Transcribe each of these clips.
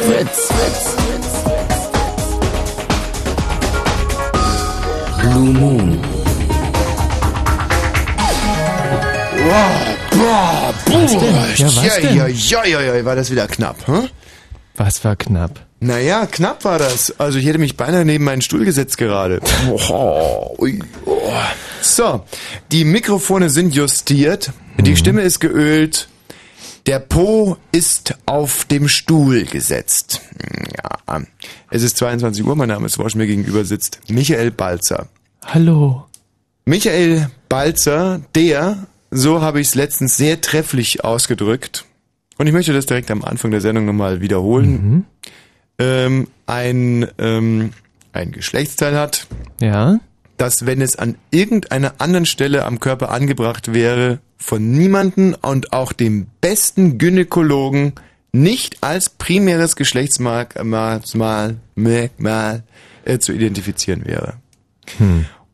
Fritz. Blue Moon. Wow, boah, boah, Ja, was ja, denn? ja, ja, ja, ja, war das wieder knapp, hm? Was war knapp? Naja, knapp war das. Also ich hätte mich beinahe neben meinen Stuhl gesetzt gerade. Oh. So, die Mikrofone sind justiert, die Stimme ist geölt, der Po ist auf dem Stuhl gesetzt. Ja, es ist 22 Uhr, mein Name ist Wosch, mir gegenüber sitzt Michael Balzer. Hallo. Michael Balzer, der, so habe ich es letztens sehr trefflich ausgedrückt, und ich möchte das direkt am Anfang der Sendung nochmal wiederholen, ähm, ein, ähm, ein Geschlechtsteil hat, Ja? Das, wenn es an irgendeiner anderen Stelle am Körper angebracht wäre, von niemanden und auch dem besten Gynäkologen nicht als primäres Geschlechtsmerkmal mal, Merkmal, äh, zu identifizieren wäre.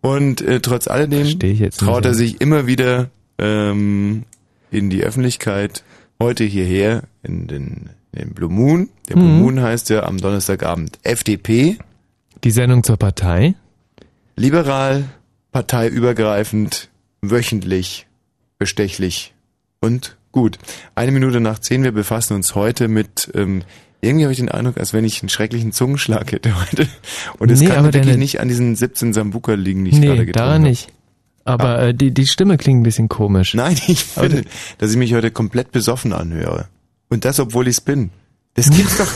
Und äh, trotz alledem traut er ja. sich immer wieder ähm, in die Öffentlichkeit, heute hierher in den, in den Blue Moon. Der Blue Moon heißt ja am Donnerstagabend FDP, Die Sendung zur Partei? Liberal, parteiübergreifend, wöchentlich, bestechlich und gut. Eine Minute nach zehn, wir befassen uns heute mit, ähm, irgendwie habe ich den Eindruck, als wenn ich einen schrecklichen Zungenschlag hätte heute. Und es Nee, kann wirklich nicht an diesen 17 Sambuka liegen, die ich gerade Nee, getrunken daran habe. nicht. Aber äh, die, die Stimme klingt ein bisschen komisch. Nein, ich finde, dass ich mich heute komplett besoffen anhöre. Und das, obwohl ich's bin. Das gibt's doch,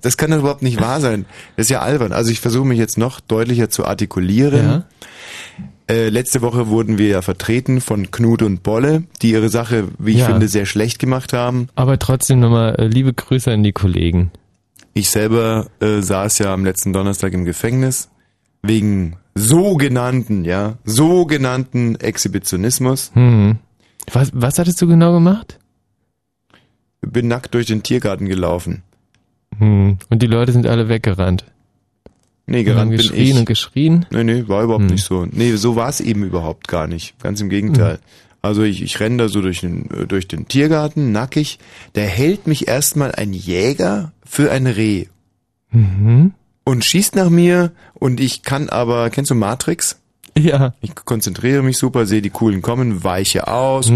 das kann doch überhaupt nicht wahr sein. Das ist ja albern. Also ich versuche mich jetzt noch deutlicher zu artikulieren. Ja? Äh, letzte Woche wurden wir ja vertreten von Knut und Bolle, die ihre Sache, wie ich Ja. finde, sehr schlecht gemacht haben. Aber trotzdem nochmal äh, liebe Grüße an die Kollegen. Ich selber äh, saß ja am letzten Donnerstag im Gefängnis wegen sogenannten, ja, sogenannten Exhibitionismus. Hm. Was, was hattest du genau gemacht? Bin nackt durch den Tiergarten gelaufen. Hm. Und die Leute sind alle weggerannt. Nee, gerannt bin geschrien ich. und geschrien. Nee, nee, war überhaupt Hm. nicht so. Nee, so war es eben überhaupt gar nicht. Ganz im Gegenteil. Also ich, ich renne da so durch den, äh, durch den Tiergarten, nackig. Da hält mich erstmal ein Jäger für ein Reh Mhm. und schießt nach mir und ich kann aber, kennst du Matrix? Ja. Ich konzentriere mich super, sehe die coolen kommen, weiche aus,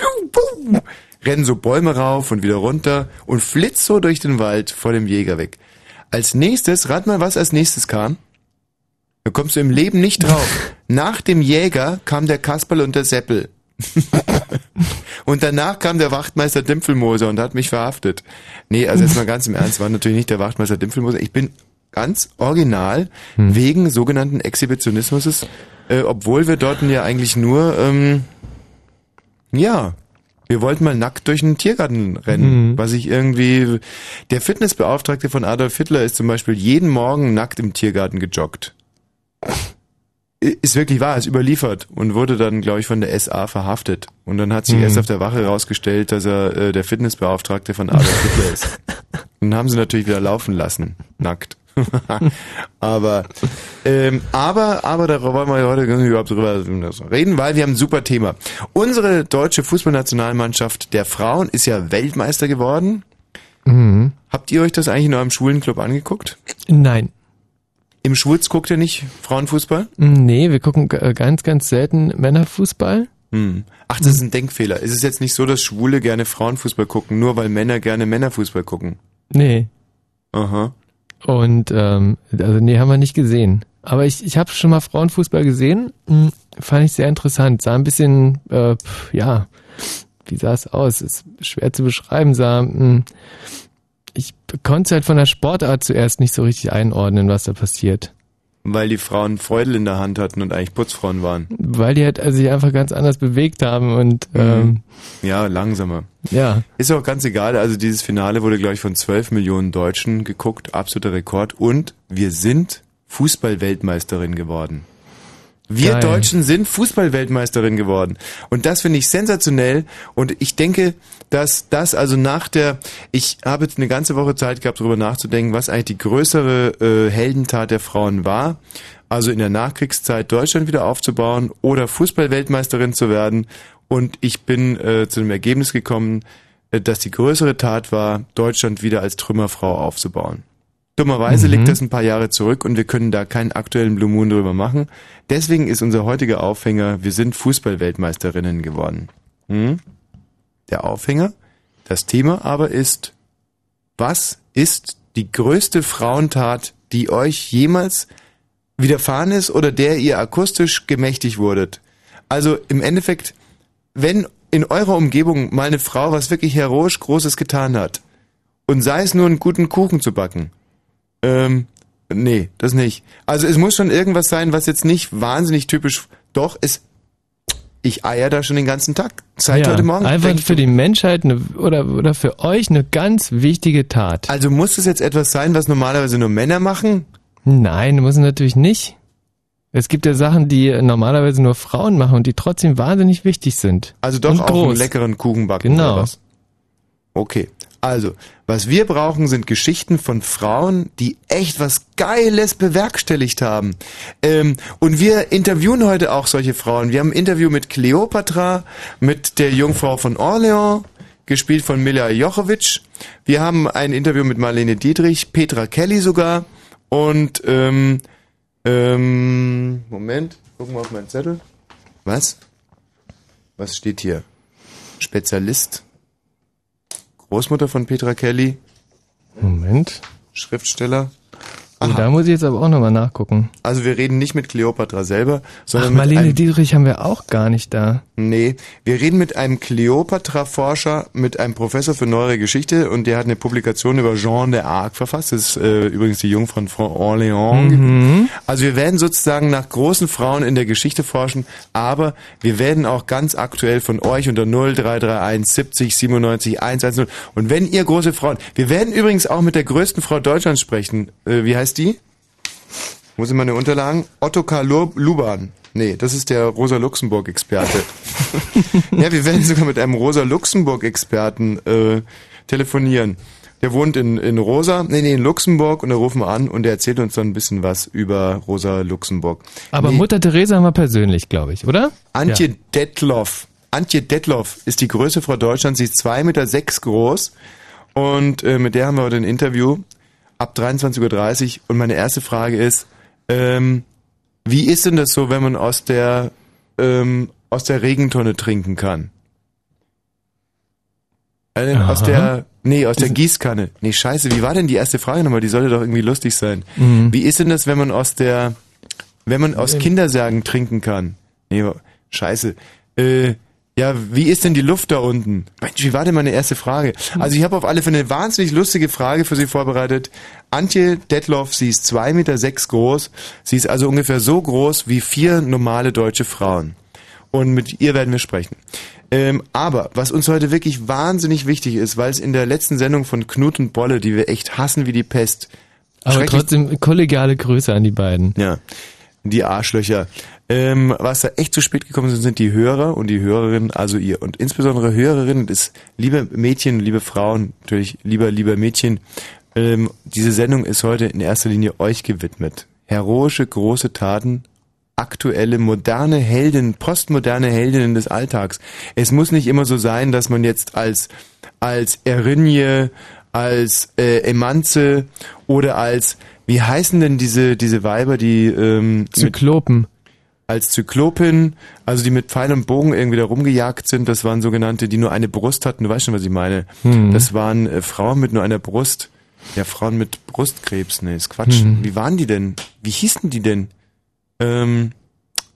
Hm. renn so Bäume rauf und wieder runter und flitz so durch den Wald vor dem Jäger weg. Als nächstes, rat mal, was als nächstes kam? Da kommst du im Leben nicht drauf. Nach dem Jäger kam der Kasperl und der Seppel. und danach kam der Wachtmeister Dimpfelmoser und hat mich verhaftet. Nee, also jetzt mal ganz im Ernst, war natürlich nicht der Wachtmeister Dimpfelmoser. Ich bin ganz original wegen sogenannten Exhibitionismus, äh, obwohl wir dort ja eigentlich nur, ähm, ja, wir wollten mal nackt durch einen Tiergarten rennen, was ich irgendwie, der Fitnessbeauftragte von Adolf Hitler ist zum Beispiel jeden Morgen nackt im Tiergarten gejoggt. Ist wirklich wahr, ist überliefert und wurde dann, glaube ich, von der SA verhaftet. Und dann hat sich Mhm. erst auf der Wache herausgestellt, dass er äh, der Fitnessbeauftragte von Adolf Hitler ist. Und haben sie natürlich wieder laufen lassen, nackt. aber, ähm, aber, aber darüber wollen wir heute gar nicht überhaupt drüber reden, weil wir haben ein super Thema. Unsere deutsche Fußballnationalmannschaft der Frauen ist ja Weltmeister geworden. Mhm. Habt ihr euch das eigentlich in eurem Schwulenclub angeguckt? Nein. Im Schwulz guckt ihr nicht Frauenfußball? Nee, wir gucken äh, ganz, ganz selten Männerfußball. Hm. Ach, das ist ein Denkfehler. Ist es jetzt nicht so, dass Schwule gerne Frauenfußball gucken, nur weil Männer gerne Männerfußball gucken? Nee. Aha. Und ähm, also nee, haben wir nicht gesehen. Aber ich, ich habe schon mal Frauenfußball gesehen. Hm, fand ich sehr interessant. Sah ein bisschen, äh, ja, wie sah es aus? Ist schwer zu beschreiben. Sah, hm, ich konnte es halt von der Sportart zuerst nicht so richtig einordnen, was da passiert. Weil die Frauen Freudel in der Hand hatten und eigentlich Putzfrauen waren. Weil die halt also sich einfach ganz anders bewegt haben und ähm, Ja, langsamer. ja. Ist auch ganz egal. Also dieses Finale wurde, glaube ich, von 12 Millionen Deutschen geguckt. Absoluter Rekord. Und wir sind Fußballweltmeisterin geworden. Wir Geil. Deutschen sind Fußballweltmeisterin geworden. Und das finde ich sensationell. Und ich denke, dass das also nach der, ich habe jetzt eine ganze Woche Zeit gehabt, darüber nachzudenken, was eigentlich die größere äh, Heldentat der Frauen war. Also in der Nachkriegszeit Deutschland wieder aufzubauen oder Fußballweltmeisterin zu werden. und ich bin äh, zu dem Ergebnis gekommen, äh, dass die größere Tat war, Deutschland wieder als Trümmerfrau aufzubauen. Dummerweise Mhm. liegt das ein paar Jahre zurück und wir können da keinen aktuellen Blue Moon drüber machen. Deswegen ist unser heutiger Aufhänger, wir sind Fußballweltmeisterinnen geworden. Hm? Der Aufhänger. Das Thema aber ist, was ist die größte Frauentat, die euch jemals widerfahren ist oder der ihr akustisch gemächtig wurdet? Also im Endeffekt, wenn in eurer Umgebung mal eine Frau was wirklich heroisch Großes getan hat und sei es nur einen guten Kuchen zu backen, ähm, nee, das nicht. Also es muss schon irgendwas sein, was jetzt nicht wahnsinnig typisch, doch, es, ich eier da schon den ganzen Tag. Seit ja, heute Morgen. einfach für die Menschheit eine, oder, oder für euch eine ganz wichtige Tat. also muss es jetzt etwas sein, was normalerweise nur Männer machen? Nein, muss es natürlich nicht. Es gibt ja Sachen, die normalerweise nur Frauen machen und die trotzdem wahnsinnig wichtig sind. Also doch und auch groß. einen leckeren Kuchen backen Genau. oder was? Okay. Also, was wir brauchen, sind Geschichten von Frauen, die echt was Geiles bewerkstelligt haben. Ähm, und wir interviewen heute auch solche Frauen. Wir haben ein Interview mit Kleopatra, mit der Jungfrau von Orleans, gespielt von Mila Jochovic. Wir haben ein Interview mit Marlene Dietrich, Petra Kelly sogar. Und, ähm, ähm, Moment, gucken wir auf meinen Zettel. Was? Was steht hier? Spezialist. Großmutter von Petra Kelly, Moment. Schriftsteller. Oh, da muss ich jetzt aber auch nochmal nachgucken. Also wir reden nicht mit Kleopatra selber, sondern Ach, mit Marlene einem, Dietrich haben wir auch gar nicht da. nee, wir reden mit einem Kleopatra-Forscher, mit einem Professor für neuere Geschichte und der hat eine Publikation über Jeanne d'Arc verfasst. Das ist äh, übrigens die Jungfrau von Orléans. Mhm. Also wir werden sozusagen nach großen Frauen in der Geschichte forschen, aber wir werden auch ganz aktuell von euch unter 0331 70 97 110 und wenn ihr große Frauen, wir werden übrigens auch mit der größten Frau Deutschlands sprechen. Äh, wie heißt die? Muss ich meine Unterlagen? Ottokar Lu- Luban. Nee, das ist der Rosa-Luxemburg-Experte. ja, wir werden sogar mit einem Rosa-Luxemburg-Experten äh, telefonieren. Der wohnt in, in Rosa, nee, nee, in Luxemburg und da rufen wir an und der erzählt uns dann ein bisschen was über Rosa Luxemburg. Aber Nee, Mutter Teresa haben wir persönlich, glaube ich, oder? Antje Ja. Detloff. Antje Detloff ist die größte Frau Deutschlands. Sie ist zwei Meter sechs groß. Und äh, mit der haben wir heute ein Interview ab 23.30 Uhr. Und meine erste Frage ist, ähm, wie ist denn das so, wenn man aus der, ähm, aus der Regentonne trinken kann? Äh, aus der, nee, aus der Gießkanne. Nee, scheiße, wie war denn die erste Frage nochmal? Die sollte doch irgendwie lustig sein. Mhm. Wie ist denn das, wenn man aus der, wenn man aus Kindersärgen trinken kann? Nee, scheiße. Äh, ja, wie ist denn die Luft da unten? Mensch, wie war denn meine erste Frage? Also ich habe auf alle Fälle eine wahnsinnig lustige Frage für Sie vorbereitet. Antje Detloff, sie ist zwei Meter sechs groß. Sie ist also ungefähr so groß wie vier normale deutsche Frauen. Und mit ihr werden wir sprechen. Ähm, aber was uns heute wirklich wahnsinnig wichtig ist, weil es in der letzten Sendung von Knut und Bolle, die wir echt hassen wie die Pest, Aber trotzdem kollegiale Grüße an die beiden. ja, die Arschlöcher. Ähm, was da echt zu spät gekommen sind, sind die Hörer und die Hörerinnen, also ihr. Und insbesondere Hörerinnen, das liebe Mädchen, liebe Frauen, natürlich lieber, lieber Mädchen. Ähm, diese Sendung ist heute in erster Linie euch gewidmet. Heroische, große Taten, aktuelle, moderne Heldinnen, postmoderne Heldinnen des Alltags. Es muss nicht immer so sein, dass man jetzt als, als Erinje, als äh, Emanze oder als, wie heißen denn diese, diese Weiber, die ähm, mit, Zyklopen. als Zyklopin, also die mit Pfeil und Bogen irgendwie da rumgejagt sind, das waren sogenannte, die nur eine Brust hatten, du weißt schon, was ich meine. Hm. Das waren äh, Frauen mit nur einer Brust. Ja, Frauen mit Brustkrebs, nee, ist Quatsch. Hm. Wie waren die denn? Wie hießen die denn? Ähm,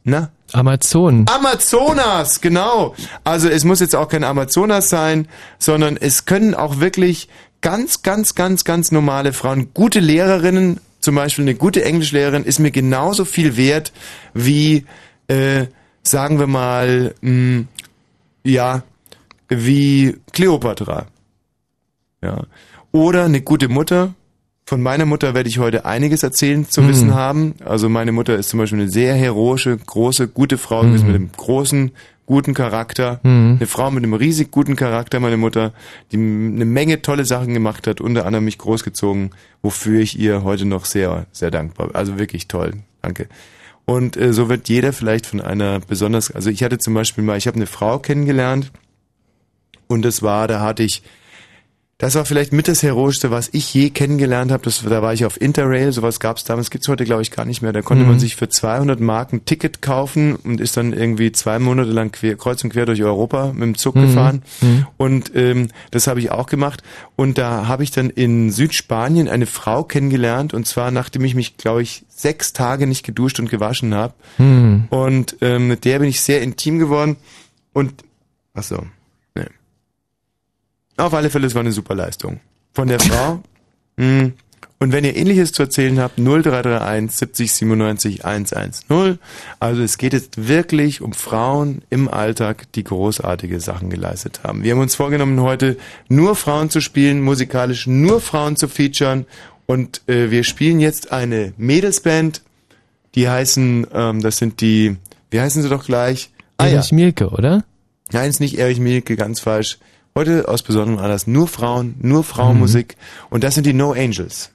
na? Amazonen. Amazonas, genau. Also es muss jetzt auch kein Amazonas sein, sondern es können auch wirklich ganz, ganz, ganz, ganz normale Frauen, gute Lehrerinnen, zum Beispiel eine gute Englischlehrerin ist mir genauso viel wert wie, äh, sagen wir mal, mh, ja, wie Kleopatra. Ja. Oder eine gute Mutter. Von meiner Mutter werde ich heute einiges erzählen zu Mhm. wissen haben. Also meine Mutter ist zum Beispiel eine sehr heroische, große, gute Frau gewesen mit einem großen, guten Charakter, mhm. eine Frau mit einem riesig guten Charakter, meine Mutter, die eine Menge tolle Sachen gemacht hat, unter anderem mich großgezogen, wofür ich ihr heute noch sehr, sehr dankbar bin. Also wirklich toll, danke. Und äh, so wird jeder vielleicht von einer besonders, also ich hatte zum Beispiel mal, ich habe eine Frau kennengelernt und das war, da hatte ich das war vielleicht mit das Heroischste, was ich je kennengelernt habe. Da war ich auf Interrail, sowas gab es damals, gibt's heute glaube ich gar nicht mehr. Da konnte mhm. man sich für 200 Mark ein Ticket kaufen und ist dann irgendwie zwei Monate lang quer, kreuz und quer durch Europa mit dem Zug mhm. gefahren. Mhm. Und ähm, das habe ich auch gemacht. Und da habe ich dann in Südspanien eine Frau kennengelernt und zwar nachdem ich mich, glaube ich, sechs Tage nicht geduscht und gewaschen habe. Mhm. Und ähm, mit der bin ich sehr intim geworden. Und ach so. Auf alle Fälle, es war eine super Leistung. Von der Frau. Hm. Und wenn ihr ähnliches zu erzählen habt, 0331 70 97 110. Also es geht jetzt wirklich um Frauen im Alltag, die großartige Sachen geleistet haben. Wir haben uns vorgenommen, heute nur Frauen zu spielen, musikalisch nur Frauen zu featuren. Und äh, wir spielen jetzt eine Mädelsband, die heißen, ähm, das sind die, wie heißen sie doch gleich? Ah, Erich ja. Mielke, oder? Nein, es ist nicht Erich Mielke, ganz falsch. Heute aus besonderem Anlass nur Frauen, nur Frauenmusik. Mhm. Und das sind die No Angels.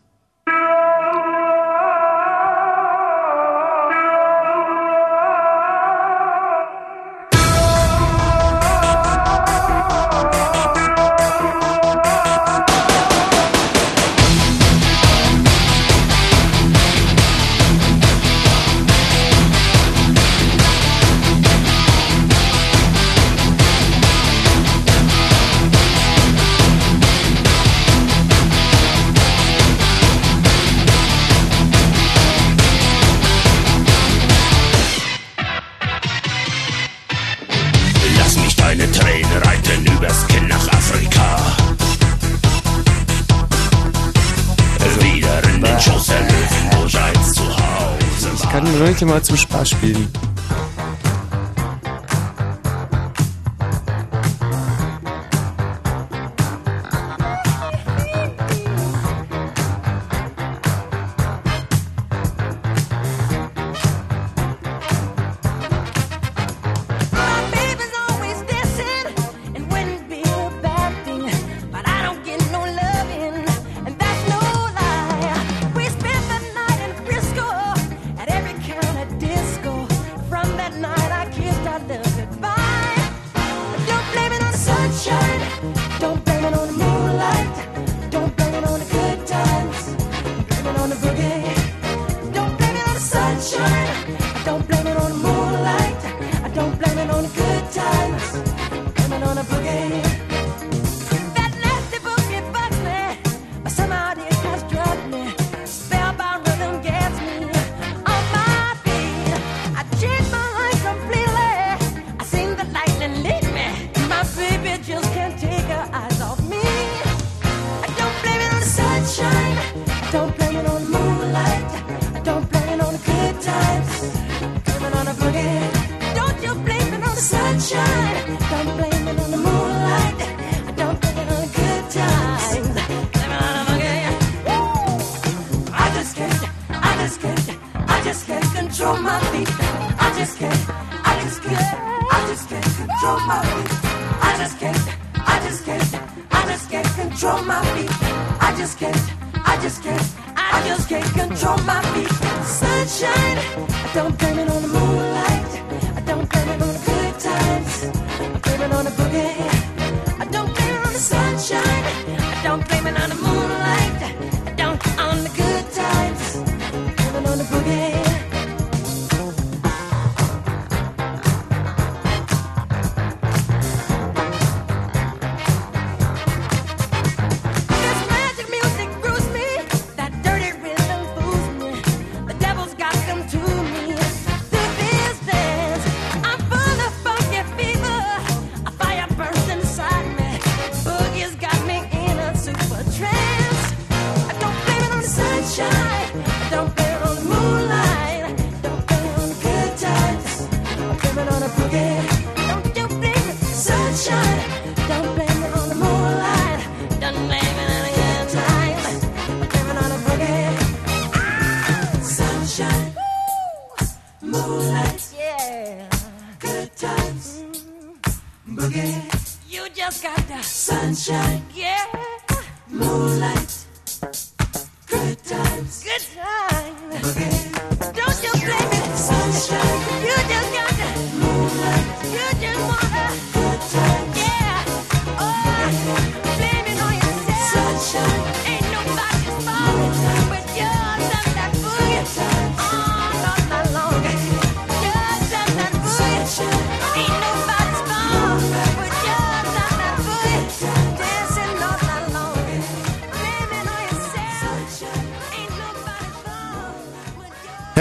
heute mal zum Spaß spielen.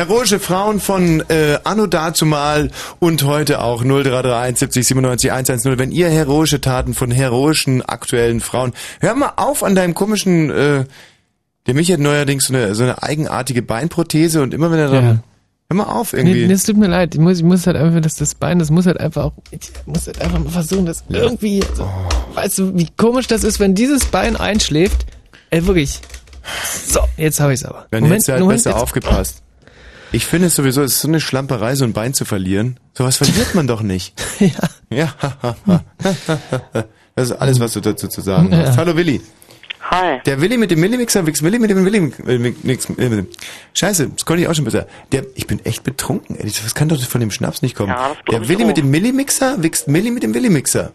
Heroische Frauen von äh, Anno dazumal und heute auch 0331 70 97 110. Wenn ihr heroische Taten von heroischen aktuellen Frauen, hör mal auf an deinem komischen, äh, der Michi hat neuerdings so eine, so eine eigenartige Beinprothese und immer wenn er dran, Ja. hör mal auf Nee, irgendwie. nee, es tut mir leid. Ich muss, ich muss halt einfach, das, das Bein, das muss halt einfach auch, ich muss halt einfach mal versuchen, das irgendwie, so, weißt du, wie komisch das ist, wenn dieses Bein einschläft. Ey, wirklich. So, jetzt habe ich's aber. Dann hättest du halt besser jetzt- aufgepasst. Ich finde es sowieso, es ist so eine Schlamperei, so ein Bein zu verlieren. Sowas verliert man doch nicht. ja. Ja, das ist alles, was du dazu zu sagen hast. Ja. Hallo Willi. Hi. Der Willi mit dem Millimixer wächst Willi mit dem Willi äh, äh, Scheiße, das konnte ich auch schon besser. Der, ich bin echt betrunken, ey. Das kann doch von dem Schnaps nicht kommen. Ja, der Willi auch. mit dem Millimixer wächst Milli mit dem Willimixer.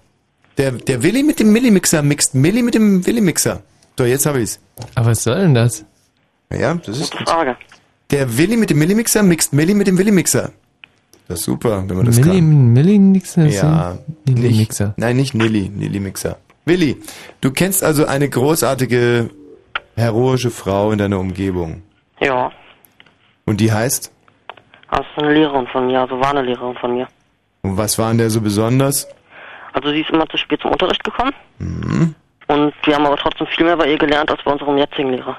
Der, der Willi mit dem Millimixer mixt Milli mit dem Willimixer. So, jetzt habe ich's. Aber was soll denn das? Ja, das ist Gute Frage. Der Willi mit dem Millimixer mixt Milli mit dem Willimixer. Das ist super, wenn man das Milli, kann. Millimixer? Ja, Millimixer. nicht, nein, nicht Nilli, Nilli Mixer. Willi, du kennst also eine großartige, heroische Frau in deiner Umgebung. Ja. Und die heißt? Das ist eine Lehrerin von mir, also war eine Lehrerin von mir. Und was war an der so besonders? Also sie ist immer zu spät zum Unterricht gekommen. Mhm. Und wir haben aber trotzdem viel mehr bei ihr gelernt als bei unserem jetzigen Lehrer.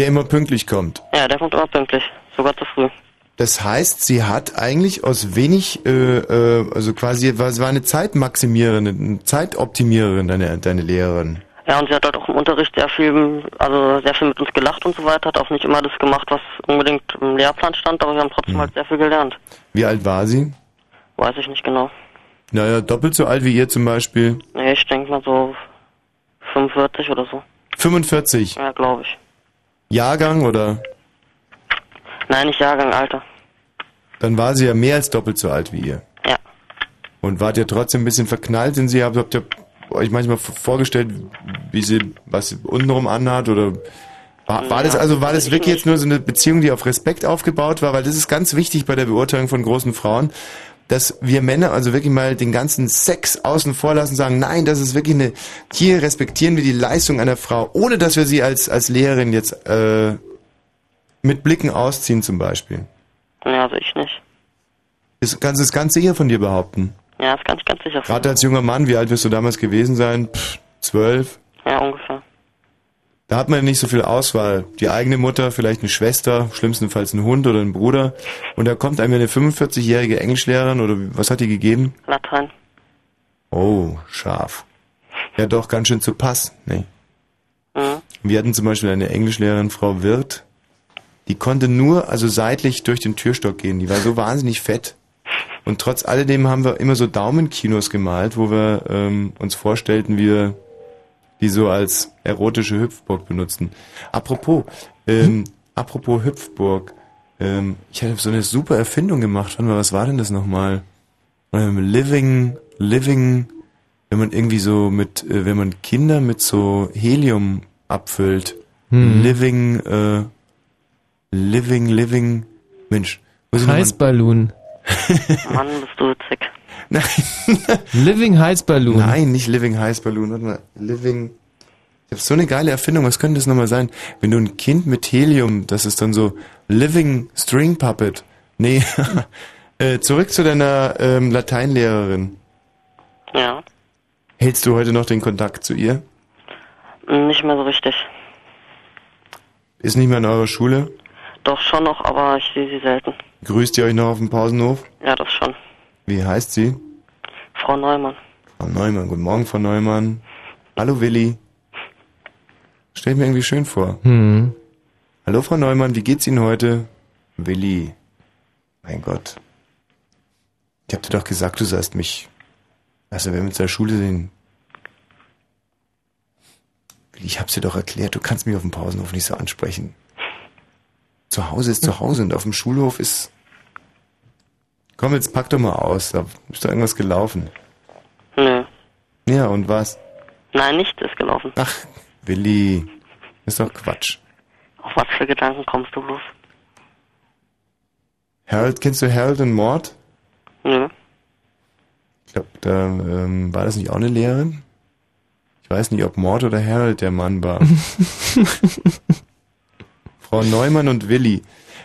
Der immer pünktlich kommt. Ja, der kommt immer pünktlich. Sogar zu früh. Das heißt, sie hat eigentlich aus wenig, äh, äh, also quasi, was war eine Zeitmaximiererin, eine Zeitoptimiererin, deine, deine Lehrerin. Ja, und sie hat halt auch im Unterricht sehr viel, also sehr viel mit uns gelacht und so weiter. Hat auch nicht immer das gemacht, was unbedingt im Lehrplan stand, aber wir haben trotzdem halt sehr viel gelernt. Wie alt war sie? Weiß ich nicht genau. Naja, doppelt so alt wie ihr zum Beispiel. Nee, ich denke mal so 45 oder so. 45. Ja, glaube ich. Jahrgang oder? Nein, nicht Jahrgang, Alter. Dann war sie ja mehr als doppelt so alt wie ihr. Ja. Und wart ihr trotzdem ein bisschen verknallt in sie? Habt, habt ihr euch manchmal vorgestellt, wie sie, was sie untenrum anhat oder war, war das Ja, also, war das ich wirklich jetzt nur so eine Beziehung, die auf Respekt aufgebaut war? Weil das ist ganz wichtig bei der Beurteilung von großen Frauen, dass wir Männer also wirklich mal den ganzen Sex außen vor lassen, sagen, nein, das ist wirklich eine, hier respektieren wir die Leistung einer Frau, ohne dass wir sie als, als Lehrerin jetzt, äh, mit Blicken ausziehen zum Beispiel. Ja, also ich nicht. Das kannst du das ganz sicher von dir behaupten. Ja, das kann ich ganz sicher sein. Gerade als junger Mann, wie alt wirst du damals gewesen sein? Pff, zwölf. Ja, ungefähr. Da hat man ja nicht so viel Auswahl. Die eigene Mutter, vielleicht eine Schwester, schlimmstenfalls ein Hund oder ein Bruder. Und da kommt einem eine 45-jährige Englischlehrerin oder was hat die gegeben? Latein. Oh, scharf. Ja, doch, ganz schön zu Pass. Nee. Mhm. Wir hatten zum Beispiel eine Englischlehrerin, Frau Wirth, die konnte nur, also seitlich durch den Türstock gehen. Die war so wahnsinnig fett. Und trotz alledem haben wir immer so Daumenkinos gemalt, wo wir ähm, uns vorstellten, wie wir die so als erotische Hüpfburg benutzen. Apropos, ähm, apropos Hüpfburg, ähm, ich hatte so eine super Erfindung gemacht. Warte mal, was war denn das nochmal? Ähm, living, living, wenn man irgendwie so mit, äh, wenn man Kinder mit so Helium abfüllt. Hm. Living, äh, living, living, Mensch. Heißballon. Mann, bist du witzig. Nein. Living Heißballon. Nein, nicht Living Heiß Balloon. Warte mal. Living. Ich habe so eine geile Erfindung. Was könnte das nochmal sein? Wenn du ein Kind mit Helium, das ist dann so Living String Puppet. Nee. äh, zurück zu deiner ähm, Lateinlehrerin. Ja. Hältst du heute noch den Kontakt zu ihr? Nicht mehr so richtig. Ist nicht mehr in eurer Schule? Doch schon noch, aber ich sehe sie selten. Grüßt ihr euch noch auf dem Pausenhof? Ja, das schon. Wie heißt sie? Frau Neumann. Frau Neumann. Guten Morgen, Frau Neumann. Hallo Willi. Stell mir irgendwie schön vor. Hm. Hallo Frau Neumann, wie geht's Ihnen heute? Willi. Mein Gott. Ich hab dir doch gesagt, du sollst mich. Also wenn wir uns in der Schule sehen. Willi, ich hab's dir doch erklärt, du kannst mich auf dem Pausenhof nicht so ansprechen. Zu Hause ist zu Hause und auf dem Schulhof ist. Komm, jetzt pack doch mal aus. Da ist doch irgendwas gelaufen. Nö. Ja, und was? Nein, nichts ist gelaufen. Ach, Willi. Ist doch Quatsch. Auf was für Gedanken kommst du bloß? Harold, kennst du Harold und Mord? Nö. Ich glaube, da ähm, war das nicht auch eine Lehrerin? Ich weiß nicht, ob Mord oder Harold der Mann war. Frau Neumann und Willi.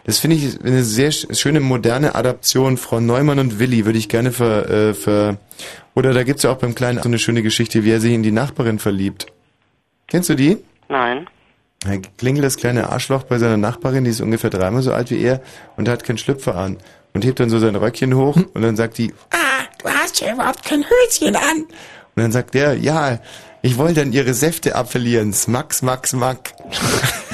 Das finde ich eine sehr sch- schöne moderne Adaption. Frau Neumann und Willi würde ich gerne ver, äh, ver oder da gibt's ja auch beim Kleinen so eine schöne Geschichte, wie er sich in die Nachbarin verliebt. Kennst du die? Nein. Er klingelt das kleine Arschloch bei seiner Nachbarin, die ist ungefähr dreimal so alt wie er und hat keinen Schlüpfer an und hebt dann so sein Röckchen hoch und dann sagt die, ah, du hast ja überhaupt kein Höschen an. Und dann sagt der, ja, ich wollte dann ihre Säfte abverlieren. Smack, smack, smack.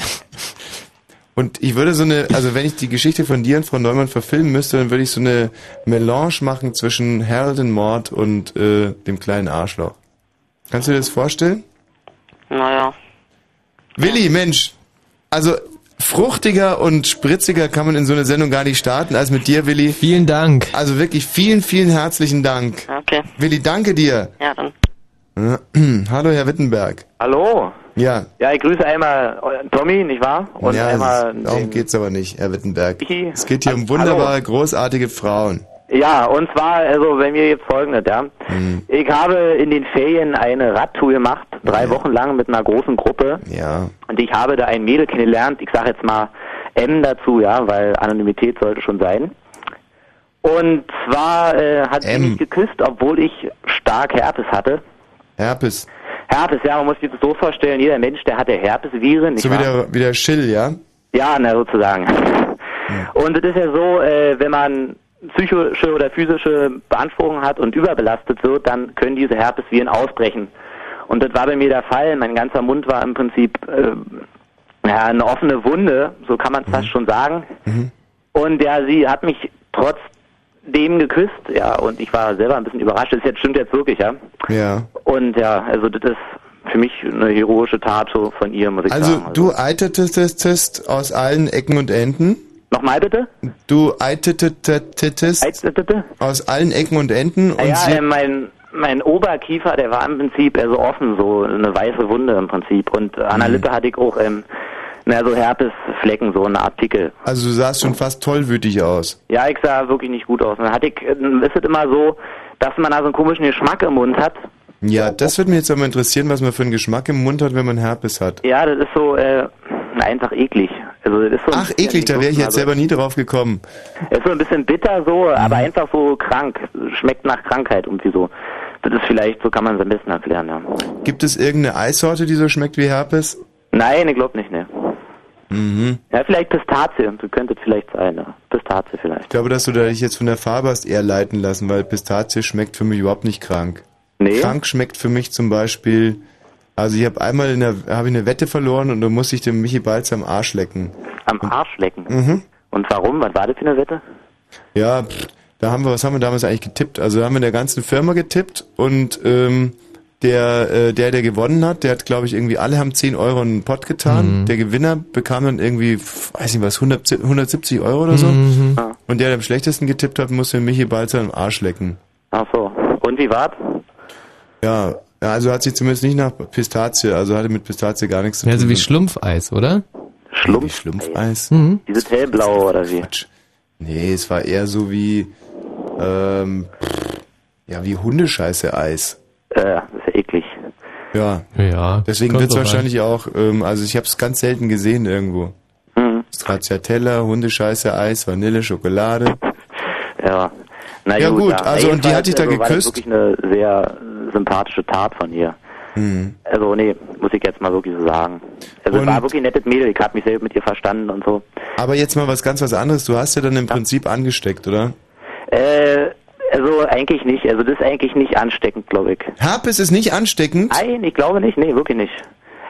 Und ich würde so eine, also wenn ich die Geschichte von dir und Frau Neumann verfilmen müsste, dann würde ich so eine Melange machen zwischen Harold and Mord und äh, dem kleinen Arschloch. Kannst du dir das vorstellen? Naja. Willi, Mensch, also fruchtiger und spritziger kann man in so eine Sendung gar nicht starten als mit dir, Willi. Vielen Dank. Also wirklich vielen, vielen herzlichen Dank. Okay. Willi, danke dir. Ja, dann. Hallo, Herr Wittenberg. Hallo. Ja, Ja, ich grüße einmal äh, Tommy, nicht wahr? Und ja einmal darum geht's aber nicht, Herr Wittenberg. Michi. Es geht hier um Hallo. wunderbare, großartige Frauen. Ja, und zwar, also bei mir jetzt folgendes, ja. Hm. Ich habe in den Ferien eine Radtour gemacht, drei Wochen lang mit einer großen Gruppe. Ja. Und ich habe da ein Mädel kennengelernt, ich sage jetzt mal M dazu, ja, weil Anonymität sollte schon sein. Und zwar äh, hat sie M. mich geküsst, obwohl ich stark Herpes hatte. Herpes. Herpes, ja, man muss sich das so vorstellen, jeder Mensch, der hatte Herpesviren, So wie der, wie der Schill, ja? Ja, na sozusagen. Und es ist ja so, äh, wenn man psychische oder physische Beanspruchung hat und überbelastet wird, dann können diese Herpesviren ausbrechen. Und das war bei mir der Fall. Mein ganzer Mund war im Prinzip äh, ja, eine offene Wunde, so kann man es fast schon sagen. Und ja, sie hat mich trotzdem geküsst, ja, und ich war selber ein bisschen überrascht. Das jetzt stimmt jetzt wirklich, ja. Ja. Und ja, also das ist für mich eine heroische Tat so von ihr, muss ich Also sagen. du eitetest aus allen Ecken und Enden. Nochmal bitte? Du eitetest Eitete? aus allen Ecken und Enden und Ja, äh, mein, mein Oberkiefer, der war im Prinzip äh, so offen, so eine weiße Wunde im Prinzip. Und an der. Lippe hatte ich auch, ähm, na, so Herpesflecken, so eine Art Pickel. also du sahst schon fast tollwütig aus. Ja, ich sah wirklich nicht gut aus. Dann hatte ich, äh, ist es immer so, dass man da so einen komischen Geschmack im Mund hat. Ja, das würde mich jetzt aber interessieren, was man für einen Geschmack im Mund hat, wenn man Herpes hat. Ja, das ist so, äh, einfach eklig. Also, das ist so ein Ach, eklig, da wäre ich jetzt also, selber nie drauf gekommen. Ist so ein bisschen bitter so, Mhm. aber einfach so krank. Schmeckt nach Krankheit irgendwie so. Das ist vielleicht, so kann man es am besten erklären, ja. Gibt es irgendeine Eissorte, die so schmeckt wie Herpes? Nein, ich glaube nicht, ne. Mhm. Ja, vielleicht Pistazie, das könnte es vielleicht sein, ja. Pistazie vielleicht. Ich glaube, dass du da dich jetzt von der Farbe hast eher leiten lassen, weil Pistazie schmeckt für mich überhaupt nicht krank. Nee. Krank schmeckt für mich zum Beispiel, also ich habe einmal in der, habe ich eine Wette verloren und da musste ich dem Michi Balz am Arsch lecken. Am Arsch lecken. Mhm. Und warum? Was war das für eine Wette? Ja, pff, da haben wir, was haben wir damals eigentlich getippt? Also da haben wir in der ganzen Firma getippt und ähm, der, äh, der, der gewonnen hat, der hat, glaube ich, irgendwie alle haben 10 Euro in den Pott getan. Mhm. Der Gewinner bekam dann irgendwie, weiß nicht was, 100, 170 Euro oder so. Mhm. Ah. Und der, der am schlechtesten getippt hat, musste Michi Balzer am Arsch lecken. Ach so. Und wie war's? Ja, ja, also hat sich zumindest nicht nach Pistazie, also hatte mit Pistazie gar nichts zu tun. Ja, so wie Schlumpfeis, oder? Schlumpf? Wie Schlumpfeis? Mhm. Dieses hellblaue oder wie? Quatsch. Nee, es war eher so wie, ähm, ja, wie Hundescheiße-Eis. Äh, das ist ja eklig. Ja. Ja. Deswegen drauf an. wahrscheinlich auch, ähm, also ich habe es ganz selten gesehen irgendwo. Mhm. Stracciatella, Hundescheiße, Eis, Vanille, Schokolade. Ja. Na Ja, gut, also und die jedenfalls, hat dich da also war das geküsst? wirklich eine sehr sympathische Tat von ihr. Hm. Also nee, muss ich jetzt mal wirklich so sagen. Also es Und- war wirklich ein nettes Mädel, ich habe mich selbst mit ihr verstanden und so. Aber jetzt mal was ganz was anderes. Du hast ja dann im Prinzip angesteckt, oder? Äh, also eigentlich nicht. Also das ist eigentlich nicht ansteckend, glaube ich. Herpes ist nicht ansteckend? Nein, ich glaube nicht. Nee, wirklich nicht.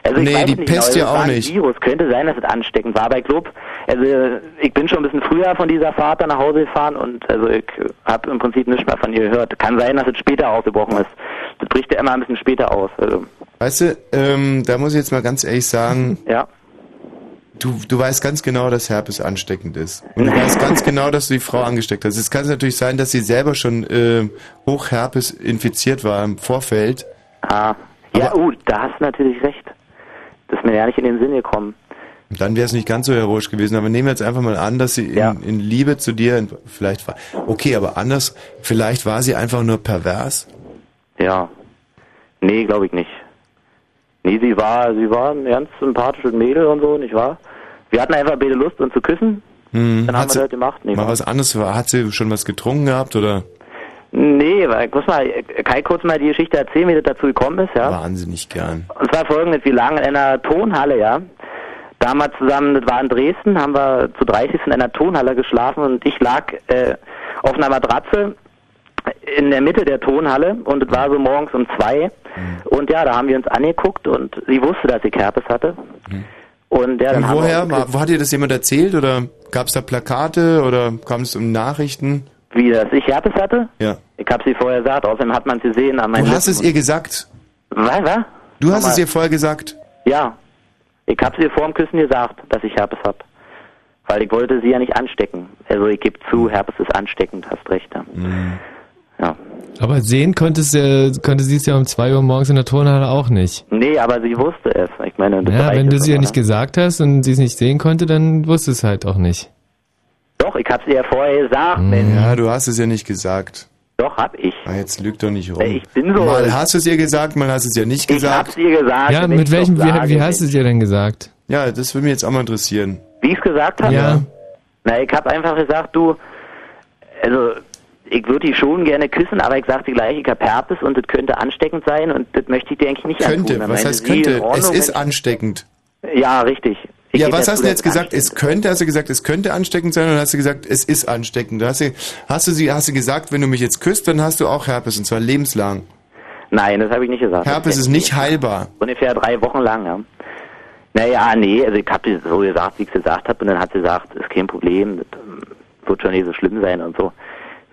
Also ich Nee, weiß die nicht Pest genau. ja Es auch nicht. Virus könnte sein, dass es ansteckend war, aber ich glaube, also ich bin schon ein bisschen früher von dieser Fahrt dann nach Hause gefahren und also ich habe im Prinzip nicht mehr von ihr gehört. Kann sein, dass es später ausgebrochen ist. Das bricht ja immer ein bisschen später aus. Also, Weißt du, ähm, da muss ich jetzt mal ganz ehrlich sagen, ja. Du, du weißt ganz genau, dass Herpes ansteckend ist. Und du weißt ganz genau, dass du die Frau angesteckt hast. Es kann natürlich sein, dass sie selber schon äh, hoch Herpes infiziert war im Vorfeld. Ah. Ja, uh, da hast du natürlich recht. Das ist mir ja nicht in den Sinn gekommen. Dann wäre es nicht ganz so heroisch gewesen. Aber nehmen wir jetzt einfach mal an, dass sie in, Ja. in Liebe zu dir, in, vielleicht war, okay, aber anders, vielleicht war sie einfach nur pervers. Ja. Nee, glaube ich nicht. Nee, sie war, sie war ein ganz sympathisches Mädel und so, nicht wahr? Wir hatten einfach beide Lust, uns zu küssen. Hm. Dann Hat haben wir sie das gemacht. Nee, mal war- was anderes, hat sie schon was getrunken gehabt oder? nee, weil, muss mal, ich kurz mal die Geschichte erzählen, wie das dazu gekommen ist, ja? Wahnsinnig gern. Und zwar folgendes, wir lagen in einer Tonhalle, ja. Damals zusammen, das war in Dresden, haben wir zu 30 in einer Tonhalle geschlafen und ich lag äh, auf einer Matratze in der Mitte der Tonhalle und es war so morgens um zwei. Und ja, da haben wir uns angeguckt und sie wusste, dass ich Herpes hatte. Und ja, dann Und woher? wo hat dir das jemand erzählt oder gab es da Plakate oder kam es um Nachrichten? Wie, dass ich Herpes hatte? Ja. Ich habe sie vorher gesagt, außerdem hat man es gesehen an meinen Du hast es ihr gesagt. Was, was? Du hast Nochmal. es ihr vorher gesagt. Ja. Ich habe sie vor dem Küssen gesagt, dass ich Herpes hab. Weil ich wollte sie ja nicht anstecken. Also ich gebe zu, Herpes ist ansteckend, hast recht. Ja. Ja. Aber sehen konntest, äh, konnte sie es ja um 2 Uhr morgens in der Turnhalle auch nicht. Nee, aber sie wusste es. Ich meine, das Ja, wenn du es sie ja nicht ne? gesagt hast und sie es nicht sehen konnte, dann wusste es halt auch nicht. Doch, ich habe sie ja vorher gesagt, Mhm. Mensch. Ja, du hast es ja nicht gesagt. Doch, hab ich. Ah, jetzt lüg doch nicht rum. Ich bin so. Mal hast du es ihr gesagt, mal hast du es ihr nicht ich hab's gesagt. ihr gesagt. Ja, mit welchem, wie, wie hast du es ihr denn gesagt? Ja, das würde mich jetzt auch mal interessieren. Wie ich es gesagt habe? Ja. Na, ich habe einfach gesagt, du, also ich würde die schon gerne küssen, aber ich sagte gleich, ich habe Herpes und das könnte ansteckend sein und das möchte ich dir eigentlich nicht Könnte. Dann was heißt sie, könnte? Es ist ansteckend. Ja, richtig. Ich Ja, was hast du jetzt es gesagt? Es könnte, hast du gesagt, es könnte ansteckend sein oder hast du gesagt, es ist ansteckend? Hast du, hast du sie, hast du gesagt, wenn du mich jetzt küsst, dann hast du auch Herpes und zwar lebenslang. Nein, das habe ich nicht gesagt. Herpes ist nicht heilbar. Ungefähr drei Wochen lang, ja. Naja, nee, also ich habe so gesagt, wie ich es gesagt habe und dann hat sie gesagt, ist kein Problem, das wird schon nicht so schlimm sein und so.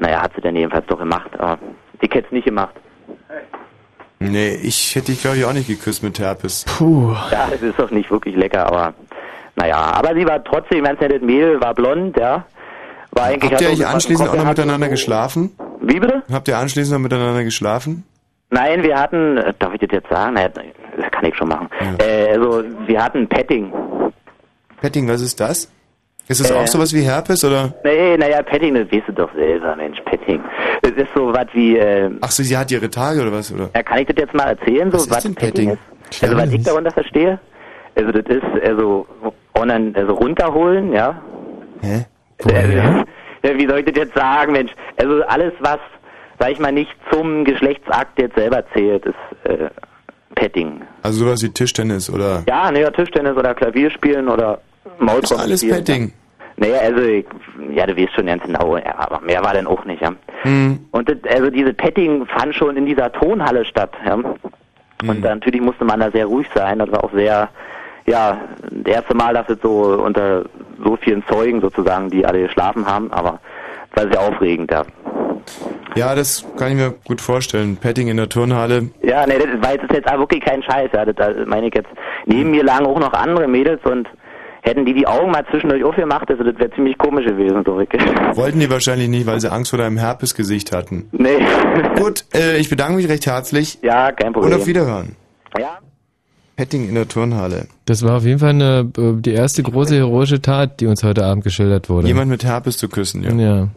Naja, hat sie dann jedenfalls doch gemacht, aber ich hätte es nicht gemacht. Nee, ich hätte dich glaube ich auch nicht geküsst mit Herpes. Puh. Ja, es ist doch nicht wirklich lecker, aber naja, aber sie war trotzdem ganz nettes Mädel, war blond, ja. War eigentlich Habt ihr hat eigentlich anschließend auch noch hat so- miteinander geschlafen? Wie bitte? Habt ihr anschließend noch miteinander geschlafen? Nein, wir hatten, äh, darf ich das jetzt sagen? Naja, das kann ich schon machen. Äh, also, wir hatten Petting. Petting, was ist das? Ist das Äh. auch sowas wie Herpes oder? Nee, naja, Petting, das weißt du doch selber, Mensch, Petting. Das ist so was wie, äh, Ach so, sie hat ihre Tage oder was, oder? ja, kann ich das jetzt mal erzählen, so Was ist denn Petting? ist? Also, was ich darunter verstehe, also, das ist, also, online, also runterholen, ja. Hä? Woher? Ja, wie soll ich das jetzt sagen, Mensch? Also, alles, was, sag ich mal, nicht zum Geschlechtsakt jetzt selber zählt, ist, äh, Petting. Also sowas wie Tischtennis oder? Ja, naja, Tischtennis oder Klavierspielen oder Ist Maultrommel alles. Petting. Naja, also, ich, ja, du weißt schon ganz genau, ja, aber mehr war dann auch nicht, ja. Hm. Und das, also diese Petting fand schon in dieser Tonhalle statt, ja. Und dann natürlich musste man da sehr ruhig sein, das war auch sehr, ja, das erste Mal, dass es so unter so vielen Zeugen sozusagen, die alle geschlafen haben, aber es war sehr aufregend, ja. Ja, das kann ich mir gut vorstellen. Petting in der Turnhalle. Ja, nee, das, weil das ist jetzt auch wirklich kein Scheiß, ja, das, das meine ich jetzt. Neben mir lagen auch noch andere Mädels und hätten die die Augen mal zwischendurch aufgemacht, also das wäre ziemlich komisch gewesen, so wirklich. Wollten die wahrscheinlich nicht, weil sie Angst vor deinem Herpesgesicht hatten. Nee. Gut, äh, ich bedanke mich recht herzlich Ja, kein Problem. und auf Wiederhören. Ja. Petting in der Turnhalle. Das war auf jeden Fall eine, äh, die erste große heroische Tat, die uns heute Abend geschildert wurde. Jemand mit Herpes zu küssen, ja. Ja.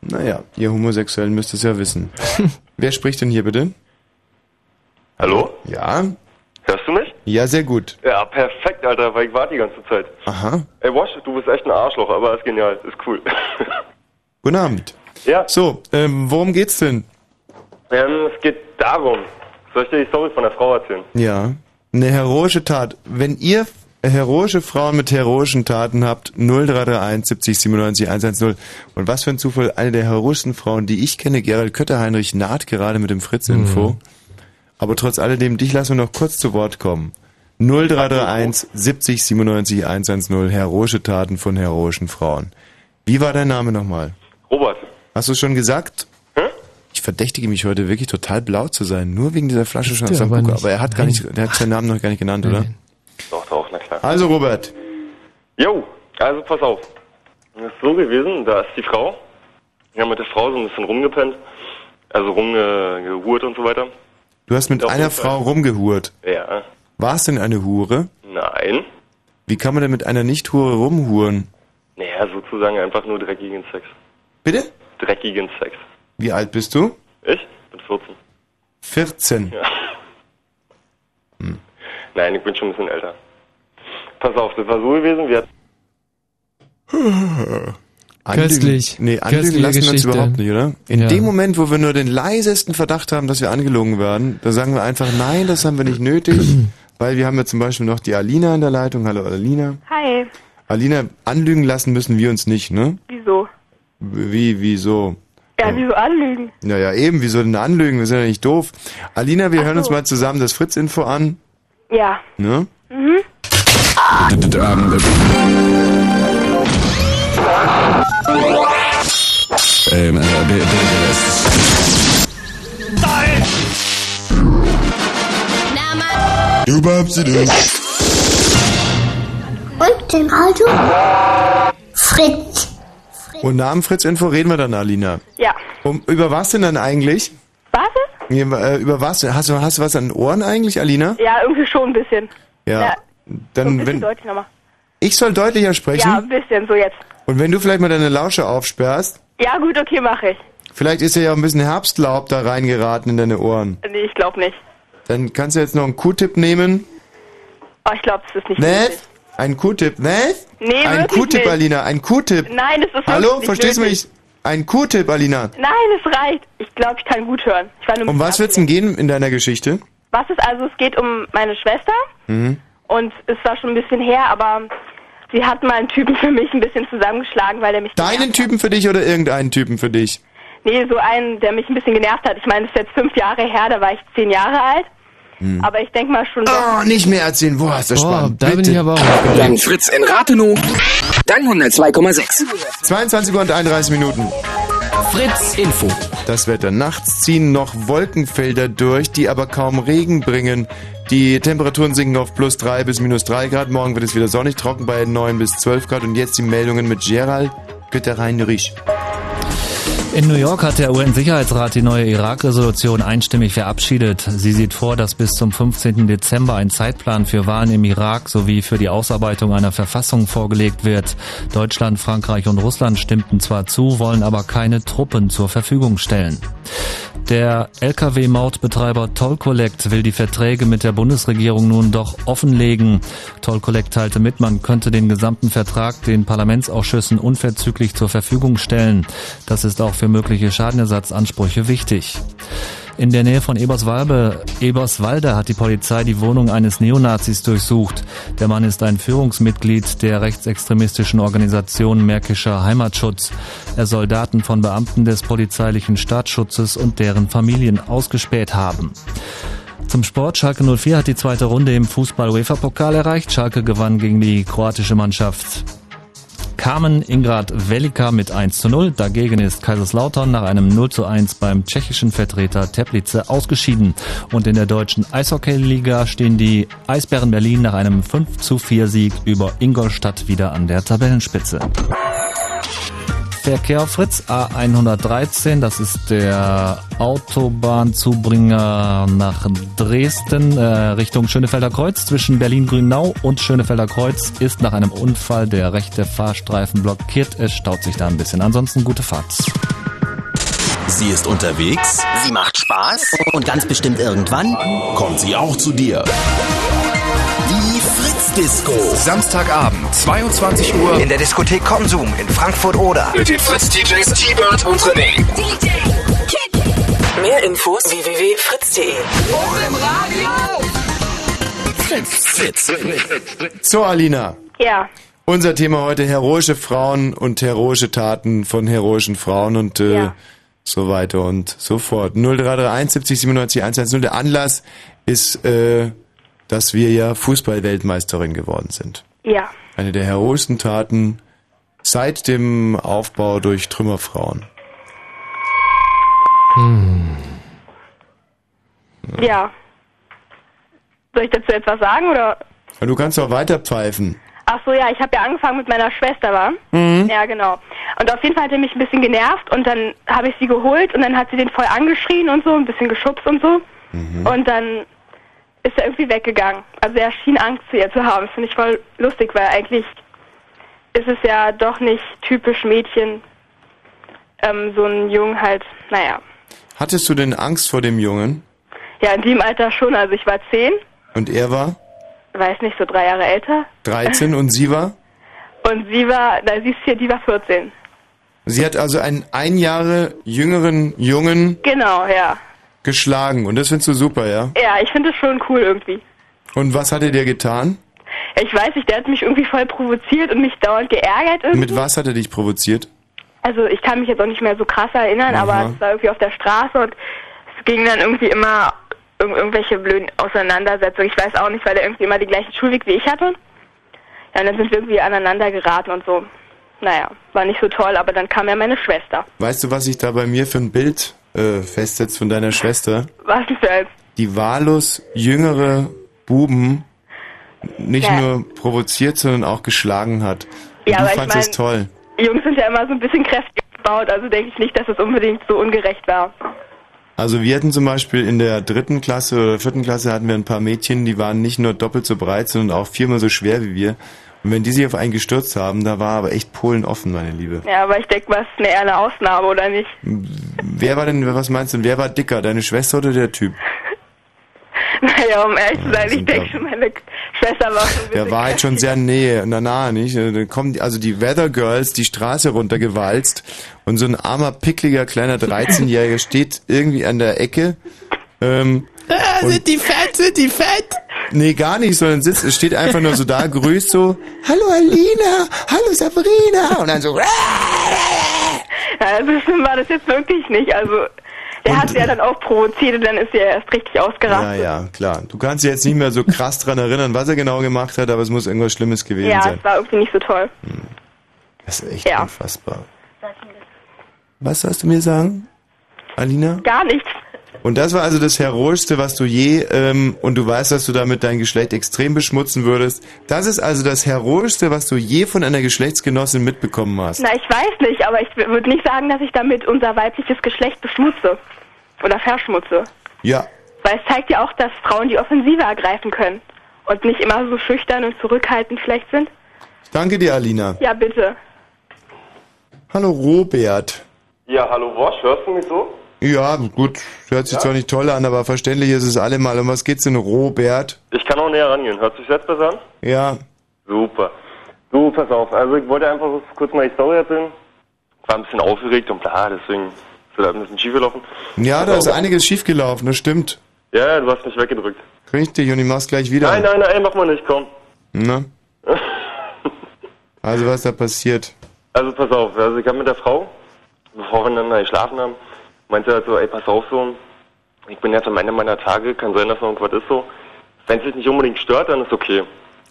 Naja, ihr Homosexuellen müsst es ja wissen. Wer spricht denn hier bitte? Hallo? Ja? Hörst du mich? Ja, sehr gut. Ja, perfekt, Alter, weil ich warte die ganze Zeit. Aha. Ey, Wash, du bist echt ein Arschloch, aber ist genial, ist cool. Guten Abend. ja, So, ähm, worum geht's denn? ähm, es geht darum. Soll ich dir die Story von der Frau erzählen? Ja. Eine heroische Tat. Wenn ihr heroische Frauen mit heroischen Taten habt, 0331 70 97 110. Und was für ein Zufall, eine der heroischsten Frauen, die ich kenne, Gerald Kötterheinrich, naht gerade mit dem Fritz-Info. Aber trotz alledem, dich lassen wir noch kurz zu Wort kommen. 0331 70 97 110, heroische Taten von heroischen Frauen. Wie war dein Name nochmal? Robert. Hast du es schon gesagt? Hä? Ich verdächtige mich heute wirklich total blau zu sein, nur wegen dieser Flasche schon aber nicht. Aber er hat gar nicht, der hat seinen Namen noch gar nicht genannt, oder? Nein. Doch, doch, na klar. Also Robert, Jo, also pass auf. Es ist so gewesen, da ist die Frau. Wir haben mit der Frau so ein bisschen rumgepennt. Also rumgehurt und so weiter. Du hast mit Auf einer. Frau rumgehurt. Ja. War es denn eine Hure? Nein. Wie kann man denn mit einer Nicht-Hure rumhuren? Naja, sozusagen einfach nur dreckigen Sex. Bitte? Dreckigen Sex. Wie alt bist du? Ich bin 14. 14. Ja. Nein, ich bin schon ein bisschen älter. Pass auf, das war so gewesen, wir hatten Anlügen- Köstlich. Nee, anlügen lassen wir uns Geschichte. überhaupt nicht, oder? In Ja. dem Moment, wo wir nur den leisesten Verdacht haben, dass wir angelogen werden, da sagen wir einfach, nein, das haben wir nicht nötig, weil wir haben ja zum Beispiel noch die Alina in der Leitung. Hallo Alina. Hi, Alina, anlügen lassen müssen wir uns nicht, ne? wieso? Wie, wieso? Ja, wieso anlügen? Ja, ja, eben, wieso denn anlügen? Wir sind ja nicht doof. Alina, wir hören uns mal zusammen das Fritz-Info an, Ja. ne? Mhm. Ähm, äh, bitte, babst denn? Und dem Radio? Fritz. Und nach dem Fritz-Info reden wir dann, Alina. Ja. Um, über was denn dann eigentlich? Was? Nee, äh, über was? Hast du, hast du was an den Ohren eigentlich, Alina? Ja, irgendwie schon ein bisschen. Ja. Ja, So ein Dann, bisschen wenn, deutlich nochmal. ich soll deutlicher sprechen? Ja, ein bisschen, so jetzt. Und wenn du vielleicht mal deine Lausche aufsperrst, Ja, gut, okay, mache ich. vielleicht ist ja auch ein bisschen Herbstlaub da reingeraten in deine Ohren. Nee, ich glaube nicht. Dann kannst du jetzt noch einen Q-Tip nehmen. Oh, ich glaube, das ist nicht Was? möglich. Ein Q-Tip, was? Nee, Ein wirklich Q-Tip, nicht. Alina, ein Q-Tip. Nein, das ist Hallo, wirklich verstehst du nötig. mich? Ein Q-Tip, Alina. Nein, es reicht. Ich glaube, ich kann gut hören. Ich war nur ein Um bisschen was wird's denn gehen in deiner Geschichte? Was ist also, es geht um meine Schwester Mhm. und es war schon ein bisschen her, aber sie hat mal einen Typen für mich ein bisschen zusammengeschlagen, weil er mich Deinen Typen für dich oder irgendeinen Typen für dich? Nee, so einen, der mich ein bisschen genervt hat. Ich meine, das ist jetzt fünf Jahre her, da war ich zehn Jahre alt. Hm. Aber ich denke mal schon. Oh, nicht mehr erzählen. Boah, ist das spannend. da bin Bitte. ich aber auch Dann Fritz in Rathenow. Dann 102,6. 22 Uhr und 31 Minuten. Fritz Info. Das Wetter. Nachts ziehen noch Wolkenfelder durch, die aber kaum Regen bringen. Die Temperaturen sinken auf plus 3 bis minus 3 Grad. Morgen wird es wieder sonnig, trocken bei 9 bis 12 Grad. Und jetzt die Meldungen mit Gerald Götterheinrich. In New York hat der UN-Sicherheitsrat die neue Irak-Resolution einstimmig verabschiedet. Sie sieht vor, dass bis zum 15. Dezember ein Zeitplan für Wahlen im Irak sowie für die Ausarbeitung einer Verfassung vorgelegt wird. Deutschland, Frankreich und Russland stimmten zwar zu, wollen aber keine Truppen zur Verfügung stellen. Der Lkw-Mautbetreiber Toll Collect will die Verträge mit der Bundesregierung nun doch offenlegen. Toll Collect teilte mit, man könnte den gesamten Vertrag den Parlamentsausschüssen unverzüglich zur Verfügung stellen. Das ist auch für mögliche Schadenersatzansprüche wichtig. In der Nähe von Eberswalde, Eberswalde hat die Polizei die Wohnung eines Neonazis durchsucht. Der Mann ist ein Führungsmitglied der rechtsextremistischen Organisation Märkischer Heimatschutz. Er soll Daten von Beamten des polizeilichen Staatsschutzes und deren Familien ausgespäht haben. Zum Sport. Schalke 04 hat die zweite Runde im Fußball-UEFA-Pokal erreicht. Schalke gewann gegen die kroatische Mannschaft Kamen Ingrad Velika mit 1 zu 0. Dagegen ist Kaiserslautern nach einem 0 zu 1 beim tschechischen Vertreter Teplice ausgeschieden. Und in der deutschen Eishockey-Liga stehen die Eisbären Berlin nach einem 5 zu 4 Sieg über Ingolstadt wieder an der Tabellenspitze. Verkehr Fritz A113, das ist der Autobahnzubringer nach Dresden äh, Richtung Schönefelder Kreuz. Zwischen Berlin-Grünau und Schönefelder Kreuz ist nach einem Unfall der rechte Fahrstreifen blockiert. Es staut sich da ein bisschen. Ansonsten gute Fahrt. Sie ist unterwegs, sie macht Spaß und ganz bestimmt irgendwann kommt sie auch zu dir. Fritz Disco. Samstagabend, 22 Uhr. In der Diskothek Konsum in Frankfurt oder. Mit den Fritz DJs T-Bird und René. Mehr Infos www.fritz.de. Fritz. So, Alina. Ja. Unser Thema heute heroische Frauen und heroische Taten von heroischen Frauen und äh, Ja. so weiter und so fort. 0331 70 97 110. Der Anlass ist, äh, dass wir ja Fußball-Weltmeisterin geworden sind. Ja. Eine der heroischsten Taten seit dem Aufbau durch Trümmerfrauen. Ja. Soll ich dazu etwas sagen oder? Ja, Du kannst auch weiter pfeifen. Ach so, ja, ich habe ja angefangen mit meiner Schwester, war? Mhm. Ja, genau. Und auf jeden Fall hat er mich ein bisschen genervt und dann habe ich sie geholt und dann hat sie den voll angeschrien und so, ein bisschen geschubst und so. Mhm. Und dann ist er irgendwie weggegangen. Also er schien Angst zu ihr zu haben. Das finde ich voll lustig, weil eigentlich ist es ja doch nicht typisch Mädchen, ähm, so ein Jungen halt, naja. Hattest du denn Angst vor dem Jungen? Ja, in dem Alter schon. Also ich war zehn, Und er war weiß nicht, so drei Jahre älter. 13 und sie war? Und sie war, na, sie ist hier, die war 14. Sie hat also einen ein Jahre jüngeren Jungen Genau, ja. Geschlagen und das findest du super, ja? Ja, ich finde es schon cool irgendwie. Und was hat er dir getan? Ich weiß nicht, der hat mich irgendwie voll provoziert und mich dauernd geärgert irgendwie. Mit was hat er dich provoziert? Also ich kann mich jetzt auch nicht mehr so krass erinnern, Aha. aber es war irgendwie auf der Straße und es ging dann irgendwie immer um irgendwelche blöden Auseinandersetzungen. Ich weiß auch nicht, weil er irgendwie immer den gleichen Schulweg wie ich hatte. Ja, und dann sind wir irgendwie aneinander geraten und so. Naja, war nicht so toll, aber dann kam ja meine Schwester. Weißt du, was sich da bei mir für ein Bild äh, festsetzt von deiner Schwester? Was ist das? Die wahllos jüngere Buben nicht Ja. nur provoziert, sondern auch geschlagen hat. Und Ja, du aber ich fandst es mein- toll. Jungs sind ja immer so ein bisschen kräftig gebaut, also denke ich nicht, dass es unbedingt so ungerecht war. Also wir hatten zum Beispiel in der dritten Klasse oder vierten Klasse hatten wir ein paar Mädchen, die waren nicht nur doppelt so breit, sondern auch viermal so schwer wie wir. Und wenn die sich auf einen gestürzt haben, da war aber echt Polen offen, meine Liebe. Ja, aber ich denke, was ist eine eher eine Ausnahme, oder nicht? Wer war denn, was meinst du, wer war dicker, deine Schwester oder der Typ? Naja, um ehrlich zu sein, ich denke schon, meine Schwester war schon Der war halt schon sehr nähe, der Nahe, nicht? Da kommen die, also die Weather Girls die Straße runtergewalzt und so ein armer, pickliger, kleiner 13-Jähriger steht irgendwie an der Ecke. Ähm, und- sind die fett, sind die fett? Nee, gar nicht, sondern sitzt, steht einfach nur so da, grüßt so, Hallo Alina, hallo Sabrina, und dann so, Ja, so schlimm war das jetzt wirklich nicht. Also, der hat sie ja dann auch provoziert und dann ist sie ja erst richtig ja, ausgerastet. ja, klar. Du kannst dich jetzt nicht mehr so krass dran erinnern, was er genau gemacht hat, aber es muss irgendwas Schlimmes gewesen Ja, sein. es war irgendwie nicht so toll. Das ist echt Ja. unfassbar. Was sollst du mir sagen, Alina? Gar nichts. Und das war also das Heroischste, was du je, ähm, und du weißt, dass du damit dein Geschlecht extrem beschmutzen würdest. Das ist also das Heroischste, was du je von einer Geschlechtsgenossin mitbekommen hast. Na, ich weiß nicht, aber ich würde nicht sagen, dass ich damit unser weibliches Geschlecht beschmutze. Oder verschmutze. Ja, Weil es zeigt ja auch, dass Frauen die Offensive ergreifen können. Und nicht immer so schüchtern und zurückhaltend schlecht sind. danke dir, Alina. Ja, bitte. Hallo, Robert. Ja, hallo Wosch, hörst du mich so? Ja, gut, hört sich Ja? zwar nicht toll an, aber verständlich ist es allemal. Um was geht's denn, Robert? Ich kann auch näher rangehen. Hört sich jetzt besser an? Ja, Super. Du, pass auf. Also ich wollte einfach kurz mal die Story erzählen. War ein bisschen aufgeregt und bla, deswegen ist das ein bisschen schief gelaufen. ja, da ist einiges schiefgelaufen, das stimmt. Ja, ja, du hast mich weggedrückt. Richtig, und ich mach's gleich wieder. Nein, nein, nein, mach mal nicht, komm. Na? Also, was da passiert? Also pass auf, also ich habe mit der Frau, bevor wir dann geschlafen haben, meinte halt so, ey, pass auf so, ich bin jetzt am Ende meiner Tage, kann sein, dass noch irgendwas ist so. Wenn es dich nicht unbedingt stört, dann ist okay.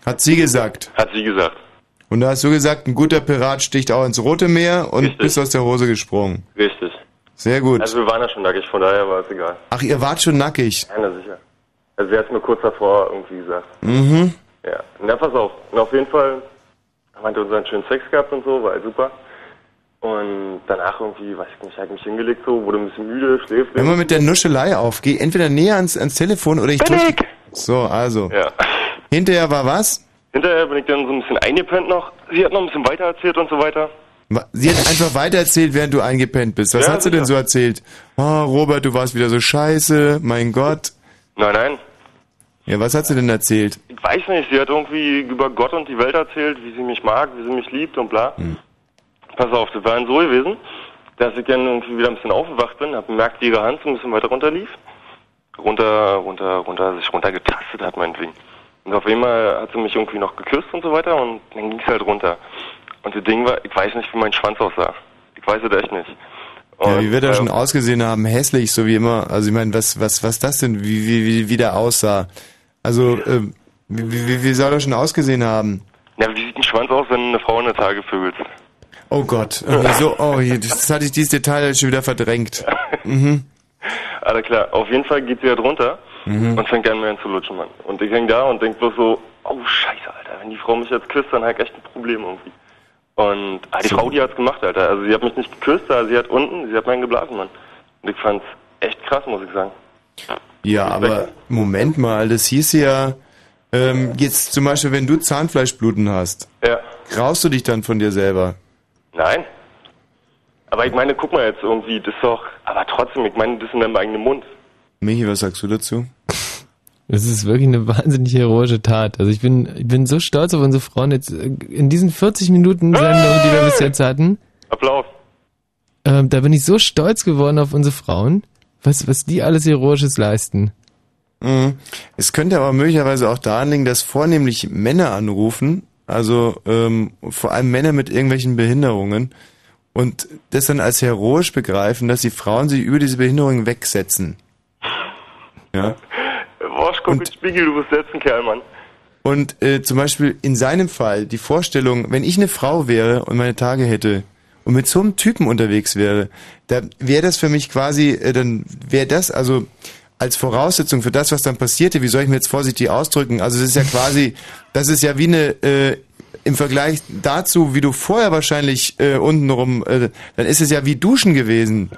Hat sie gesagt. Hat sie gesagt. Und da hast du gesagt, ein guter Pirat sticht auch ins Rote Meer und bist aus der Hose gesprungen. Richtig. Sehr gut. Also wir waren ja schon nackig, von daher war es egal. Ach, ihr wart schon nackig. Ja, na sicher. Also sie hat mir kurz davor irgendwie gesagt. Mhm. Ja. Na, pass auf. Und auf jeden Fall meinte unseren schönen Sex gehabt und so, war halt super. Und danach irgendwie, weiß ich nicht, ich mich hingelegt so, wurde ein bisschen müde, schläft. Wenn man mit der Nuschelei aufgeht, entweder näher ans, ans Telefon oder ich Bin drück. So, also. Ja. Hinterher war was? Hinterher bin ich dann so ein bisschen eingepennt noch. Sie hat noch ein bisschen weiter erzählt und so weiter. Sie hat einfach weitererzählt, während du eingepennt bist. Was Ja, hat sie denn so erzählt? Oh, Robert, du warst wieder so scheiße, mein Gott. Nein, nein. Ja, was hat sie denn erzählt? Ich weiß nicht, sie hat irgendwie über Gott und die Welt erzählt, wie sie mich mag, wie sie mich liebt und bla. Hm. Pass auf, das war dann so gewesen, dass ich dann irgendwie wieder ein bisschen aufgewacht bin, hab bemerkt, wie ihre Hand so ein bisschen weiter runter lief. Runter, runter, runter, sich runtergetastet hat, meinetwegen. Und auf einmal hat sie mich irgendwie noch geküsst und so weiter und dann ging's halt runter. Und das Ding war, ich weiß nicht, wie mein Schwanz aussah. Ich weiß es echt nicht. Ja, wie wird er äh, schon ausgesehen haben? Hässlich, so wie immer. Also ich meine, was, was, was das denn, wie, wie, wie, wie der aussah? Also, ähm, wie, wie, wie soll er schon ausgesehen haben? Ja, wie sieht ein Schwanz aus, wenn eine Frau in der Tage vögelt? Oh Gott, irgendwie so, oh, das hatte ich dieses Detail schon wieder verdrängt. Mhm. Alles klar, auf jeden Fall geht sie halt runter Mhm. und fängt an mir an zu lutschen, Mann. Und ich häng da und denk bloß so, oh scheiße, Alter, wenn die Frau mich jetzt küsst, dann hab ich echt ein Problem irgendwie. Und ah, die So. Frau, die hat's gemacht, Alter. Also sie hat mich nicht geküsst, aber sie hat unten, sie hat meinen geblasen, Mann. Und ich fand's echt krass, muss ich sagen. Ja, aber Moment mal, das hieß ja, ähm, jetzt zum Beispiel, wenn du Zahnfleischbluten hast, Ja. graust du dich dann von dir selber? Nein. Aber ich meine, guck mal jetzt irgendwie, das ist doch, aber trotzdem, ich meine, das ist in deinem eigenen Mund. Michi, was sagst du dazu? Das ist wirklich eine wahnsinnig heroische Tat. Also ich bin, ich bin so stolz auf unsere Frauen jetzt äh, in diesen 40 Minuten Sendung, die wir bis jetzt hatten. Applaus. Ähm, da bin ich so stolz geworden auf unsere Frauen, was, was die alles Heroisches leisten. Mhm. Es könnte aber möglicherweise auch daran liegen, dass vornehmlich Männer anrufen, also ähm, vor allem Männer mit irgendwelchen Behinderungen und das dann als heroisch begreifen, dass die Frauen sich über diese Behinderungen wegsetzen. Ja. Woschko mit Spiegel, du bist selbst ein Kerl, Mann. Und äh, zum Beispiel in seinem Fall die Vorstellung, wenn ich eine Frau wäre und meine Tage hätte und mit so einem Typen unterwegs wäre, da wäre das für mich quasi, äh, dann wäre das also als Voraussetzung für das, was dann passierte, wie soll ich mir jetzt vorsichtig ausdrücken? Also es ist ja quasi, das ist ja wie eine äh, im Vergleich dazu, wie du vorher wahrscheinlich äh, untenrum, äh, dann ist es ja wie Duschen gewesen.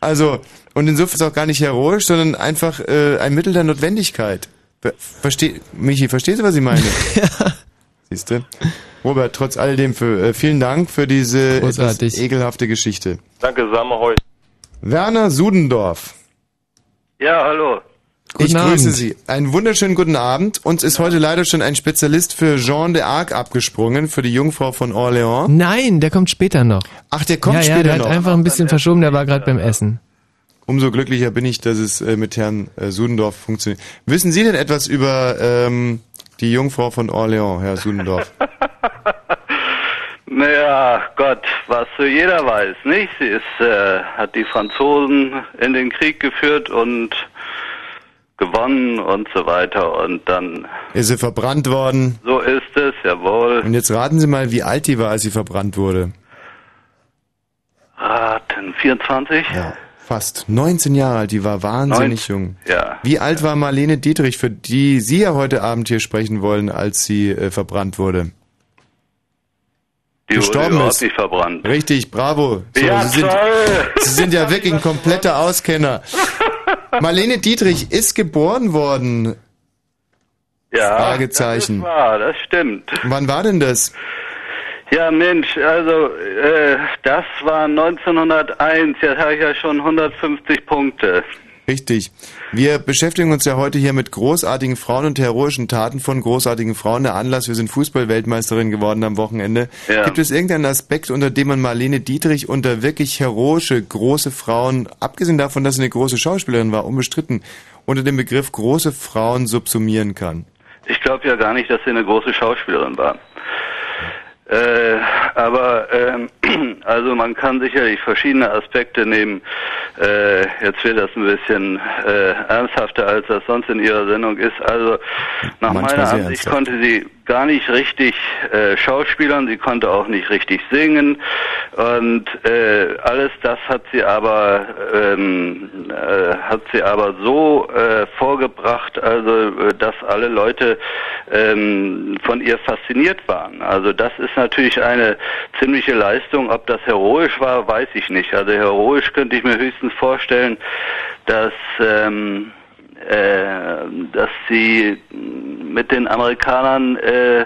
Also und insofern ist es auch gar nicht heroisch, sondern einfach äh, ein Mittel der Notwendigkeit. Ver Versteh, Michi, verstehst du, was ich meine? ja. Siehst du? Robert, trotz alledem für, äh, vielen Dank für diese ekelhafte Geschichte. Danke, Samahoi. Werner Sudendorf. Ja, hallo. ich Guten grüße Abend. Sie. Einen wunderschönen guten Abend. Uns ist heute leider schon ein Spezialist für Jean d'Arc abgesprungen, für die Jungfrau von Orléans. Nein, der kommt später noch. Ach, der kommt ja, ja, später der noch. hat einfach ein bisschen verschoben, der war gerade beim Essen. Umso glücklicher bin ich, dass es äh, mit Herrn äh, Sudendorf funktioniert. Wissen Sie denn etwas über ähm, die Jungfrau von Orléans, Herr Sudendorf? Naja, Gott, was so jeder weiß, nicht? Sie ist, äh, hat die Franzosen in den Krieg geführt und gewonnen und so weiter und dann ist sie verbrannt worden? so ist es, jawohl. Und jetzt raten Sie mal, wie alt die war, als sie verbrannt wurde. Raten, 24? Ja, fast 19 Jahre alt. Die war wahnsinnig 19, jung. Ja. Wie alt war Marlene Dietrich, für die Sie ja heute Abend hier sprechen wollen, als sie äh, verbrannt wurde? Die Gestorben wurde ist. nicht verbrannt. Richtig, bravo. So, Ja, Sie, sind, toll. Sie sind ja wirklich ein kompletter Auskenner. Marlene Dietrich ist geboren worden. Ja, Fragezeichen. das wahr, das stimmt. Wann war denn das? Ja, Mensch, also äh, das war 1901, jetzt habe ich ja schon 150 Punkte. Richtig. Wir beschäftigen uns ja heute hier mit großartigen Frauen und heroischen Taten von großartigen Frauen. Der Anlass, wir sind Fußball-Weltmeisterin geworden am Wochenende. Ja. Gibt es irgendeinen Aspekt, unter dem man Marlene Dietrich unter wirklich heroische, große Frauen, abgesehen davon, dass sie eine große Schauspielerin war, unbestritten, unter dem Begriff große Frauen subsumieren kann? Ich glaube ja gar nicht, dass sie eine große Schauspielerin war. Äh, aber ähm, also man kann sicherlich verschiedene Aspekte nehmen. Äh, jetzt wird das ein bisschen äh, ernsthafter, als das sonst in ihrer Sendung ist. Also nach Manchmal meiner Ansicht ernsthaft. konnte sie gar nicht richtig äh, schauspielern, sie konnte auch nicht richtig singen und äh, alles das hat sie aber ähm, äh, hat sie aber so äh, vorgebracht, also äh, dass alle Leute ähm, von ihr fasziniert waren. Also das ist natürlich eine ziemliche Leistung. Ob das heroisch war, weiß ich nicht. Also heroisch könnte ich mir höchstens vorstellen, dass ähm, äh, dass sie mit den Amerikanern äh,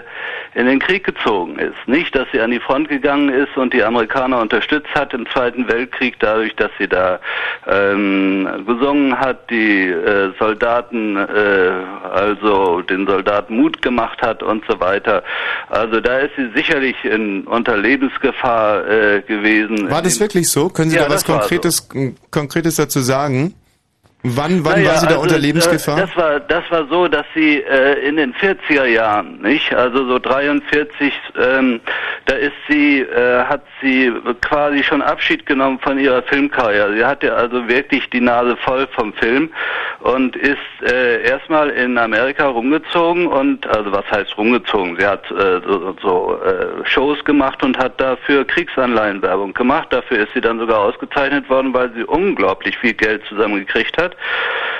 in den Krieg gezogen ist. Nicht, dass sie an die Front gegangen ist und die Amerikaner unterstützt hat im Zweiten Weltkrieg, dadurch, dass sie da ähm, gesungen hat, die äh, Soldaten, äh, also den Soldaten Mut gemacht hat und so weiter. Also da ist sie sicherlich in, unter Lebensgefahr äh, gewesen. War das wirklich so? Können Sie Ja, da was Konkretes, Konkretes dazu sagen? Wann, wann Naja, war sie da also, unter Lebensgefahr? Das war, das war so, dass sie äh, in den 40er Jahren, nicht? Also so 43, ähm, da ist sie, äh, hat sie quasi schon Abschied genommen von ihrer Filmkarriere. Sie hatte also wirklich die Nase voll vom Film und ist äh, erstmal in Amerika rumgezogen und, also was heißt rumgezogen? Sie hat äh, so, so äh, Shows gemacht und hat dafür Kriegsanleihenwerbung gemacht. Dafür ist sie dann sogar ausgezeichnet worden, weil sie unglaublich viel Geld zusammengekriegt hat.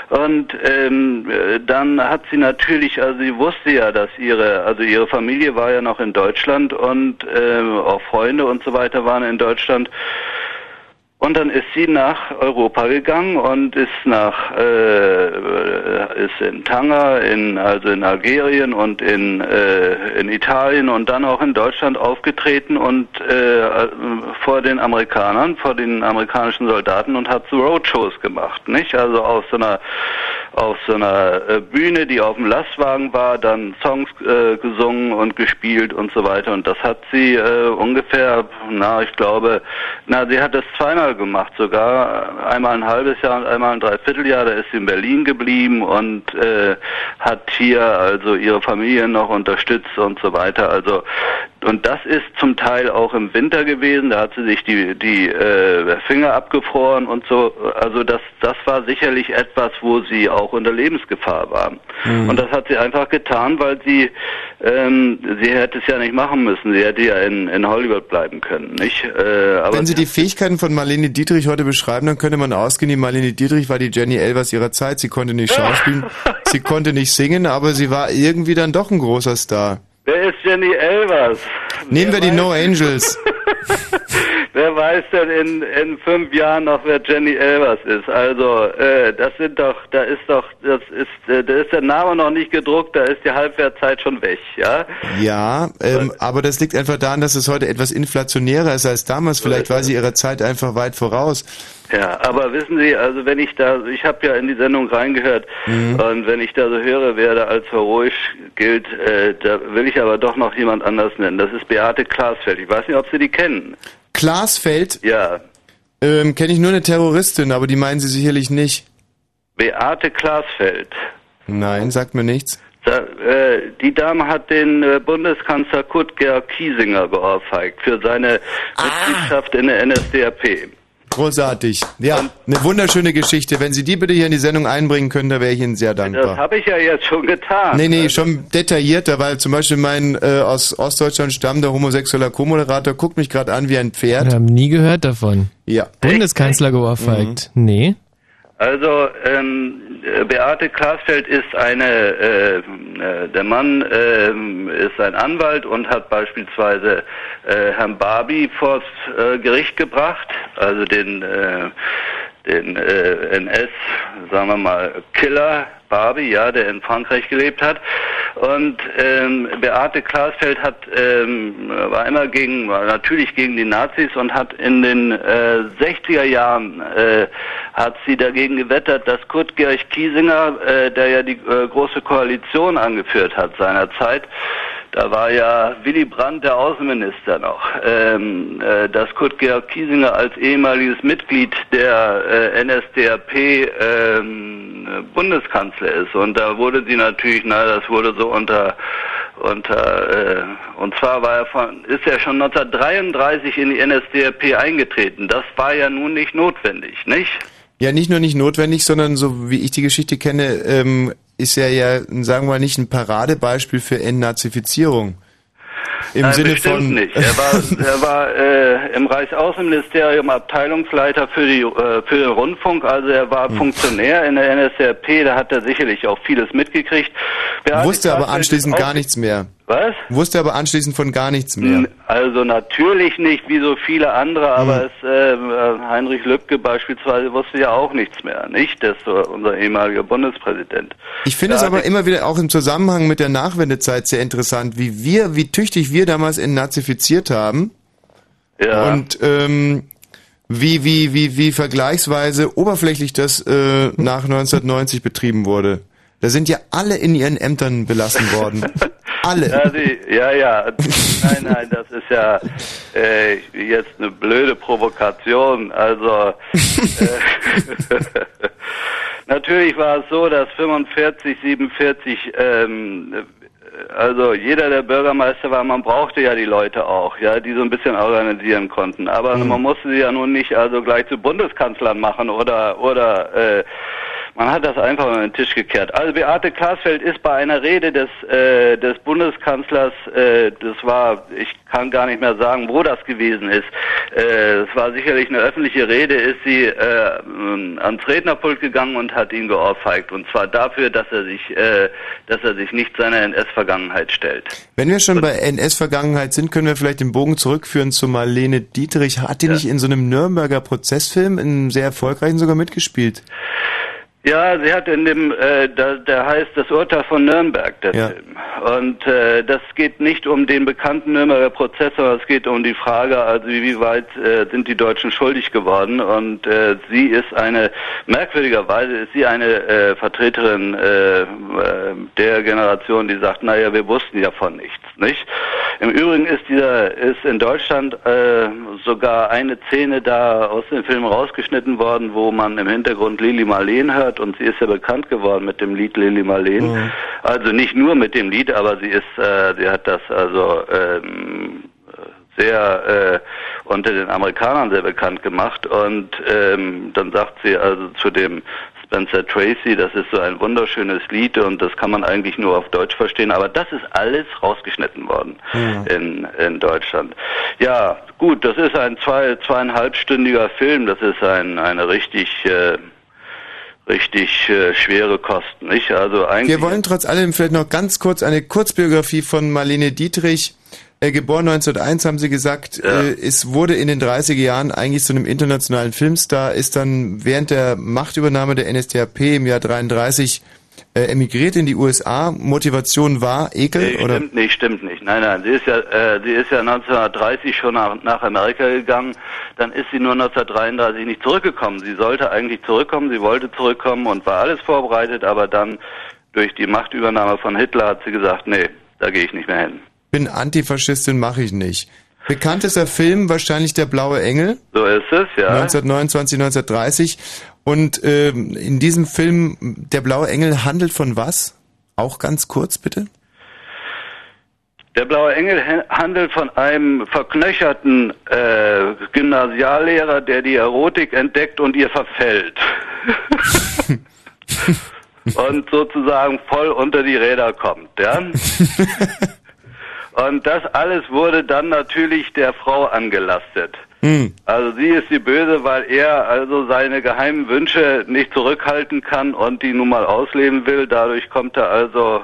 Und ähm, äh, dann hat sie natürlich, also sie wusste ja, dass ihre, also ihre Familie war ja noch in Deutschland und äh, auch Freunde und so weiter waren in Deutschland. Und dann ist sie nach Europa gegangen und ist nach äh, ist in Tanger, in also in Algerien und in äh, in Italien und dann auch in Deutschland aufgetreten und äh, vor den Amerikanern, vor den amerikanischen Soldaten und hat so Roadshows gemacht, nicht? Also auf so einer auf so einer äh, Bühne, die auf dem Lastwagen war, dann Songs äh, gesungen und gespielt und so weiter. Und das hat sie äh, ungefähr, na, ich glaube, na, sie hat das zweimal gemacht sogar. Einmal ein halbes Jahr und einmal ein Dreivierteljahr. Da ist sie in Berlin geblieben und äh, hat hier also ihre Familie noch unterstützt und so weiter. Also und das ist zum Teil auch im Winter gewesen. Da hat sie sich die die äh, Finger abgefroren und so. Also das das war sicherlich etwas, wo sie auch unter Lebensgefahr war. Mhm. Und das hat sie einfach getan, weil sie ähm, sie hätte es ja nicht machen müssen. Sie hätte ja in, in Hollywood bleiben können, nicht? Äh, Wenn Sie die Fähigkeiten von Marlene Dietrich heute beschreiben, dann könnte man ausgehen, die Marlene Dietrich war die Jenny Elvers ihrer Zeit. Sie konnte nicht schauspielen, sie konnte nicht singen, aber sie war irgendwie dann doch ein großer Star. Wer ist Jenny Elvers? Nehmen wir die No Angels. Wer weiß denn in, in fünf Jahren noch, wer Jenny Elvers ist? Also, äh, das sind doch, da ist doch, das ist, äh, da ist der Name noch nicht gedruckt, da ist die Halbwertzeit schon weg, ja? Ja, ähm, aber das liegt einfach daran, dass es heute etwas inflationärer ist als damals. Vielleicht war sie ihrer Zeit einfach weit voraus. Ja, aber wissen Sie, also wenn ich da, ich habe ja in die Sendung reingehört Mhm. und wenn ich da so höre, wer da als heroisch gilt, äh, da will ich aber doch noch jemand anders nennen. Das ist Beate Klasfeld. Ich weiß nicht, ob Sie die kennen. Klaasfeld, Ja, ähm, kenne ich nur eine Terroristin, aber die meinen Sie sicherlich nicht. Beate Klasfeld. Nein, sagt mir nichts. Da, äh, die Dame hat den äh, Bundeskanzler Kurt Georg Kiesinger geohrfeigt für seine Ah. Mitgliedschaft in der NSDAP. Großartig. Ja, eine wunderschöne Geschichte. Wenn Sie die bitte hier in die Sendung einbringen können, da wäre ich Ihnen sehr Das dankbar. habe ich ja jetzt schon getan. Nee, nee, schon detaillierter, weil zum Beispiel mein äh, aus Ostdeutschland stammender homosexueller Co-Moderator guckt mich gerade an wie ein Pferd. Wir haben nie gehört davon. Ja. Bundeskanzler geohrfeigt. Nee. Also ähm, äh, Beate Klasfeld ist eine, äh, äh, der Mann ähm, ist ein Anwalt und hat beispielsweise äh, Herrn Barbie vors äh, Gericht gebracht, also den äh, den äh, NS, sagen wir mal, Killer Barbie, ja, der in Frankreich gelebt hat. Und ähm, Beate Klasfeld hat ähm, war immer gegen, war natürlich gegen die Nazis und hat in den äh, 60er Jahren äh, hat sie dagegen gewettert, dass Kurt Georg Kiesinger, äh, der ja die äh, große Koalition angeführt hat seinerzeit, da war ja Willy Brandt der Außenminister noch, ähm, äh, dass Kurt Georg Kiesinger als ehemaliges Mitglied der äh, NSDAP ähm, Bundeskanzler ist. Und da wurde sie natürlich, na, das wurde so unter unter äh, und zwar war er von ist er schon 1933 in die NSDAP eingetreten. Das war ja nun nicht notwendig, nicht? Ja, nicht nur nicht notwendig, sondern so wie ich die Geschichte kenne, ähm, ist er ja, sagen wir mal, nicht ein Paradebeispiel für Entnazifizierung. Im Nein, Sinne bestimmt von nicht. Er war, er war äh, im Reichsaußenministerium Abteilungsleiter für die äh, für den Rundfunk, also er war Hm. Funktionär in der NSDAP, da hat er sicherlich auch vieles mitgekriegt. Beate wusste aber anschließend gar nichts mehr. Was? Wusste aber anschließend von gar nichts mehr. Also natürlich nicht, wie so viele andere, aber Hm. es, äh, Heinrich Lübke beispielsweise wusste ja auch nichts mehr, nicht? Das war unser ehemaliger Bundespräsident. Ich finde es aber immer wieder auch im Zusammenhang mit der Nachwendezeit sehr interessant, wie wir, wie tüchtig wir damals entnazifiziert haben. Ja. Und ähm, wie, wie, wie, wie vergleichsweise oberflächlich das äh, nach 1990 betrieben wurde. Da sind ja alle in ihren Ämtern belassen worden. alle. Ja, sie, ja, ja. Nein, nein, das ist ja äh, jetzt eine blöde Provokation. Also äh, natürlich war es so, dass 45, 47, ähm, also jeder der Bürgermeister war, man brauchte ja die Leute auch, ja, die so ein bisschen organisieren konnten. Aber man musste sie ja nun nicht also gleich zu Bundeskanzlern machen oder oder äh, man hat das einfach über den Tisch gekehrt. Also Beate Klasfeld ist bei einer Rede des äh, des Bundeskanzlers, äh, das war, ich kann gar nicht mehr sagen, wo das gewesen ist. Äh, es war sicherlich eine öffentliche Rede, ist sie äh, ans Rednerpult gegangen und hat ihn geohrfeigt. Und zwar dafür, dass er sich, äh, dass er sich nicht seiner NS-Vergangenheit stellt. Wenn wir schon bei NS-Vergangenheit sind, können wir vielleicht den Bogen zurückführen zu Marlene Dietrich. Hat die nicht in so einem Nürnberger Prozessfilm, in einem sehr erfolgreichen sogar mitgespielt? Ja, sie hat in dem, äh, da, der heißt das Urteil von Nürnberg, der Ja. Film. und äh, das geht nicht um den bekannten Nürnberger Prozess, sondern es geht um die Frage, also wie weit äh, sind die Deutschen schuldig geworden. Und äh, sie ist eine, merkwürdigerweise ist sie eine äh, Vertreterin äh, äh, der Generation, die sagt, naja, wir wussten ja von nichts, nicht? Im Übrigen ist dieser, ist in Deutschland äh, sogar eine Szene da aus dem Film rausgeschnitten worden, wo man im Hintergrund Lili Marleen hört und sie ist ja bekannt geworden mit dem Lied Lili Marleen. Also nicht nur mit dem Lied, aber sie ist, äh, sie hat das also ähm, sehr äh, unter den Amerikanern sehr bekannt gemacht und ähm, dann sagt sie also zu dem Spencer Tracy, das ist so ein wunderschönes Lied und das kann man eigentlich nur auf Deutsch verstehen, aber das ist alles rausgeschnitten worden in, in Deutschland. Ja, gut, das ist ein zwei, zweieinhalbstündiger Film, das ist ein, eine richtig, äh, richtig äh, schwere Kost, nicht? Also eigentlich. Wir wollen trotz allem vielleicht noch ganz kurz eine Kurzbiografie von Marlene Dietrich. Äh, geboren 1901, haben Sie gesagt, äh, es wurde in den 30er Jahren eigentlich zu einem internationalen Filmstar, ist dann während der Machtübernahme der NSDAP im Jahr 33 äh, emigriert in die USA. Motivation war Ekel Nee, oder? stimmt nicht, stimmt nicht. Nein, nein, sie ist ja, äh, sie ist ja 1930 schon nach, nach Amerika gegangen. Dann ist sie nur 1933 nicht zurückgekommen. Sie sollte eigentlich zurückkommen, sie wollte zurückkommen und war alles vorbereitet, aber dann durch die Machtübernahme von Hitler hat sie gesagt, nee, da gehe ich nicht mehr hin. Bin Antifaschistin, mache ich nicht. Bekanntester Film wahrscheinlich Der blaue Engel. So ist es, ja. 1929, 1930. Und ähm, in diesem Film Der blaue Engel handelt von was? Auch ganz kurz bitte. Der Blaue Engel ha- handelt von einem verknöcherten äh, Gymnasiallehrer, der die Erotik entdeckt und ihr verfällt. und sozusagen voll unter die Räder kommt, ja. und das alles wurde dann natürlich der Frau angelastet. Hm. Also sie ist die Böse, weil er also seine geheimen Wünsche nicht zurückhalten kann und die nun mal ausleben will. Dadurch kommt er also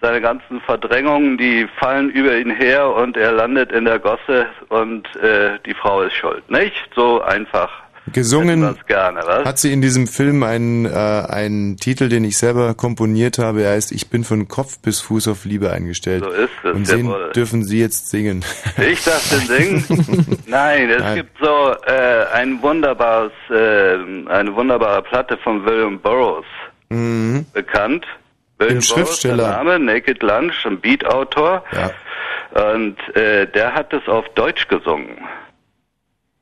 seine ganzen Verdrängungen, die fallen über ihn her und er landet in der Gosse und äh, die Frau ist schuld. Nicht so einfach. Gesungen gerne, hat sie in diesem Film einen, äh, einen Titel, den ich selber komponiert habe. Er heißt Ich bin von Kopf bis Fuß auf Liebe eingestellt. So ist es, Und den dürfen Sie jetzt singen. Ich dachte singen. Nein, es Nein. gibt so äh, ein wunderbares, äh, eine wunderbare Platte von William Burroughs Mhm. bekannt. William Dem Schriftsteller. Burroughs, der Name, Naked Lunch, ein Beatautor. Ja. Und äh, der hat es auf Deutsch gesungen.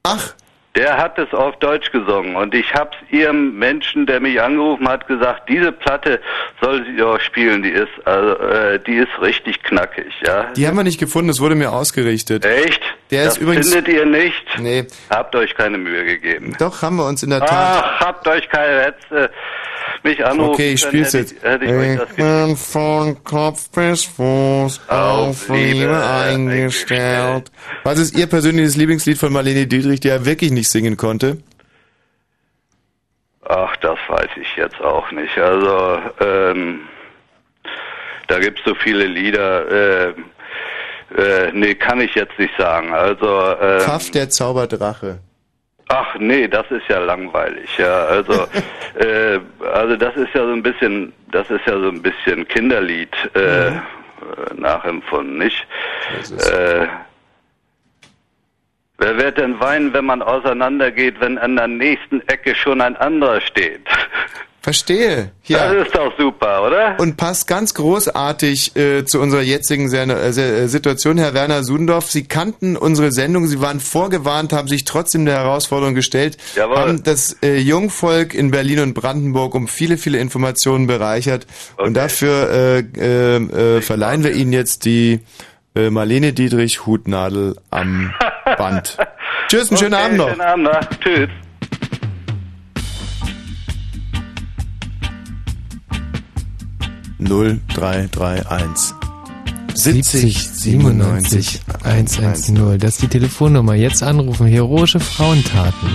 Ach. Der hat es auf Deutsch gesungen und ich hab's ihrem Menschen, der mich angerufen hat, gesagt, diese Platte soll sie auch spielen, die ist also äh, die ist richtig knackig, ja. Die haben wir nicht gefunden, das wurde mir ausgerichtet. Echt? Der das ist übrigens. findet ihr nicht? Nee. Habt euch keine Mühe gegeben. Doch, haben wir uns in der Tat. Ach, habt euch keine Hetze. Mich anrufen Okay, ich spiel's jetzt. Ich, bin von Kopf bis Fuß auf Liebe eingestellt. Was ist Ihr persönliches Lieblingslied von Marlene Dietrich, die er wirklich nicht singen konnte? Ach, das weiß ich jetzt auch nicht. Also, ähm, da gibt's so viele Lieder. Äh, äh, nee, kann ich jetzt nicht sagen. Also, ähm, Pfaff der Zauberdrache. Ach nee, das ist ja langweilig. Ja, also, äh, also das ist ja so ein bisschen, das ist ja so ein bisschen Kinderlied äh, Mhm. nachempfunden, nicht? Äh, wer wird denn weinen, wenn man auseinandergeht, wenn an der nächsten Ecke schon ein anderer steht? Verstehe. Ja. Das ist doch super, oder? Und passt ganz großartig äh, zu unserer jetzigen äh, äh, Situation, Herr Werner Sudendorf. Sie kannten unsere Sendung, Sie waren vorgewarnt, haben sich trotzdem der Herausforderung gestellt, Jawohl. haben das äh, Jungvolk in Berlin und Brandenburg um viele, viele Informationen bereichert. Und dafür äh, äh, äh, verleihen wir Ihnen jetzt die äh, Marlene Dietrich Hutnadel am Band. Tschüss, einen schönen Okay, Abend noch. Schönen Abend noch. Tschüss. Null drei drei eins 70 97 110. Das ist die Telefonnummer. Jetzt anrufen. Heroische Frauentaten.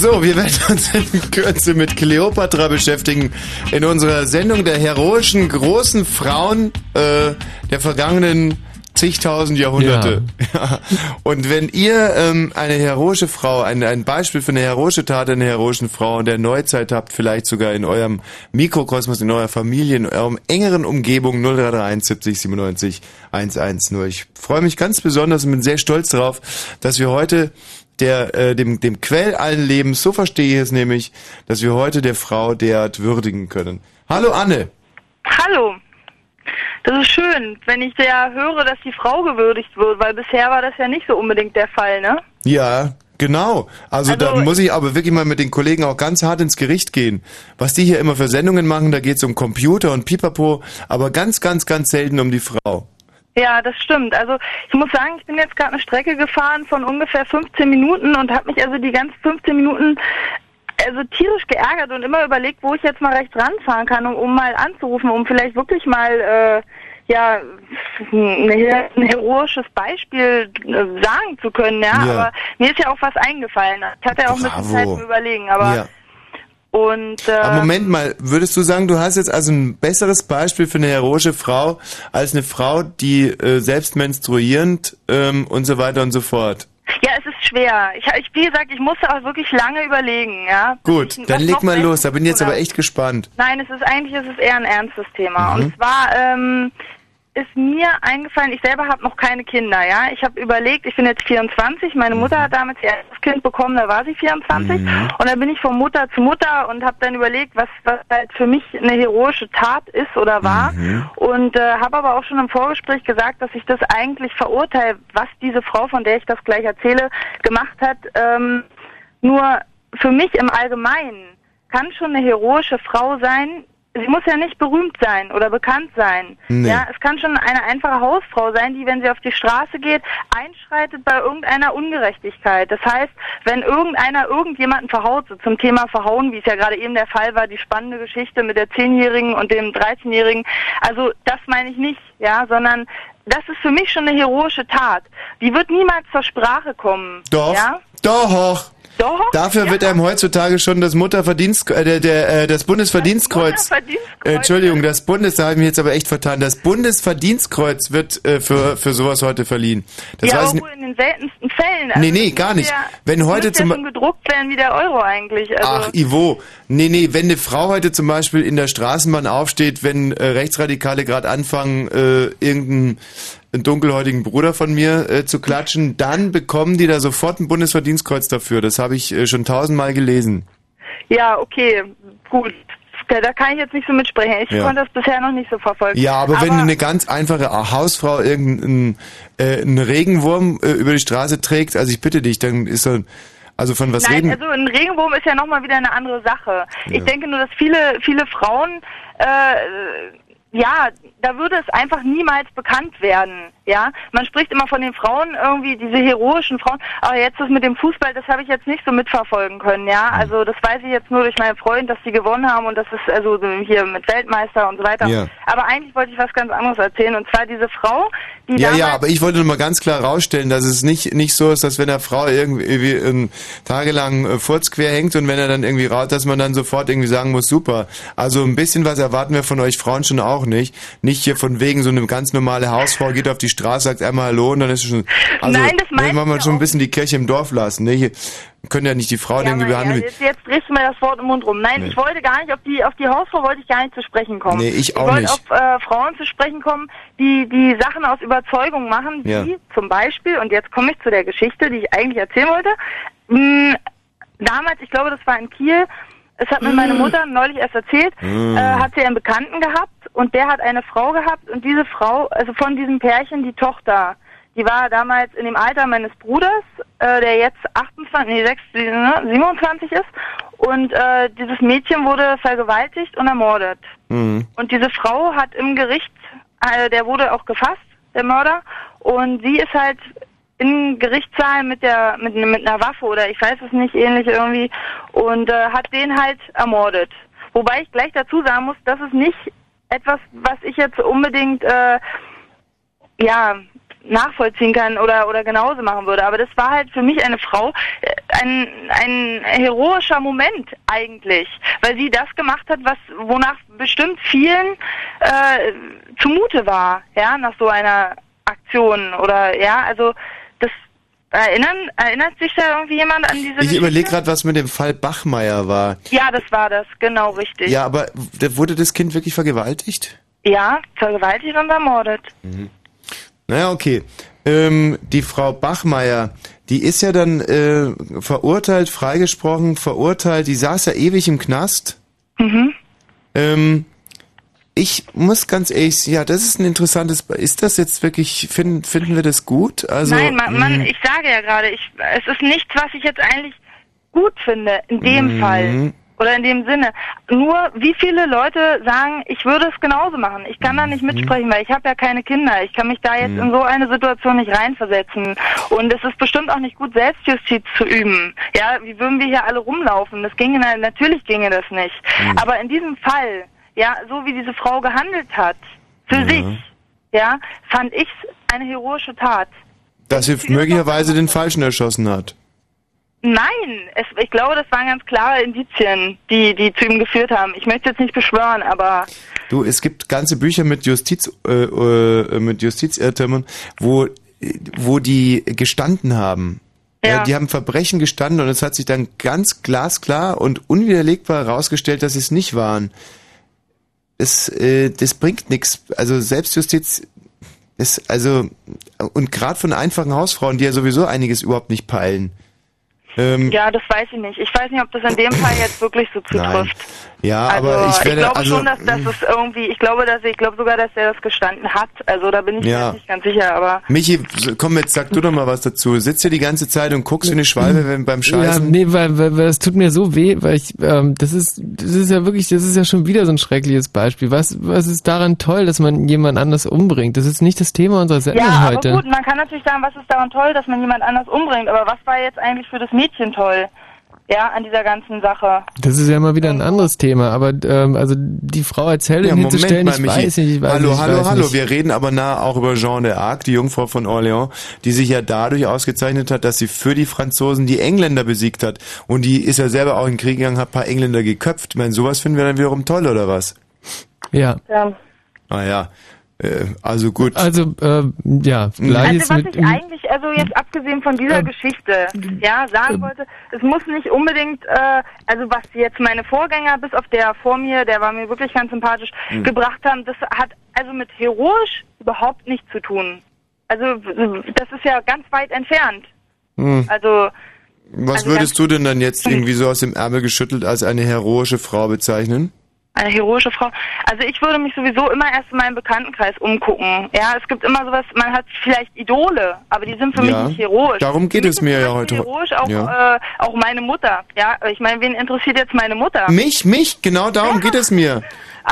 So, wir werden uns in Kürze mit Cleopatra beschäftigen in unserer Sendung der heroischen großen Frauen äh, der vergangenen zigtausend Jahrhunderte. Ja. Und wenn ihr ähm, eine heroische Frau, ein, ein Beispiel für eine heroische Tat einer heroischen Frau in der Neuzeit habt, vielleicht sogar in eurem Mikrokosmos, in eurer Familie, in eurem engeren Umgebung 0331 70 97 110. Ich freue mich ganz besonders und bin sehr stolz darauf, dass wir heute der äh, dem dem Quell allen Lebens, so verstehe ich es nämlich, dass wir heute der Frau derart würdigen können. Hallo Anne. Hallo. Das ist schön, wenn ich ja höre, dass die Frau gewürdigt wird, weil bisher war das ja nicht so unbedingt der Fall, ne? Ja, genau. Also, da muss ich aber wirklich mal mit den Kollegen auch ganz hart ins Gericht gehen. Was die hier immer für Sendungen machen, da geht es um Computer und Pipapo, aber ganz, ganz, ganz selten um die Frau. Ja, das stimmt. Also ich muss sagen, ich bin jetzt gerade eine Strecke gefahren von ungefähr 15 Minuten und habe mich also die ganzen 15 Minuten also tierisch geärgert und immer überlegt, wo ich jetzt mal rechts ranfahren kann, um, um mal anzurufen, um vielleicht wirklich mal äh, ja ein, heroisches Beispiel äh, sagen zu können, ja? Ja. Aber mir ist ja auch was eingefallen. Ich hatte ja auch ein bisschen Bravo. Zeit zum Überlegen, aber Ja. Und äh, Aber Moment mal, würdest du sagen, du hast jetzt also ein besseres Beispiel für eine heroische Frau als eine Frau, die äh, selbst menstruierend ähm, und so weiter und so fort? ja, es ist schwer. Ich, ich wie gesagt, ich musste auch wirklich lange überlegen, ja. Gut, ich- dann leg mal los, da bin ich jetzt tun aber echt gespannt. Nein, es ist eigentlich es ist eher ein ernstes Thema. Mhm. Und zwar ähm, ist mir eingefallen, ich selber habe noch keine Kinder, ja. Ich habe überlegt, ich bin jetzt 24, meine Mutter Mhm. hat damals ihr erstes Kind bekommen, da war sie 24 und dann bin ich von Mutter zu Mutter und habe dann überlegt, was, was halt für mich eine heroische Tat ist oder war und äh, habe aber auch schon im Vorgespräch gesagt, dass ich das eigentlich verurteile, was diese Frau, von der ich das gleich erzähle, gemacht hat. Ähm, nur für mich im Allgemeinen kann schon eine heroische Frau sein. Sie muss ja nicht berühmt sein oder bekannt sein. Nee. Ja, es kann schon eine einfache Hausfrau sein, die, wenn sie auf die Straße geht, einschreitet bei irgendeiner Ungerechtigkeit. Das heißt, wenn irgendeiner irgendjemanden verhaut, so zum Thema Verhauen, wie es ja gerade eben der Fall war, die spannende Geschichte mit der Zehnjährigen und dem 13-Jährigen, also das meine ich nicht, ja, sondern das ist für mich schon eine heroische Tat. Die wird niemals zur Sprache kommen. Doch, Ja? doch. Doch. Dafür wird einem heutzutage schon das Mutterverdienst, äh, der, der, äh, das Bundesverdienstkreuz. Äh, Entschuldigung, das Bundes, da habe ich mich jetzt aber echt vertan. Das Bundesverdienstkreuz wird äh, für für sowas heute verliehen. Das ja, weiß wohl nicht. in den seltensten Fällen. Also Nee, nee, das gar nicht. Ja, Wenn das heute zum ja schon gedruckt werden wie der Euro eigentlich. Also, Ach, Ivo. Nee, nee, wenn eine Frau heute zum Beispiel in der Straßenbahn aufsteht, wenn äh, Rechtsradikale gerade anfangen, äh, irgendein einen dunkelhäutigen Bruder von mir äh, zu klatschen, dann bekommen die da sofort ein Bundesverdienstkreuz dafür. Das habe ich äh, schon tausendmal gelesen. Ja, okay, gut. Da, da kann ich jetzt nicht so mitsprechen. Ich Ja. konnte das bisher noch nicht so verfolgen. Ja, aber, wenn eine ganz einfache Hausfrau irgendeinen äh, einen Regenwurm äh, über die Straße trägt, also ich bitte dich, dann ist so, also von was Nein, reden? also ein Regenwurm ist ja nochmal wieder eine andere Sache. Ja. Ich denke nur, dass viele, viele Frauen, äh, ja, da würde es einfach niemals bekannt werden. Ja, man spricht immer von den Frauen irgendwie, diese heroischen Frauen. Aber jetzt das mit dem Fußball, das habe ich jetzt nicht so mitverfolgen können. Ja, also das weiß ich jetzt nur durch meinen Freund, dass die gewonnen haben und das ist also hier mit Weltmeister und so weiter. Ja. Aber eigentlich wollte ich was ganz anderes erzählen und zwar diese Frau, die Ja, ja, aber ich wollte nur mal ganz klar rausstellen, dass es nicht nicht so ist, dass wenn eine Frau irgendwie ähm, tagelang äh, Furz quer hängt und wenn er dann irgendwie raut, dass man dann sofort irgendwie sagen muss, super. Also ein bisschen was erwarten wir von euch Frauen schon auch nicht. Nicht hier von wegen so eine ganz normale Hausfrau geht auf die Straße, sagt einmal Hallo und dann ist es schon. Also Nein, das ne, wollen wir schon ein bisschen die Kirche im Dorf lassen. Ne? Können ja nicht die Frauen Ja, irgendwie behandeln. jetzt, jetzt drehst du mir das Wort im Mund rum. Nein, Nee. ich wollte gar nicht auf die auf die Hausfrau wollte ich gar nicht zu sprechen kommen. Nee, ich auch ich wollte nicht. auf äh, Frauen zu sprechen kommen, die die Sachen aus Überzeugung machen, Ja. wie zum Beispiel und jetzt komme ich zu der Geschichte, die ich eigentlich erzählen wollte. Mh, damals, ich glaube, das war in Kiel. Es hat mir meine Mutter neulich erst erzählt, Mm. äh, hat sie einen Bekannten gehabt und der hat eine Frau gehabt und diese Frau, also von diesem Pärchen, die Tochter, die war damals in dem Alter meines Bruders, äh, der jetzt 28, nee, 6, ne, 27 ist. Und äh, dieses Mädchen wurde vergewaltigt und ermordet. Mhm. Und diese Frau hat im Gericht, äh, der wurde auch gefasst, der Mörder. Und sie ist halt im Gerichtssaal mit der mit, mit einer Waffe oder ich weiß es nicht ähnlich irgendwie und äh, hat den halt ermordet. Wobei ich gleich dazu sagen muss, das ist nicht etwas, was ich jetzt unbedingt äh, ja nachvollziehen kann oder oder genauso machen würde. Aber das war halt für mich eine Frau äh, ein ein heroischer Moment eigentlich, weil sie das gemacht hat, was wonach bestimmt vielen äh, zumute war, ja, nach so einer Aktion oder ja, also das erinnern erinnert sich da irgendwie jemand an diese Ich überlege gerade, was mit dem Fall Bachmeier war. Ja, das war das, genau richtig. Ja, aber wurde das Kind wirklich vergewaltigt? Ja, vergewaltigt und ermordet. Naja, okay. Ähm, die Frau Bachmeier, die ist ja dann äh, verurteilt, freigesprochen, verurteilt, die saß ja ewig im Knast. Mhm. Ähm, ich muss ganz ehrlich, ja, das ist ein interessantes, ist das jetzt wirklich, finden, finden wir das gut? Also, Nein, man, man, mh, ich sage ja gerade, ich, es ist nichts, was ich jetzt eigentlich gut finde, in dem Mhm. Fall. Oder in dem Sinne. Nur, wie viele Leute sagen, ich würde es genauso machen. Ich kann da nicht mitsprechen, weil ich habe ja keine Kinder. Ich kann mich da jetzt Mhm. in so eine Situation nicht reinversetzen. Und es ist bestimmt auch nicht gut, Selbstjustiz zu üben. Ja, wie würden wir hier alle rumlaufen? Das ginge, na- natürlich ginge das nicht. Mhm. Aber in diesem Fall, ja, so wie diese Frau gehandelt hat, für Ja. sich, ja, fand ich eine heroische Tat. dass sie möglicherweise den Falschen erschossen hat. Nein, es, ich glaube, das waren ganz klare Indizien, die, die zu ihm geführt haben. Ich möchte jetzt nicht beschwören, aber Du, es gibt ganze Bücher mit Justiz, äh, äh, mit Justizirrtümern, wo, wo die gestanden haben. Ja. die haben Verbrechen gestanden und es hat sich dann ganz glasklar und unwiderlegbar herausgestellt, dass sie es nicht waren. Es, äh, das bringt nichts. Also Selbstjustiz ist also und gerade von einfachen Hausfrauen, die ja sowieso einiges überhaupt nicht peilen. Ähm, ja, das weiß ich nicht. Ich weiß nicht, ob das in dem Fall jetzt wirklich so zutrifft. Ja, Also aber ich ich, werde glaube also schon, dass das ist irgendwie, ich glaube, dass ich glaube sogar, dass er das gestanden hat. Also da bin ich mir Ja. jetzt nicht ganz sicher, aber Michi, komm jetzt, sag du doch mal was dazu. Sitzt hier die ganze Zeit und guckst wie eine Schwalbe wenn, beim Ja, Scheißen? nee, weil, weil, weil das tut mir so weh, weil ich, ähm, das ist, das ist ja wirklich, das ist ja schon wieder so ein schreckliches Beispiel. Was, was ist daran toll, dass man jemand anders umbringt? Das ist nicht das Thema unserer Sendung ja, aber heute. gut, man kann natürlich sagen, was ist daran toll, dass man jemand anders umbringt, aber was war jetzt eigentlich für das Mädchen toll? Ja, an dieser ganzen Sache. Das ist ja mal wieder ein anderes Thema, aber ähm, also die Frau als Heldin Ja, hinzustellen, mal, ich Michi. weiß nicht, ich weiß hallo, nicht, ich hallo, weiß hallo. nicht. Wir reden aber nah auch über Jeanne d'Arc, die Jungfrau von Orléans, die sich ja dadurch ausgezeichnet hat, dass sie für die Franzosen die Engländer besiegt hat. Und die ist ja selber auch in den Krieg gegangen, hat ein paar Engländer geköpft. Ich meine, sowas finden wir dann wiederum toll, oder was? Ja. Ja. Ah ja, äh, also gut. Also, äh, ja, gleiches Also was ich eigentlich, also jetzt abgesehen von dieser Geschichte, ja, sagen wollte, es muss nicht unbedingt, äh, also was jetzt meine Vorgänger bis auf der vor mir, der war mir wirklich ganz sympathisch, Mhm. gebracht haben, das hat also mit heroisch überhaupt nichts zu tun. Also das ist ja ganz weit entfernt. Hm. Also Was also würdest du denn dann jetzt irgendwie so aus dem Ärmel geschüttelt als eine heroische Frau bezeichnen? Eine heroische Frau. Also ich würde mich sowieso immer erst in meinem Bekanntenkreis umgucken. Ja, es gibt immer sowas, man hat vielleicht Idole, aber die sind für Ja, mich nicht heroisch. darum geht es mir ja heute. Heroisch auch, Ja. äh, auch meine Mutter. Ja, ich meine, wen interessiert jetzt meine Mutter? Mich, mich, genau darum geht es mir.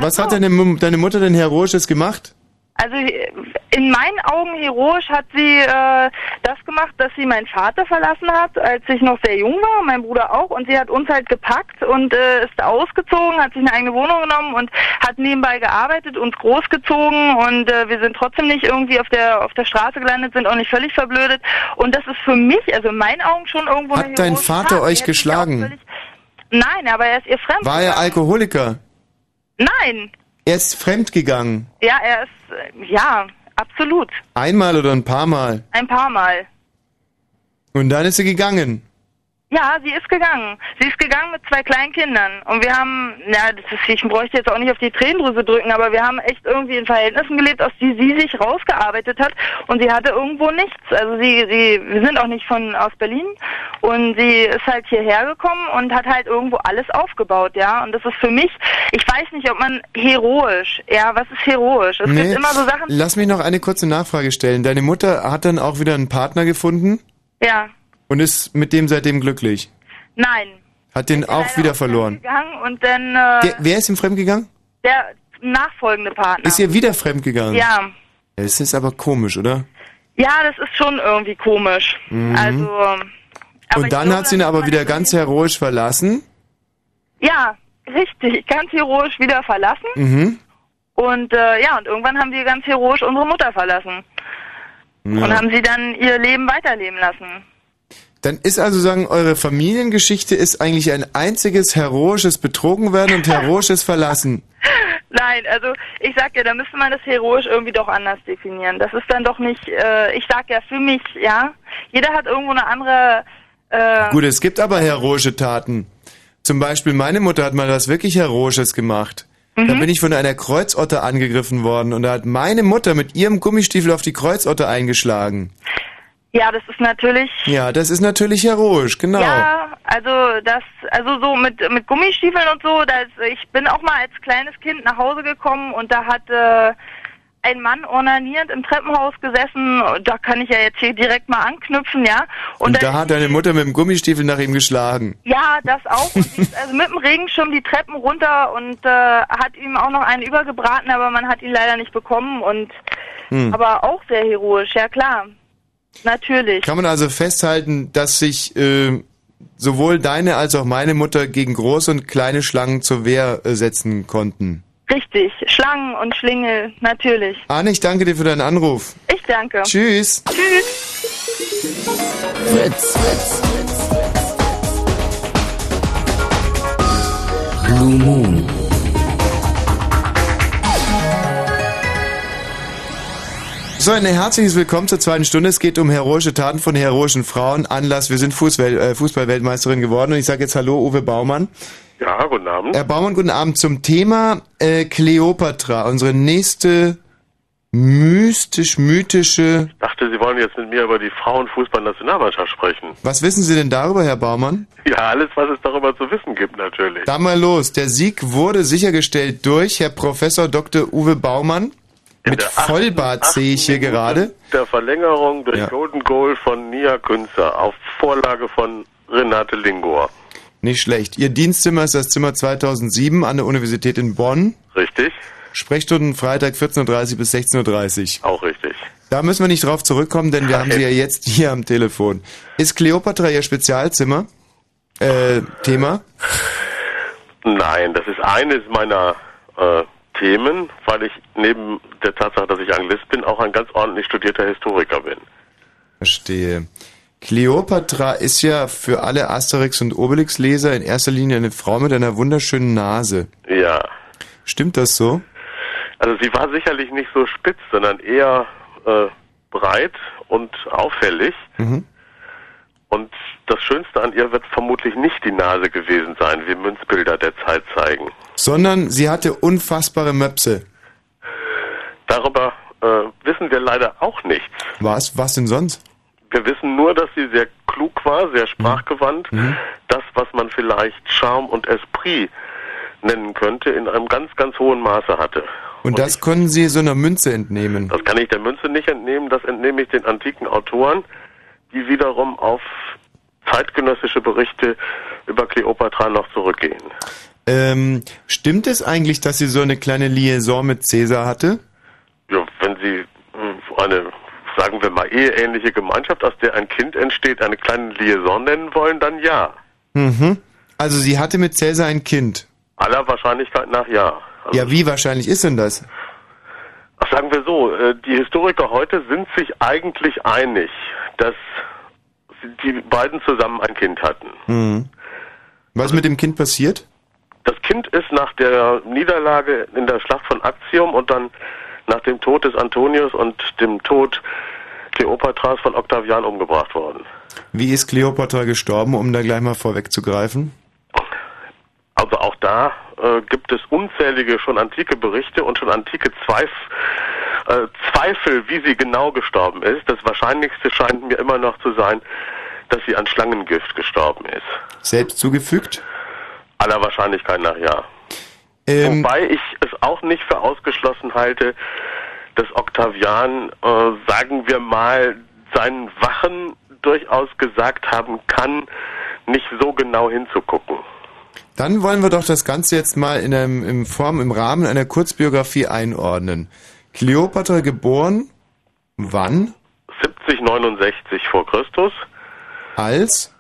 Was hat deine, deine Mutter denn Heroisches gemacht? Also in meinen Augen heroisch hat sie äh, das gemacht, dass sie meinen Vater verlassen hat, als ich noch sehr jung war, mein Bruder auch, und sie hat uns halt gepackt und äh, ist ausgezogen, hat sich eine eigene Wohnung genommen und hat nebenbei gearbeitet, uns großgezogen und äh, wir sind trotzdem nicht irgendwie auf der auf der Straße gelandet, sind auch nicht völlig verblödet und das ist für mich, also in meinen Augen schon irgendwo eine Hat dein heroische Vater Tat. euch geschlagen? Nein, aber er ist ihr fremd. War er Alkoholiker? Nein, Er ist fremdgegangen. ja, er ist ja absolut Einmal oder ein paar Mal. ein paar Mal. Und dann ist sie gegangen. Ja, sie ist gegangen. Sie ist gegangen mit zwei kleinen Kindern. Und wir haben, ja, das ist, ich bräuchte jetzt auch nicht auf die Tränendrüse drücken, aber wir haben echt irgendwie in Verhältnissen gelebt, aus die sie sich rausgearbeitet hat. Und sie hatte irgendwo nichts. Also sie, sie, wir sind auch nicht von aus Berlin. Und sie ist halt hierher gekommen und hat halt irgendwo alles aufgebaut, ja. Und das ist für mich, ich weiß nicht, ob man heroisch, ja, was ist heroisch? Es gibt immer so Sachen, Lass mich noch eine kurze Nachfrage stellen. Deine Mutter hat dann auch wieder einen Partner gefunden ja, und ist mit dem seitdem glücklich. nein. Hat den auch wieder verloren. Gegangen und dann, äh, Der, wer ist ihm fremdgegangen? der nachfolgende Partner. Ist ihr wieder fremdgegangen? Ja. Es ist aber komisch, oder? Ja, das ist schon irgendwie komisch. Mhm. Also, ähm, und dann hat sie ihn aber wieder ganz heroisch verlassen. ja, richtig, ganz heroisch wieder verlassen. Mhm. Und äh, ja, und irgendwann haben wir ganz heroisch unsere Mutter verlassen. Und Ja. haben sie dann ihr Leben weiterleben lassen. Dann ist also sagen, eure Familiengeschichte ist eigentlich ein einziges heroisches Betrogenwerden und heroisches Verlassen. Nein, also ich sag ja, da müsste man das heroisch irgendwie doch anders definieren. Das ist dann doch nicht, äh, ich sag ja für mich, ja, jeder hat irgendwo eine andere, äh, Gut, es gibt aber heroische Taten. Zum Beispiel meine Mutter hat mal was wirklich Heroisches gemacht. Da Mhm. bin ich von einer Kreuzotter angegriffen worden und da hat meine Mutter mit ihrem Gummistiefel auf die Kreuzotter eingeschlagen. Ja, das ist natürlich, Ja, das ist natürlich heroisch, genau. Ja, also das, also so mit mit Gummistiefeln und so. Das, ich bin auch mal als kleines Kind nach Hause gekommen und da hat äh, ein Mann ornanierend im Treppenhaus gesessen. Da kann ich ja jetzt hier direkt mal anknüpfen, ja. Und, dann- da hat deine Mutter mit dem Gummistiefel nach ihm geschlagen. ja, das auch. Und also mit dem Regenschirm die Treppen runter und äh, hat ihm auch noch einen übergebraten, aber man hat ihn leider nicht bekommen. Und Hm. aber auch sehr heroisch, ja klar. Natürlich. Kann man also festhalten, dass sich äh, sowohl deine als auch meine Mutter gegen große und kleine Schlangen zur Wehr äh, setzen konnten. Richtig. Schlangen und Schlingel, natürlich. Arne, ich danke dir für deinen Anruf. Ich danke. Tschüss. Tschüss. Fritz. Blue Moon. So, ein herzliches Willkommen zur zweiten Stunde. Es geht um heroische Taten von heroischen Frauen. Anlass, wir sind äh, Fußballweltmeisterin geworden und ich sage jetzt Hallo, Uwe Baumann. Ja, guten Abend. Herr Baumann, guten Abend. Zum Thema äh, Kleopatra, unsere nächste mystisch-mythische... Ich dachte, Sie wollen jetzt mit mir über die Frauenfußballnationalmannschaft sprechen. Was wissen Sie denn darüber, Herr Baumann? Ja, alles, was es darüber zu wissen gibt, natürlich. Da mal los. Der Sieg wurde sichergestellt durch Herr Professor Dr. Uwe Baumann. Mit Vollbart sehe ich hier gerade. Der Verlängerung durch Golden Goal von Nia Künzer auf Vorlage von Renate Lingor. Nicht schlecht. Ihr Dienstzimmer ist das Zimmer 2007 an der Universität in Bonn. Richtig? Sprechstunden Freitag 14.30 bis 16.30 Auch richtig. Da müssen wir nicht drauf zurückkommen, denn wir haben sie ja jetzt hier am Telefon. Ist Kleopatra Ihr Spezialzimmer? Äh, Thema? Nein, das ist eines meiner äh, Themen, weil ich neben der Tatsache, dass ich Anglist bin, auch ein ganz ordentlich studierter Historiker bin. Verstehe. Kleopatra ist ja für alle Asterix- und Obelix-Leser in erster Linie eine Frau mit einer wunderschönen Nase. Ja. Stimmt das so? Also sie war sicherlich nicht so spitz, sondern eher äh, breit und auffällig. Mhm. Und das Schönste an ihr wird vermutlich nicht die Nase gewesen sein, wie Münzbilder der Zeit zeigen. Sondern sie hatte unfassbare Möpse. Darüber äh, wissen wir leider auch nichts. Was, was denn sonst? Wir wissen nur, dass sie sehr klug war, sehr sprachgewandt. Das, was man vielleicht Charme und Esprit nennen könnte, in einem ganz, ganz hohen Maße hatte. Und das können Sie so einer Münze entnehmen. Das kann ich der Münze nicht entnehmen, das entnehme ich den antiken Autoren, die wiederum auf zeitgenössische Berichte über Kleopatra noch zurückgehen. Ähm, stimmt es eigentlich, dass sie so eine kleine Liaison mit Cäsar hatte? Ja, wenn Sie äh, eine, sagen wir mal, eheähnliche Gemeinschaft, aus der ein Kind entsteht, eine kleine Liaison nennen wollen, dann ja. Mhm. Also sie hatte mit Cäsar ein Kind. Aller Wahrscheinlichkeit nach ja. Ja, wie wahrscheinlich ist denn das? Ach, sagen wir so, äh, die Historiker heute sind sich eigentlich einig, dass die beiden zusammen ein Kind hatten. Mhm. Was mit dem Kind passiert? Das Kind ist nach der Niederlage in der Schlacht von Actium und dann nach dem Tod des Antonius und dem Tod Kleopatras von Octavian umgebracht worden. Wie ist Kleopatra gestorben, um da gleich mal vorwegzugreifen? Also auch da äh, gibt es unzählige schon antike Berichte und schon antike Zweif äh, Zweifel, wie sie genau gestorben ist. Das Wahrscheinlichste scheint mir immer noch zu sein, dass sie an Schlangengift gestorben ist. Selbst zugefügt? Aller Wahrscheinlichkeit nach ja. Ähm, Wobei ich es auch nicht für ausgeschlossen halte, dass Octavian, äh, sagen wir mal, seinen Wachen durchaus gesagt haben kann, nicht so genau hinzugucken. Dann wollen wir doch das Ganze jetzt mal in, einem, in Form, im Rahmen einer Kurzbiografie einordnen. Kleopatra geboren, wann? 70, 69 vor Christus, Als?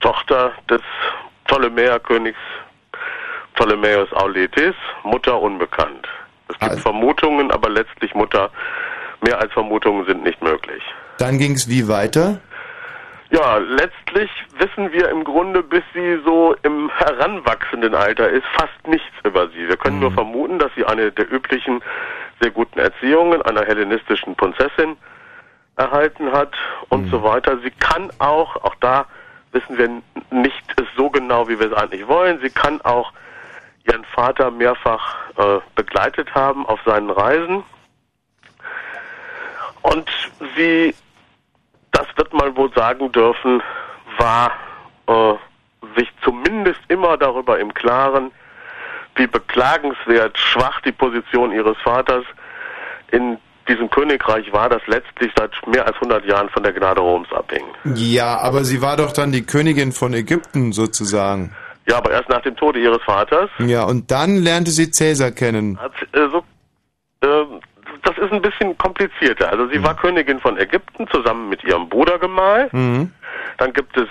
Tochter des Ptolemäerkönigs Ptolemäus Auletes, Mutter unbekannt. Es gibt Vermutungen, aber letztlich Mutter, mehr als Vermutungen sind nicht möglich. Dann ging es wie weiter? Ja, letztlich wissen wir im Grunde, bis sie so im heranwachsenden Alter ist, fast nichts über sie. Wir können nur vermuten, dass sie eine der üblichen sehr guten Erziehungen einer hellenistischen Prinzessin erhalten hat und so weiter. Sie kann auch, auch da wissen wir nicht so genau, wie wir es eigentlich wollen, sie kann auch ihren Vater mehrfach äh, begleitet haben auf seinen Reisen. Und sie, das wird man wohl sagen dürfen, war äh, sich zumindest immer darüber im Klaren, wie beklagenswert schwach die Position ihres Vaters in diesem Königreich war, das letztlich seit mehr als 100 Jahren von der Gnade Roms abhing. Ja, aber sie war doch dann die Königin von Ägypten sozusagen. Ja, aber erst nach dem Tode ihres Vaters Ja, und dann lernte sie Cäsar kennen. hat äh, so, äh, das ist ein bisschen komplizierter. Also sie war Königin von Ägypten zusammen mit ihrem Brudergemahl. Mhm. Dann gibt es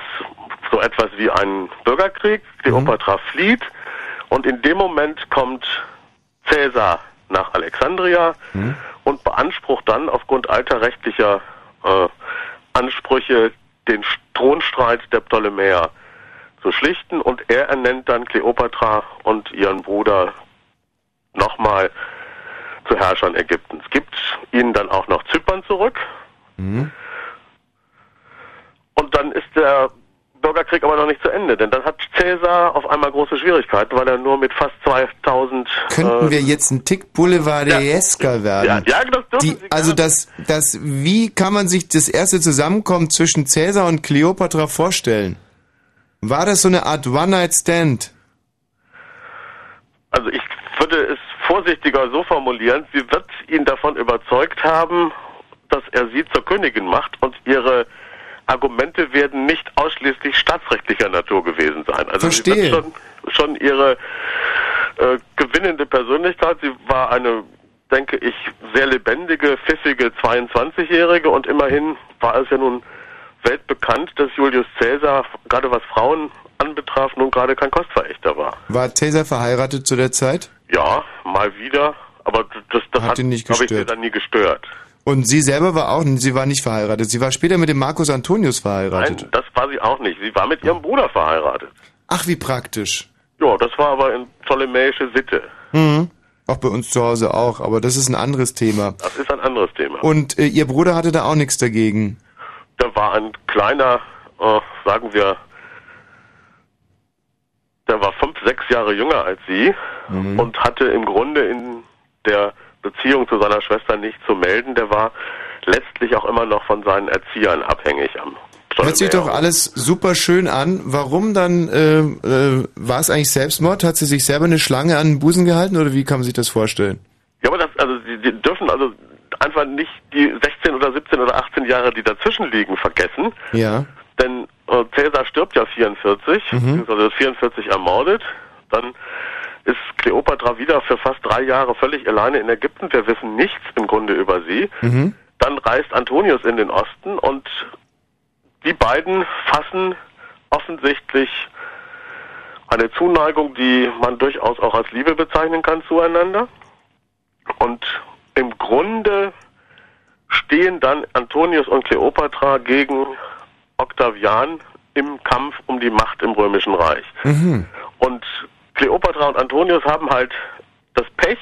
so etwas wie einen Bürgerkrieg. Kleopatra flieht und in dem Moment kommt Cäsar nach Alexandria und beansprucht dann aufgrund alter rechtlicher äh, Ansprüche den Thronstreit der Ptolemäer zu schlichten und er ernennt dann Kleopatra und ihren Bruder nochmal zu Herrschern Ägyptens. Gibt ihnen dann auch noch Zypern zurück Mhm. und dann ist der Bürgerkrieg aber noch nicht zu Ende, denn dann hat Cäsar auf einmal große Schwierigkeiten, weil er nur mit fast 2000 Könnten äh, wir jetzt ein Tick boulevardiesker werden? ja, ja, das dürfen Die, also das, das, wie kann man sich das erste Zusammenkommen zwischen Cäsar und Kleopatra vorstellen? War das so eine Art One-Night-Stand? Also ich würde es vorsichtiger so formulieren, sie wird ihn davon überzeugt haben, dass er sie zur Königin macht und ihre Argumente werden nicht ausschließlich staatsrechtlicher Natur gewesen sein. Also sie Verstehe. wird schon, schon ihre äh, gewinnende Persönlichkeit, sie war eine, denke ich, sehr lebendige, pfiffige 22-Jährige und immerhin war es ja nun weltbekannt, dass Julius Caesar, gerade was Frauen anbetraf, nun gerade kein Kostverächter war. War Cäsar verheiratet zu der Zeit? Ja, mal wieder, aber das, das Hat hat, ihn nicht glaube ich, gestört. dann nie gestört. Und sie selber war auch, sie war nicht verheiratet. Sie war später mit dem Marcus Antonius verheiratet. Nein, das war sie auch nicht. Sie war mit ihrem Bruder verheiratet. Ach, wie praktisch. Ja, das war aber in ptolemäische Sitte. Mhm. Auch bei uns zu Hause auch, aber das ist ein anderes Thema. Das ist ein anderes Thema. Und äh, ihr Bruder hatte da auch nichts dagegen. Da war ein kleiner, äh, sagen wir, der war fünf, sechs Jahre jünger als sie Mhm. und hatte im Grunde in der Beziehung zu seiner Schwester nicht zu melden. Der war letztlich auch immer noch von seinen Erziehern abhängig am Hört sich doch alles super schön an. Warum dann, äh, äh, war es eigentlich Selbstmord? Hat sie sich selber eine Schlange an den Busen gehalten oder wie kann man sich das vorstellen? Ja, aber das, also sie, sie dürfen also einfach nicht die 16 oder 17 oder 18 Jahre, die dazwischen liegen, vergessen. Ja. Denn äh, Cäsar stirbt ja 44, Mhm. also 44 ermordet. Dann ist Kleopatra wieder für fast drei Jahre völlig alleine in Ägypten. Wir wissen nichts im Grunde über sie. Mhm. Dann reist Antonius in den Osten und die beiden fassen offensichtlich eine Zuneigung, die man durchaus auch als Liebe bezeichnen kann zueinander. Und im Grunde stehen dann Antonius und Kleopatra gegen Octavian im Kampf um die Macht im Römischen Reich. Mhm. Und Kleopatra und Antonius haben halt das Pech,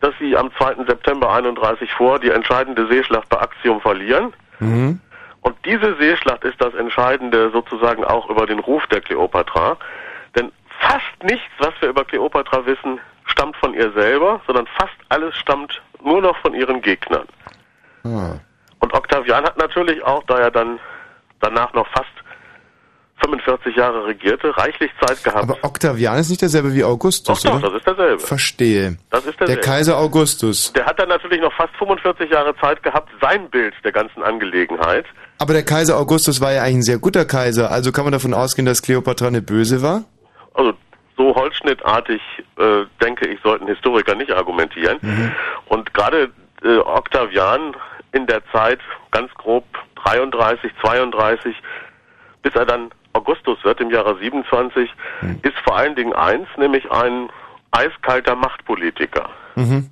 dass sie am 2. September 31 vor die entscheidende Seeschlacht bei Actium verlieren. Mhm. Und diese Seeschlacht ist das Entscheidende sozusagen auch über den Ruf der Kleopatra. Denn fast nichts, was wir über Kleopatra wissen, stammt von ihr selber, sondern fast alles stammt nur noch von ihren Gegnern. Ah. Und Octavian hat natürlich auch, da er dann danach noch fast 45 Jahre regierte, reichlich Zeit gehabt. Aber Octavian ist nicht derselbe wie Augustus, Doch, doch, das ist derselbe. Verstehe. Das ist Der derselbe. Kaiser Augustus. Der hat dann natürlich noch fast 45 Jahre Zeit gehabt, sein Bild der ganzen Angelegenheit. Aber der Kaiser Augustus war ja eigentlich ein sehr guter Kaiser, also kann man davon ausgehen, dass Kleopatra eine Böse war? Also so holzschnittartig, äh, denke ich, sollten Historiker nicht argumentieren. Und gerade äh, Octavian in der Zeit, ganz grob 33, 32, bis er dann Augustus wird im Jahre 27, ist vor allen Dingen eins, nämlich ein eiskalter Machtpolitiker. Mhm.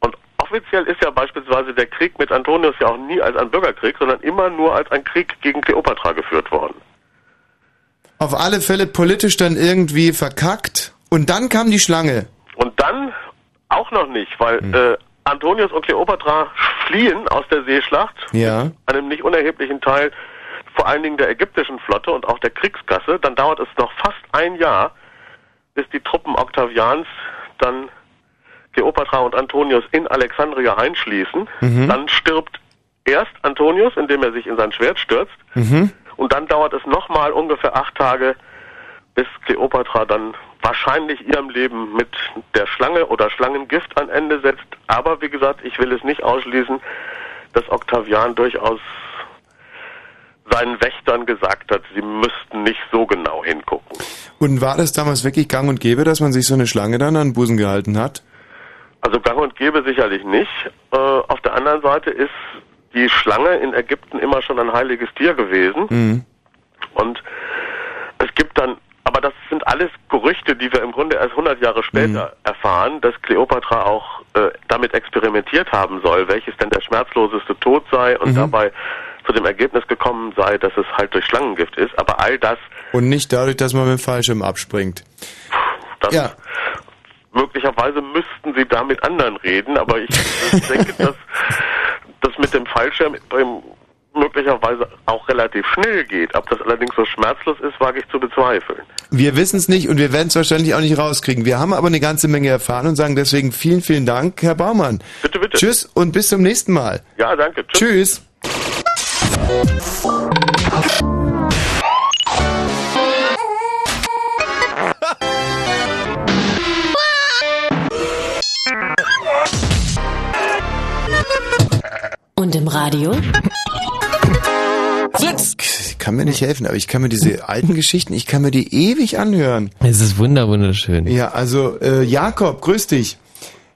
Und offiziell ist ja beispielsweise der Krieg mit Antonius ja auch nie als ein Bürgerkrieg, sondern immer nur als ein Krieg gegen Kleopatra geführt worden. Auf alle Fälle politisch dann irgendwie verkackt und dann kam die Schlange. Und dann auch noch nicht, weil äh, Antonius und Kleopatra fliehen aus der Seeschlacht, Ja. einem nicht unerheblichen Teil vor allen Dingen der ägyptischen Flotte und auch der Kriegskasse. Dann dauert es noch fast ein Jahr, bis die Truppen Octavians dann Kleopatra und Antonius in Alexandria einschließen. Mhm. Dann stirbt erst Antonius, indem er sich in sein Schwert stürzt. Mhm. Und dann dauert es nochmal ungefähr acht Tage, bis Kleopatra dann wahrscheinlich ihrem Leben mit der Schlange oder Schlangengift ein Ende setzt. Aber wie gesagt, ich will es nicht ausschließen, dass Octavian durchaus seinen Wächtern gesagt hat, sie müssten nicht so genau hingucken. Und war das damals wirklich gang und gäbe, dass man sich so eine Schlange dann an den Busen gehalten hat? Also gang und gäbe sicherlich nicht. Äh, auf der anderen Seite ist die Schlange in Ägypten immer schon ein heiliges Tier gewesen. Mhm. Und es gibt dann, aber das sind alles Gerüchte, die wir im Grunde erst 100 Jahre später erfahren, dass Kleopatra auch äh, damit experimentiert haben soll, welches denn der schmerzloseste Tod sei und dabei zu dem Ergebnis gekommen sei, dass es halt durch Schlangengift ist. Aber all das, Und nicht dadurch, dass man mit dem Fallschirm abspringt. das Ja. möglicherweise müssten sie da mit anderen reden, aber ich denke, dass das mit dem Fallschirm möglicherweise auch relativ schnell geht. Ob das allerdings so schmerzlos ist, wage ich zu bezweifeln. Wir wissen es nicht und wir werden es wahrscheinlich auch nicht rauskriegen. Wir haben aber eine ganze Menge erfahren und sagen deswegen vielen, vielen Dank, Herr Baumann. Bitte, bitte. Tschüss und bis zum nächsten Mal. Ja, danke. Tschüss. Und im Radio? Fritz! Ich kann mir nicht helfen, aber ich kann mir diese alten Geschichten, ich kann mir die ewig anhören. Es ist wunder wunderschön. Ja, also äh, Jakob, grüß dich.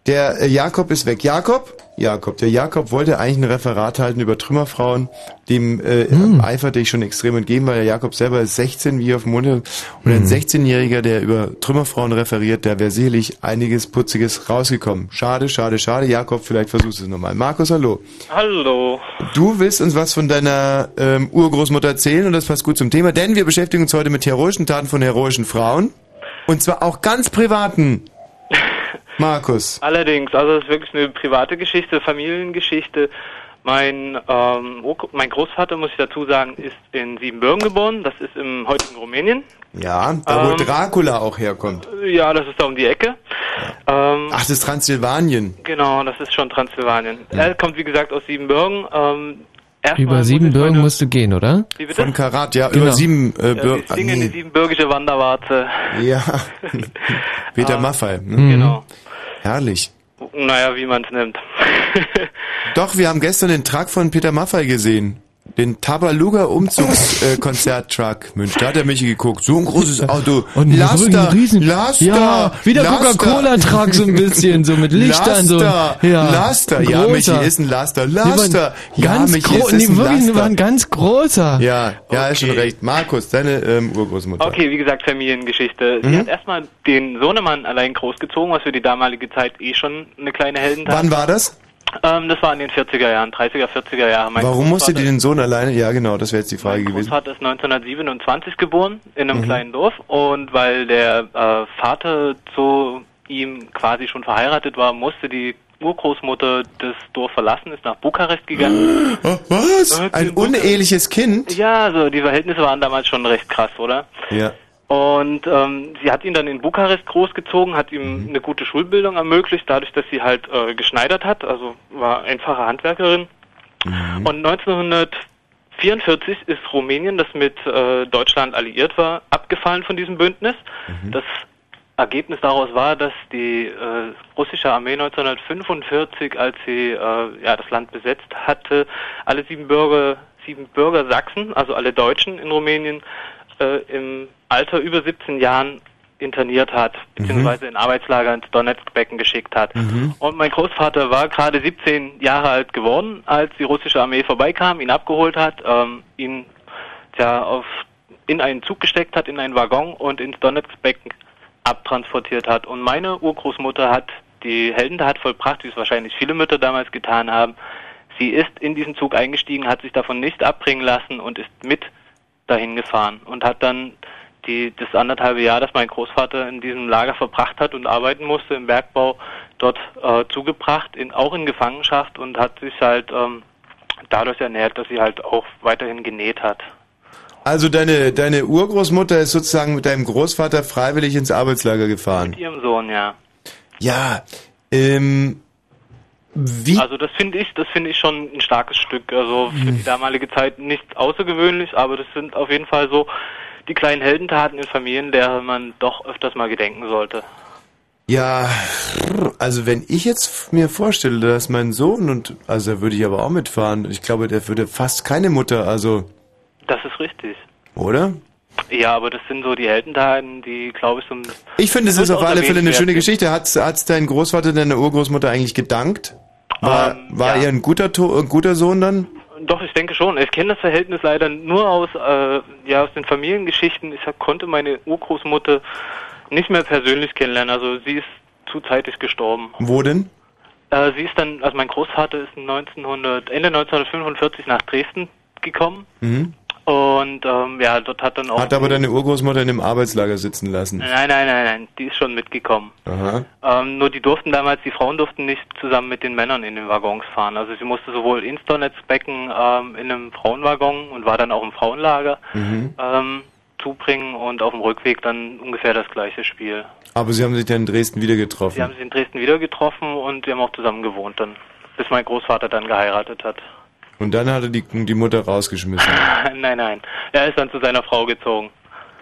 Der äh, Jakob ist weg. Jakob? Jakob. Der Jakob wollte eigentlich ein Referat halten über Trümmerfrauen. Dem äh, Hm. eiferte ich schon extrem entgegen, weil der Jakob selber ist 16, wie auf dem Mund. Und Hm. ein 16-Jähriger, der über Trümmerfrauen referiert, da wäre sicherlich einiges Putziges rausgekommen. Schade, schade, schade. Jakob, vielleicht versuchst du es nochmal. Markus, hallo. Hallo. Du willst uns was von deiner ähm, Urgroßmutter erzählen und das passt gut zum Thema, denn wir beschäftigen uns heute mit heroischen Taten von heroischen Frauen. Und zwar auch ganz privaten. Markus. Allerdings, also es ist wirklich eine private Geschichte, Familiengeschichte. Mein, ähm, mein Großvater, muss ich dazu sagen, ist in Siebenbürgen geboren. Das ist im heutigen Rumänien. Ja, da wo Ähm, Dracula auch herkommt. Ja, das ist da um die Ecke. Ähm, Ach, das ist Transsilvanien. Genau, das ist schon Transsilvanien. Er kommt, wie gesagt, aus Siebenbürgen. Ähm, erstmal Über muss sieben ich Bürgen meine- musst du gehen, oder? Wie bitte? Von Karat, ja, Genau. über sieben äh, Ja, Bürger. die singende siebenbürgische Wanderwarte. Ja, Peter Ah, Maffay. Ne? Genau. Herrlich. Naja, wie man es nimmt. Doch, wir haben gestern den Truck von Peter Maffay gesehen. Den Tabaluga Umzugskonzert-Truck. Mensch, da hat er mich geguckt. So ein großes Auto. Und mit Laster, so riesen- Laster. Ja, wie der. Coca-Cola-Truck so ein bisschen, so mit Lichtern. so. Laster, Ja, Laster. Ja, großer. Michi, ist ein Laster. War Laster. Ja, ganz Michi, ist nee, ein wirklich, Laster. war ein ganz großer. Ja, ja, ist schon recht. Markus, deine ähm, Urgroßmutter. Okay, wie gesagt, Familiengeschichte. Sie Mhm. hat erstmal den Sohnemann allein großgezogen, was für die damalige Zeit eh schon eine kleine Heldentat Wann war das? Ähm, das war in den 40er Jahren, 30er, 40er Jahren. Mein Warum musste die den Sohn alleine? Ja, genau, das wäre jetzt die Frage gewesen. Großvater ist 1927 geboren in einem Mhm. kleinen Dorf und weil der äh, Vater zu ihm quasi schon verheiratet war, musste die Urgroßmutter das Dorf verlassen, ist nach Bukarest gegangen. Oh, was? Ein uneheliches Kind? Ja, also die Verhältnisse waren damals schon recht krass, oder? Ja. Und ähm, sie hat ihn dann in Bukarest großgezogen, hat ihm eine gute Schulbildung ermöglicht, dadurch, dass sie halt äh, geschneidert hat, also war einfache Handwerkerin. Und 1944 ist Rumänien, das mit äh, Deutschland alliiert war, abgefallen von diesem Bündnis. Das Ergebnis daraus war, dass die äh, russische Armee 1945, als sie äh, ja, das Land besetzt hatte, alle sieben Bürger, sieben Bürger Sachsen, also alle Deutschen in Rumänien, äh, im Alter über 17 Jahren interniert hat, beziehungsweise in Arbeitslager ins Donetsk-Becken geschickt hat. Und mein Großvater war gerade 17 Jahre alt geworden, als die russische Armee vorbeikam, ihn abgeholt hat, ähm, ihn ja, auf, in einen Zug gesteckt hat, in einen Waggon und ins Donetsk-Becken abtransportiert hat. Und meine Urgroßmutter hat die Heldentat vollbracht, wie es wahrscheinlich viele Mütter damals getan haben. Sie ist in diesen Zug eingestiegen, hat sich davon nicht abbringen lassen und ist mit dahin gefahren und hat dann die, das anderthalbe Jahr, das mein Großvater in diesem Lager verbracht hat und arbeiten musste im Bergbau, dort äh, zugebracht, in, auch in Gefangenschaft und hat sich halt ähm, dadurch ernährt, dass sie halt auch weiterhin genäht hat. Also deine, deine Urgroßmutter ist sozusagen mit deinem Großvater freiwillig ins Arbeitslager gefahren. Mit ihrem Sohn, ja. Ja, ähm, wie? Also das finde ich, das finde ich schon ein starkes Stück. Also für die damalige Zeit nicht außergewöhnlich, aber das sind auf jeden Fall so die kleinen Heldentaten in Familien, der man doch öfters mal gedenken sollte. Ja, also wenn ich jetzt mir vorstelle, dass mein Sohn und, also da würde ich aber auch mitfahren, ich glaube, der würde fast keine Mutter, also, Das ist richtig. oder? Ja, aber das sind so die Heldentaten, die, glaube ich, so Ich finde, es ist auf alle Fälle eine schöne Geschichte. Hat's, hat's dein Großvater deiner Urgroßmutter eigentlich gedankt? War, Ähm, war ja. er ein guter, ein guter Sohn dann? Doch, ich denke schon. Ich kenne das Verhältnis leider nur aus, äh, ja, aus den Familiengeschichten. Ich konnte meine Urgroßmutter nicht mehr persönlich kennenlernen. Also sie ist zu zeitig gestorben. Wo denn? Äh, sie ist dann, also mein Großvater ist 1900, Ende 1945 nach Dresden gekommen Mhm. Und ähm, ja, dort hat dann auch. Hat aber deine Urgroßmutter in dem Arbeitslager sitzen lassen. Nein, nein, nein, nein, die ist schon mitgekommen. Aha. Ähm, nur die durften damals, die Frauen durften nicht zusammen mit den Männern in den Waggons fahren. Also sie musste sowohl ins Donetsk-Becken ähm, in einem Frauenwaggon und war dann auch im Frauenlager Mhm. ähm, zubringen und auf dem Rückweg dann ungefähr das gleiche Spiel. Aber sie haben sich dann in Dresden wieder getroffen. Sie haben sich in Dresden wieder getroffen und sie haben auch zusammen gewohnt dann, bis mein Großvater dann geheiratet hat. Und dann hat er die, die Mutter rausgeschmissen. nein, nein, er ist dann zu seiner Frau gezogen.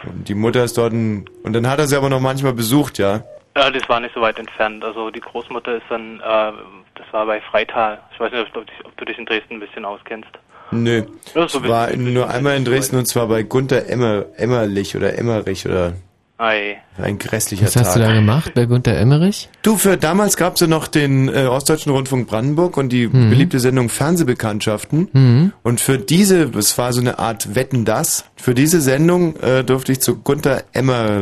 Und die Mutter ist dort ein, und dann hat er sie aber noch manchmal besucht, ja? Äh, das war nicht so weit entfernt. Also die Großmutter ist dann, äh, das war bei Freital. Ich weiß nicht, ob, du- ob du dich in Dresden ein bisschen auskennst. Nö. Ja, so ich war nur einmal in Dresden und zwar bei Gunther Emmer, Emmerlich oder Emmerich oder Ei. ein grässlicher Was hast du Tag. da gemacht bei Gunther Emmerich? Du, für damals gab's ja noch den äh, Ostdeutschen Rundfunk Brandenburg und die Mhm. beliebte Sendung Fernsehbekanntschaften. Mhm. Und für diese, es war so eine Art Wetten das, für diese Sendung äh, durfte ich zu Gunther Emmer.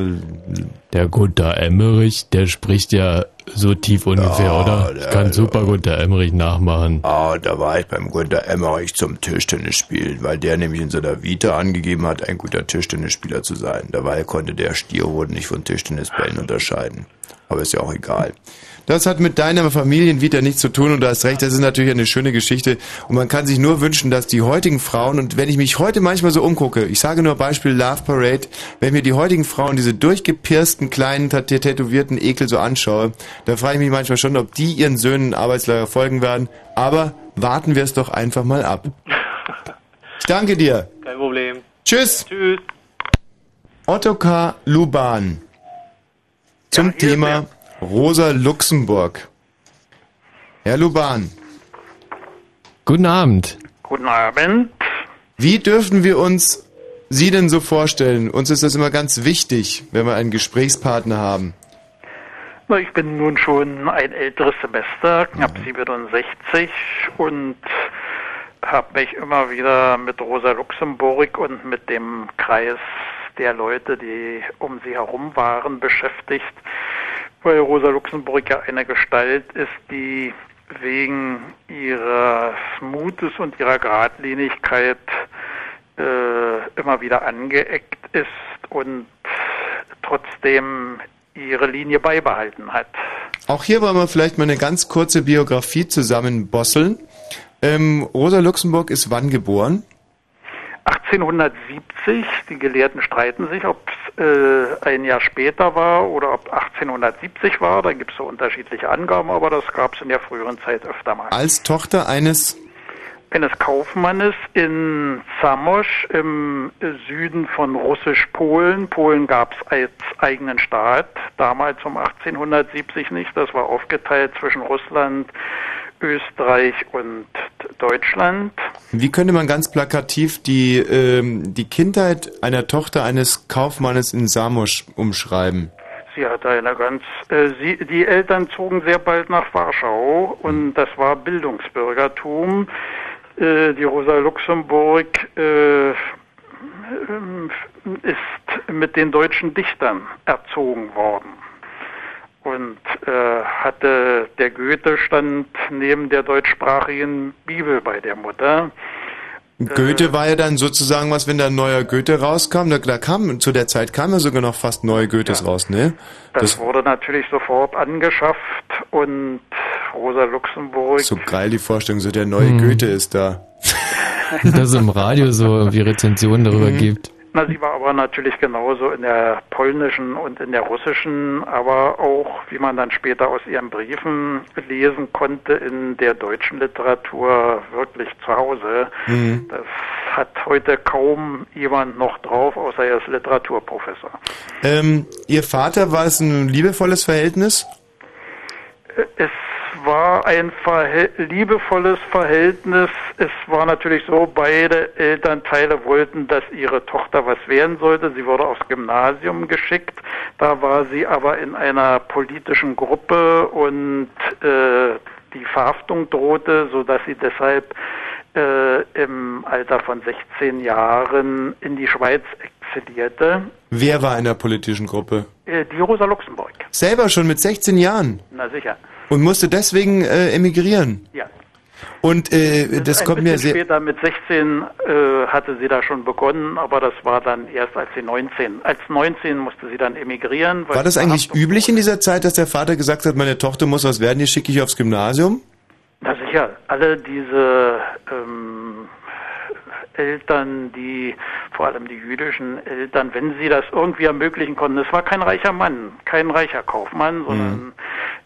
Der Gunther Emmerich, der spricht ja so tief ungefähr, oder? Ich kann super Gunther Emmerich nachmachen. Ah, da war ich beim Gunther Emmerich zum Tischtennis spielen, weil der nämlich in seiner Vita angegeben hat, ein guter Tischtennisspieler zu sein. Dabei konnte der Stierhoden nicht von Tischtennisbällen unterscheiden. Aber ist ja auch egal. Das hat mit deiner Familienvita nichts zu tun und du hast recht, das ist natürlich eine schöne Geschichte und man kann sich nur wünschen, dass die heutigen Frauen und wenn ich mich heute manchmal so umgucke, ich sage nur Beispiel Love Parade, wenn mir die heutigen Frauen diese durchgepiersten kleinen tätowierten Ekel so anschaue, da frage ich mich manchmal schon, ob die ihren Söhnen Arbeitslager folgen werden, aber warten wir es doch einfach mal ab. Ich danke dir. Kein Problem. Tschüss. Tschüss. Ottokar Luban zum Thema Rosa Luxemburg. Herr Luban. Guten Abend. Guten Abend. Wie dürfen wir uns Sie denn so vorstellen? Uns ist das immer ganz wichtig, wenn wir einen Gesprächspartner haben. Na, ich bin nun schon ein älteres Semester, knapp 67 und habe mich immer wieder mit Rosa Luxemburg und mit dem Kreis der Leute, die um sie herum waren, beschäftigt, weil Rosa Luxemburg ja eine Gestalt ist, die wegen ihres Mutes und ihrer Geradlinigkeit äh, immer wieder angeeckt ist und trotzdem ihre Linie beibehalten hat. Auch hier wollen wir vielleicht mal eine ganz kurze Biografie zusammenbosseln. Ähm, Rosa Luxemburg ist wann geboren? 1870, die Gelehrten streiten sich, ob es äh, ein Jahr später war oder ob 1870 war. Da gibt es so unterschiedliche Angaben, aber das gab es in der früheren Zeit öfter mal. Als Tochter eines Eines Kaufmannes in Zamość im Süden von Russisch-Polen. Polen gab es als eigenen Staat, damals um 1870 nicht. Das war aufgeteilt zwischen Russland, Österreich und Deutschland. Wie könnte man ganz plakativ die, ähm, die Kindheit einer Tochter eines Kaufmannes in Samosch umschreiben? Sie hatte eine ganz, äh, sie, die Eltern zogen sehr bald nach Warschau und das war Bildungsbürgertum. Äh, die Rosa Luxemburg äh, ähm, ist mit den deutschen Dichtern erzogen worden und äh, hatte der Goethe stand neben der deutschsprachigen Bibel bei der Mutter. Goethe war ja dann sozusagen was, wenn da ein neuer Goethe rauskam, da, da kam, zu der Zeit kamen ja sogar noch fast neue Goethes raus, ne? Das, wurde natürlich sofort angeschafft und Rosa Luxemburg So geil die Vorstellung, so der neue Hm. Goethe ist da. Dass es im Radio so irgendwie Rezensionen darüber Mhm. gibt. Na, sie war aber natürlich genauso in der polnischen und in der russischen, aber auch, wie man dann später aus ihren Briefen lesen konnte, in der deutschen Literatur wirklich zu Hause. Mhm. Das hat heute kaum jemand noch drauf, außer er ist Literaturprofessor. Ähm, ihr Vater, war es ein liebevolles Verhältnis? Es war ein Verhäl liebevolles Verhältnis. Es war natürlich so, beide Elternteile wollten, dass ihre Tochter was werden sollte. Sie wurde aufs Gymnasium geschickt. Da war sie aber in einer politischen Gruppe und äh, die Verhaftung drohte, sodass sie deshalb äh, im Alter von 16 Jahren in die Schweiz exilierte. Wer war in der politischen Gruppe? Äh, die Rosa Luxemburg. Selber schon mit 16 Jahren Na sicher. Und musste deswegen äh, emigrieren. Ja. Und äh, das ein kommt mir sehr. später mit 16 äh, hatte sie da schon begonnen, aber das war dann erst als sie 19. Als 19 musste sie dann emigrieren. War das eigentlich üblich in dieser Zeit, dass der Vater gesagt hat, meine Tochter muss was werden, die schicke ich aufs Gymnasium? Na sicher, alle diese ähm, Eltern, die, vor allem die jüdischen Eltern, wenn sie das irgendwie ermöglichen konnten, es war kein reicher Mann, kein reicher Kaufmann, sondern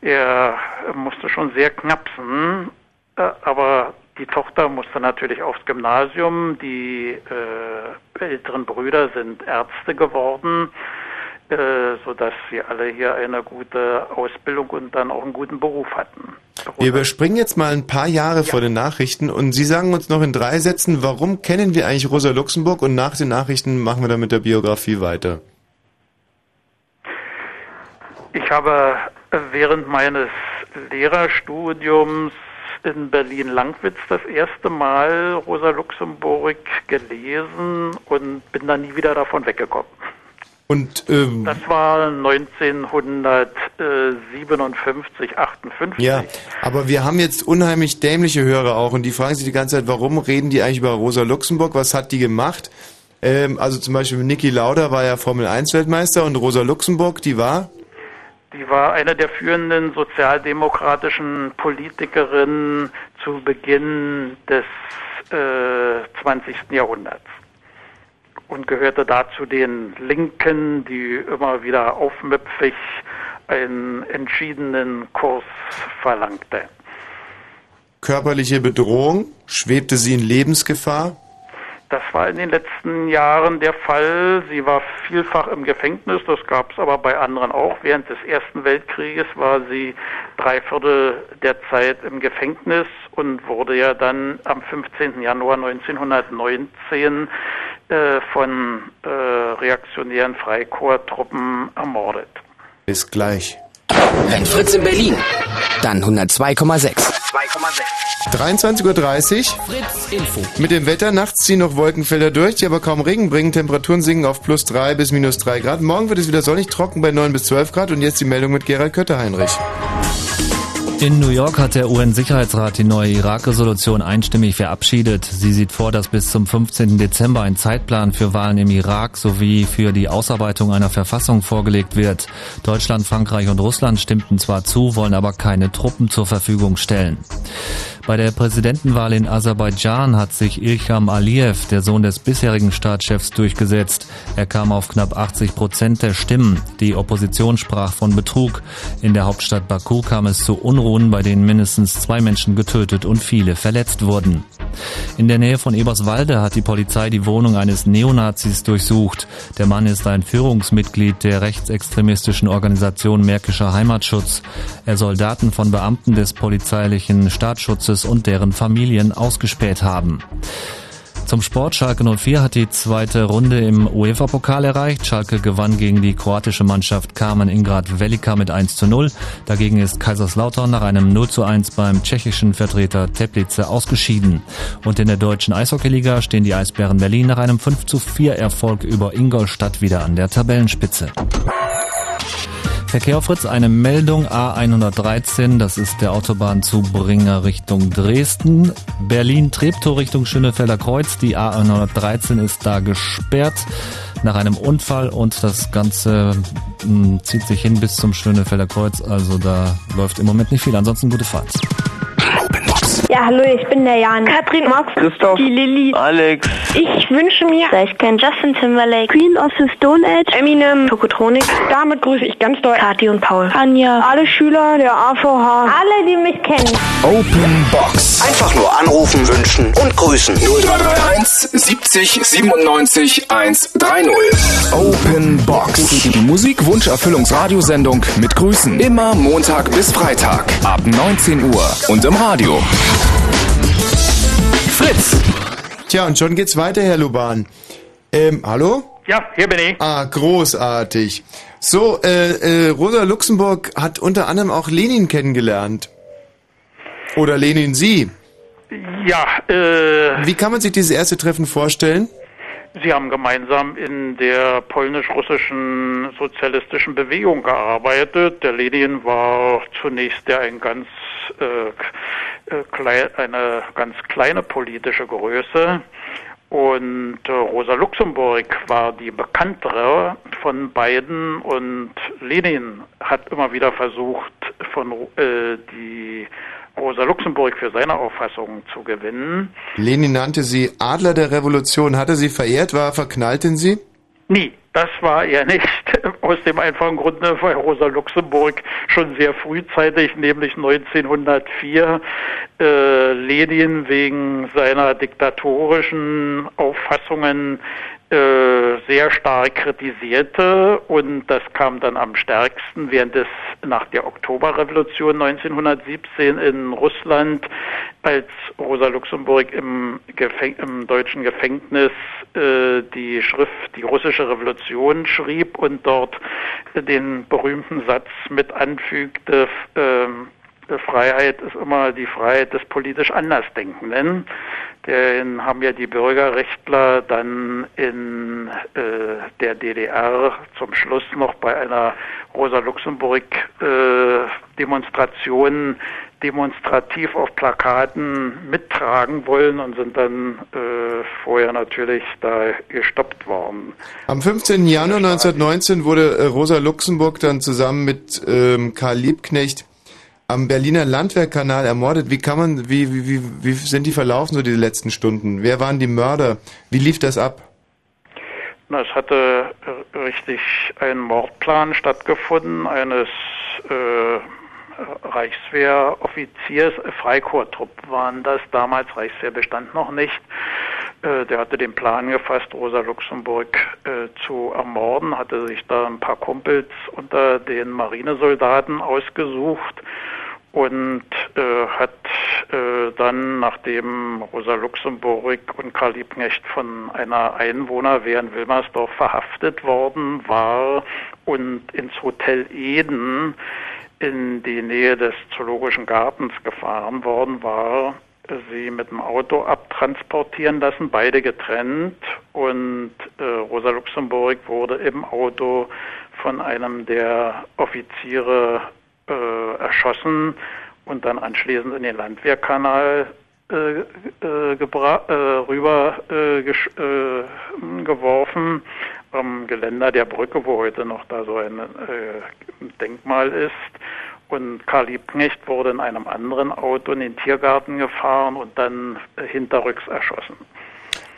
er musste schon sehr knapsen, äh, aber die Tochter musste natürlich aufs Gymnasium, die äh, älteren Brüder sind Ärzte geworden, sodass sie alle hier eine gute Ausbildung und dann auch einen guten Beruf hatten. Wir überspringen jetzt mal ein paar Jahre vor den Nachrichten und Sie sagen uns noch in drei Sätzen, warum kennen wir eigentlich Rosa Luxemburg und nach den Nachrichten machen wir dann mit der Biografie weiter. Ich habe während meines Lehrerstudiums in Berlin-Langwitz das erste Mal Rosa Luxemburg gelesen und bin dann nie wieder davon weggekommen. Und ähm, Das war 1957, 58. ja, aber wir haben jetzt unheimlich dämliche Hörer auch und die fragen sich die ganze Zeit, warum reden die eigentlich über Rosa Luxemburg? Was hat die gemacht? Ähm, also zum Beispiel Niki Lauda war ja Formel 1 Weltmeister und Rosa Luxemburg, die war? Die war eine der führenden sozialdemokratischen Politikerinnen zu Beginn des äh, 20. Jahrhunderts und gehörte dazu den Linken, die immer wieder aufmüpfig einen entschiedenen Kurs verlangte. Körperliche Bedrohung? Schwebte sie in Lebensgefahr? Das war in den letzten Jahren der Fall. Sie war vielfach im Gefängnis, das gab es aber bei anderen auch. Während des Ersten Weltkrieges war sie drei Viertel der Zeit im Gefängnis und wurde ja dann am 15. Januar 1919 äh, von äh, reaktionären Freikorps-Truppen ermordet. Bis gleich. Wenn Fritz in Berlin, dann 102,6. 23.30 Uhr. Fritz Info. Mit dem Wetter nachts ziehen noch Wolkenfelder durch, die aber kaum Regen bringen. Temperaturen sinken auf plus 3 bis minus 3 Grad. Morgen wird es wieder sonnig trocken bei 9 bis 12 Grad. Und jetzt die Meldung mit Gerald Kötter-Heinrich. In New York hat der UN-Sicherheitsrat die neue Irak-Resolution einstimmig verabschiedet. Sie sieht vor, dass bis zum 15. Dezember ein Zeitplan für Wahlen im Irak sowie für die Ausarbeitung einer Verfassung vorgelegt wird. Deutschland, Frankreich und Russland stimmten zwar zu, wollen aber keine Truppen zur Verfügung stellen. Bei der Präsidentenwahl in Aserbaidschan hat sich Ilham Aliyev, der Sohn des bisherigen Staatschefs, durchgesetzt. Er kam auf knapp 80 Prozent der Stimmen. Die Opposition sprach von Betrug. In der Hauptstadt Baku kam es zu Unruhen, bei denen mindestens zwei Menschen getötet und viele verletzt wurden. In der Nähe von Eberswalde hat die Polizei die Wohnung eines Neonazis durchsucht. Der Mann ist ein Führungsmitglied der rechtsextremistischen Organisation Märkischer Heimatschutz. Er soll Daten von Beamten des polizeilichen Staatsschutzes und deren Familien ausgespäht haben. Zum Sport. Schalke 04 hat die zweite Runde im UEFA-Pokal erreicht. Schalke gewann gegen die kroatische Mannschaft Carmen Ingrad Velika mit 1 zu 0. Dagegen ist Kaiserslautern nach einem 0 zu 1 beim tschechischen Vertreter Teplice ausgeschieden. Und in der deutschen Eishockeyliga stehen die Eisbären Berlin nach einem 5 zu 4 Erfolg über Ingolstadt wieder an der Tabellenspitze. Verkehr Fritz, eine Meldung A113, das ist der Autobahnzubringer Richtung Dresden. Berlin-Treptow Richtung Schönefelder Kreuz, die A113 ist da gesperrt nach einem Unfall und das Ganze mh, zieht sich hin bis zum Schönefelder Kreuz, also da läuft im Moment nicht viel. Ansonsten gute Fahrt. Ja, hallo, ich bin der Jan. Katrin, Max, Christoph, die Lilly, Alex. Ich wünsche mir, ich kenne Justin Timberlake, Queen of the Stone Age, Eminem, Tokotronic. Damit grüße ich ganz doll Kathi und Paul. Anja, alle Schüler der AVH, alle, die mich kennen. Open Box. Einfach nur anrufen, wünschen und grüßen. 0331 70 97 130. Open Box. Die Musikwunscherfüllungsradiosendung mit Grüßen. Immer Montag bis Freitag. Ab 19 Uhr. Und im Radio. Fritz. Tja, und schon geht's weiter, Herr Luban. Ähm, hallo? Ja, hier bin ich. Ah, großartig. So, äh, äh, Rosa Luxemburg hat unter anderem auch Lenin kennengelernt. Oder Lenin Sie. Ja, äh, Wie kann man sich dieses erste Treffen vorstellen? Sie haben gemeinsam in der polnisch-russischen sozialistischen Bewegung gearbeitet. Der Lenin war zunächst ja ein ganz äh, eine ganz kleine politische Größe. Und äh, Rosa Luxemburg war die bekanntere von beiden und Lenin hat immer wieder versucht, von äh, die Rosa Luxemburg für seine Auffassung zu gewinnen. Lenin nannte sie Adler der Revolution. Hatte sie verehrt? War er verknallt in sie? Nie, das war er nicht. Aus dem einfachen Grunde, weil Rosa Luxemburg schon sehr frühzeitig, nämlich 1904, äh, Lenin wegen seiner diktatorischen Auffassungen sehr stark kritisierte und das kam dann am stärksten während des nach der Oktoberrevolution 1917 in Russland, als Rosa Luxemburg im, Gefäng im deutschen Gefängnis äh, die Schrift Die russische Revolution schrieb und dort den berühmten Satz mit anfügte, äh, Freiheit ist immer die Freiheit des politisch Andersdenkenden. Den haben ja die Bürgerrechtler dann in äh, der DDR zum Schluss noch bei einer Rosa-Luxemburg-Demonstration demonstrativ auf Plakaten mittragen wollen und sind dann äh, vorher natürlich da gestoppt worden. Am 15. Januar 1919 wurde äh, Rosa Luxemburg dann zusammen mit ähm, Karl Liebknecht am Berliner Landwehrkanal ermordet. Wie kann man, wie, wie, wie, wie sind die verlaufen so diese letzten Stunden? Wer waren die Mörder? Wie lief das ab? Na, es hatte äh, richtig ein Mordplan stattgefunden eines äh, Reichswehroffiziers, Freikorpstrupp waren das, damals Reichswehr bestand noch nicht. Äh, der hatte den Plan gefasst, Rosa Luxemburg äh, zu ermorden, hatte sich da ein paar Kumpels unter den Marinesoldaten ausgesucht und äh, hat äh, dann, nachdem Rosa Luxemburg und Karl Liebknecht von einer Einwohnerwehr in Wilmersdorf verhaftet worden war und ins Hotel Eden in die Nähe des Zoologischen Gartens gefahren worden war, sie mit dem Auto abtransportieren lassen, beide getrennt. Und äh, Rosa Luxemburg wurde im Auto von einem der Offiziere äh, erschossen und dann anschließend in den Landwehrkanal äh, äh, äh, rüber äh, äh, geworfen am Geländer der Brücke, wo heute noch da so ein äh, Denkmal ist. Und Karl Liebknecht wurde in einem anderen Auto in den Tiergarten gefahren und dann äh, hinterrücks erschossen.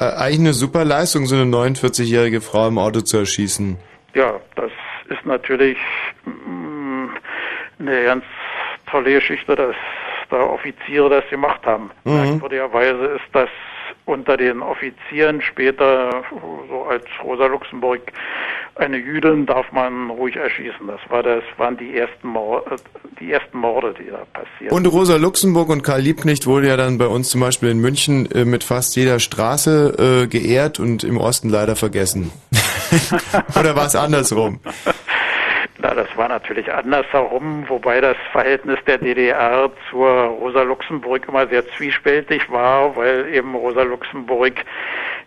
Äh, eigentlich eine super Leistung, so eine 49-jährige Frau im Auto zu erschießen. Ja, das ist natürlich mm, eine ganz tolle Geschichte, dass da Offiziere das gemacht haben. Mhm. Merkwürdigerweise ist das unter den Offizieren später, so als Rosa Luxemburg eine Jüdin, darf man ruhig erschießen. Das war das waren die ersten Morde, die ersten Morde, die da passieren. Und Rosa Luxemburg und Karl Liebknecht wurde ja dann bei uns zum Beispiel in München äh, mit fast jeder Straße äh, geehrt und im Osten leider vergessen. Oder war es andersrum? Na, das war natürlich andersherum, wobei das Verhältnis der DDR zur Rosa Luxemburg immer sehr zwiespältig war, weil eben Rosa Luxemburg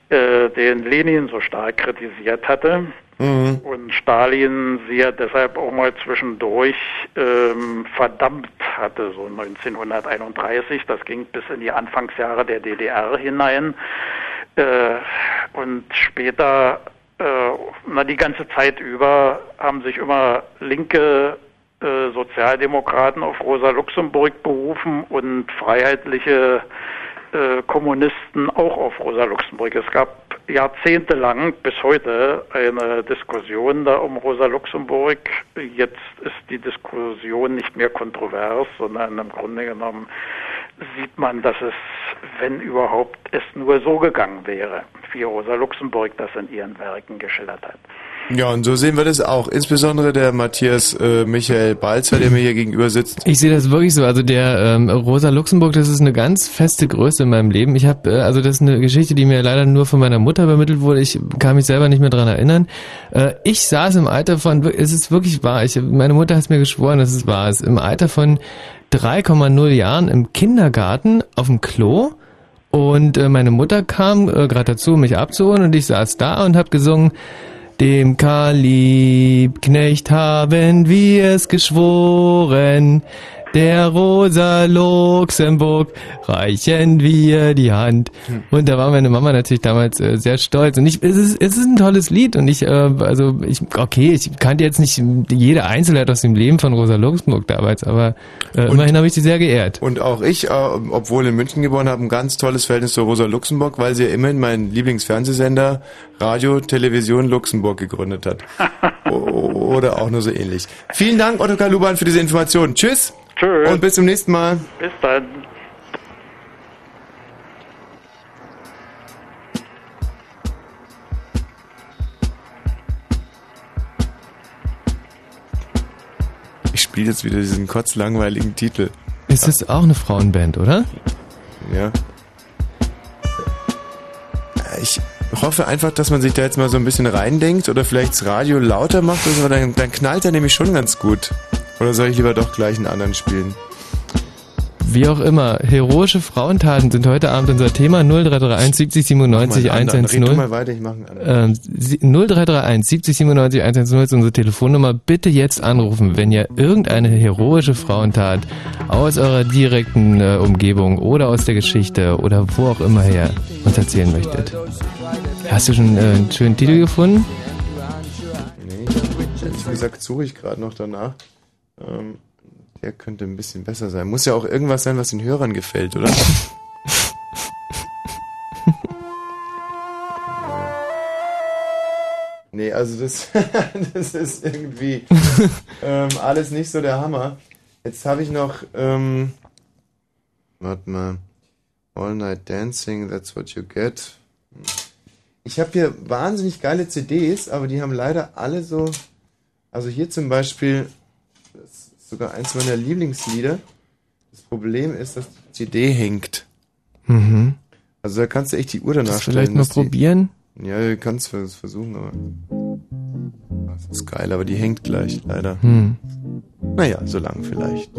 äh, den Lenin so stark kritisiert hatte. Mhm. Und Stalin sie ja deshalb auch mal zwischendurch ähm, verdammt hatte, so 1931. Das ging bis in die Anfangsjahre der DDR hinein. Äh, und später, na die ganze Zeit über, haben sich immer linke äh, Sozialdemokraten auf Rosa Luxemburg berufen und freiheitliche äh, Kommunisten auch auf Rosa Luxemburg. Es gab jahrzehntelang bis heute eine Diskussion da um Rosa Luxemburg. Jetzt ist die Diskussion nicht mehr kontrovers, sondern im Grunde genommen sieht man, dass es, wenn überhaupt, es nur so gegangen wäre, wie Rosa Luxemburg das in ihren Werken geschildert hat. Ja, und so sehen wir das auch. Insbesondere der Matthias äh, Michael Balzer, der mir hier gegenüber sitzt. Ich sehe das wirklich so. Also der ähm, Rosa Luxemburg, das ist eine ganz feste Größe in meinem Leben. Ich habe, äh, also das ist eine Geschichte, die mir leider nur von meiner Mutter übermittelt wurde. Ich kann mich selber nicht mehr dran erinnern. Äh, ich saß im Alter von, es ist wirklich wahr. Ich, meine Mutter hat mir geschworen, dass es wahr ist. Im Alter von 3,0 Jahren im Kindergarten auf dem Klo. Und äh, meine Mutter kam äh, gerade dazu, mich abzuholen und ich saß da und habe gesungen, dem Karl Liebknecht haben wir es geschworen, der Rosa Luxemburg reichen wir die Hand. Und da war meine Mama natürlich damals äh, sehr stolz. Und ich, es ist, es ist ein tolles Lied. Und ich, äh, also ich, okay, ich kannte jetzt nicht jede Einzelheit aus dem Leben von Rosa Luxemburg damals, aber äh, immerhin habe ich sie sehr geehrt. Und auch ich, äh, obwohl in München geboren habe, ein ganz tolles Verhältnis zu Rosa Luxemburg, weil sie ja immerhin meinen Lieblingsfernsehsender Radio Television Luxemburg gegründet hat. Oder auch nur so ähnlich. Vielen Dank, Otto Kaluban, für diese Information. Tschüss. Tschüss. Und bis zum nächsten Mal. Bis dann. Ich spiele jetzt wieder diesen kotzlangweiligen Titel. Ist es auch eine Frauenband, oder? Ja. Ich hoffe einfach, dass man sich da jetzt mal so ein bisschen reindenkt oder vielleicht das Radio lauter macht, oder so, dann, dann knallt er nämlich schon ganz gut. Oder soll ich lieber doch gleich einen anderen spielen? Wie auch immer, heroische Frauentaten sind heute Abend unser Thema 0331 70 97 Mach mal einen anderen. Red du 110. mal weiter, ich mach einen. Ähm, sie- 0331 70 97 110 ist unsere Telefonnummer. Bitte jetzt anrufen, wenn ihr irgendeine heroische Frauentat aus eurer direkten äh, Umgebung oder aus der Geschichte oder wo auch immer her uns erzählen möchtet. Hast du schon äh, einen schönen Titel gefunden? Nee, ehrlich gesagt suche ich gerade noch danach. Ähm, der könnte ein bisschen besser sein. Muss ja auch irgendwas sein, was den Hörern gefällt, oder? nee, also das, das ist irgendwie ähm, alles nicht so der Hammer. Jetzt habe ich noch, ähm, warte mal, All Night Dancing, That's What You Get. Ich habe hier wahnsinnig geile CDs, aber die haben leider alle so. Also hier zum Beispiel, sogar eins meiner Lieblingslieder. Das Problem ist, dass die CD hängt. Mhm. Also da kannst du echt die Uhr danach Das vielleicht stellen, mal dass die- probieren? Ja, du kannst es versuchen, aber. Das ist geil, aber die hängt gleich, leider. Hm. Naja, so lang vielleicht.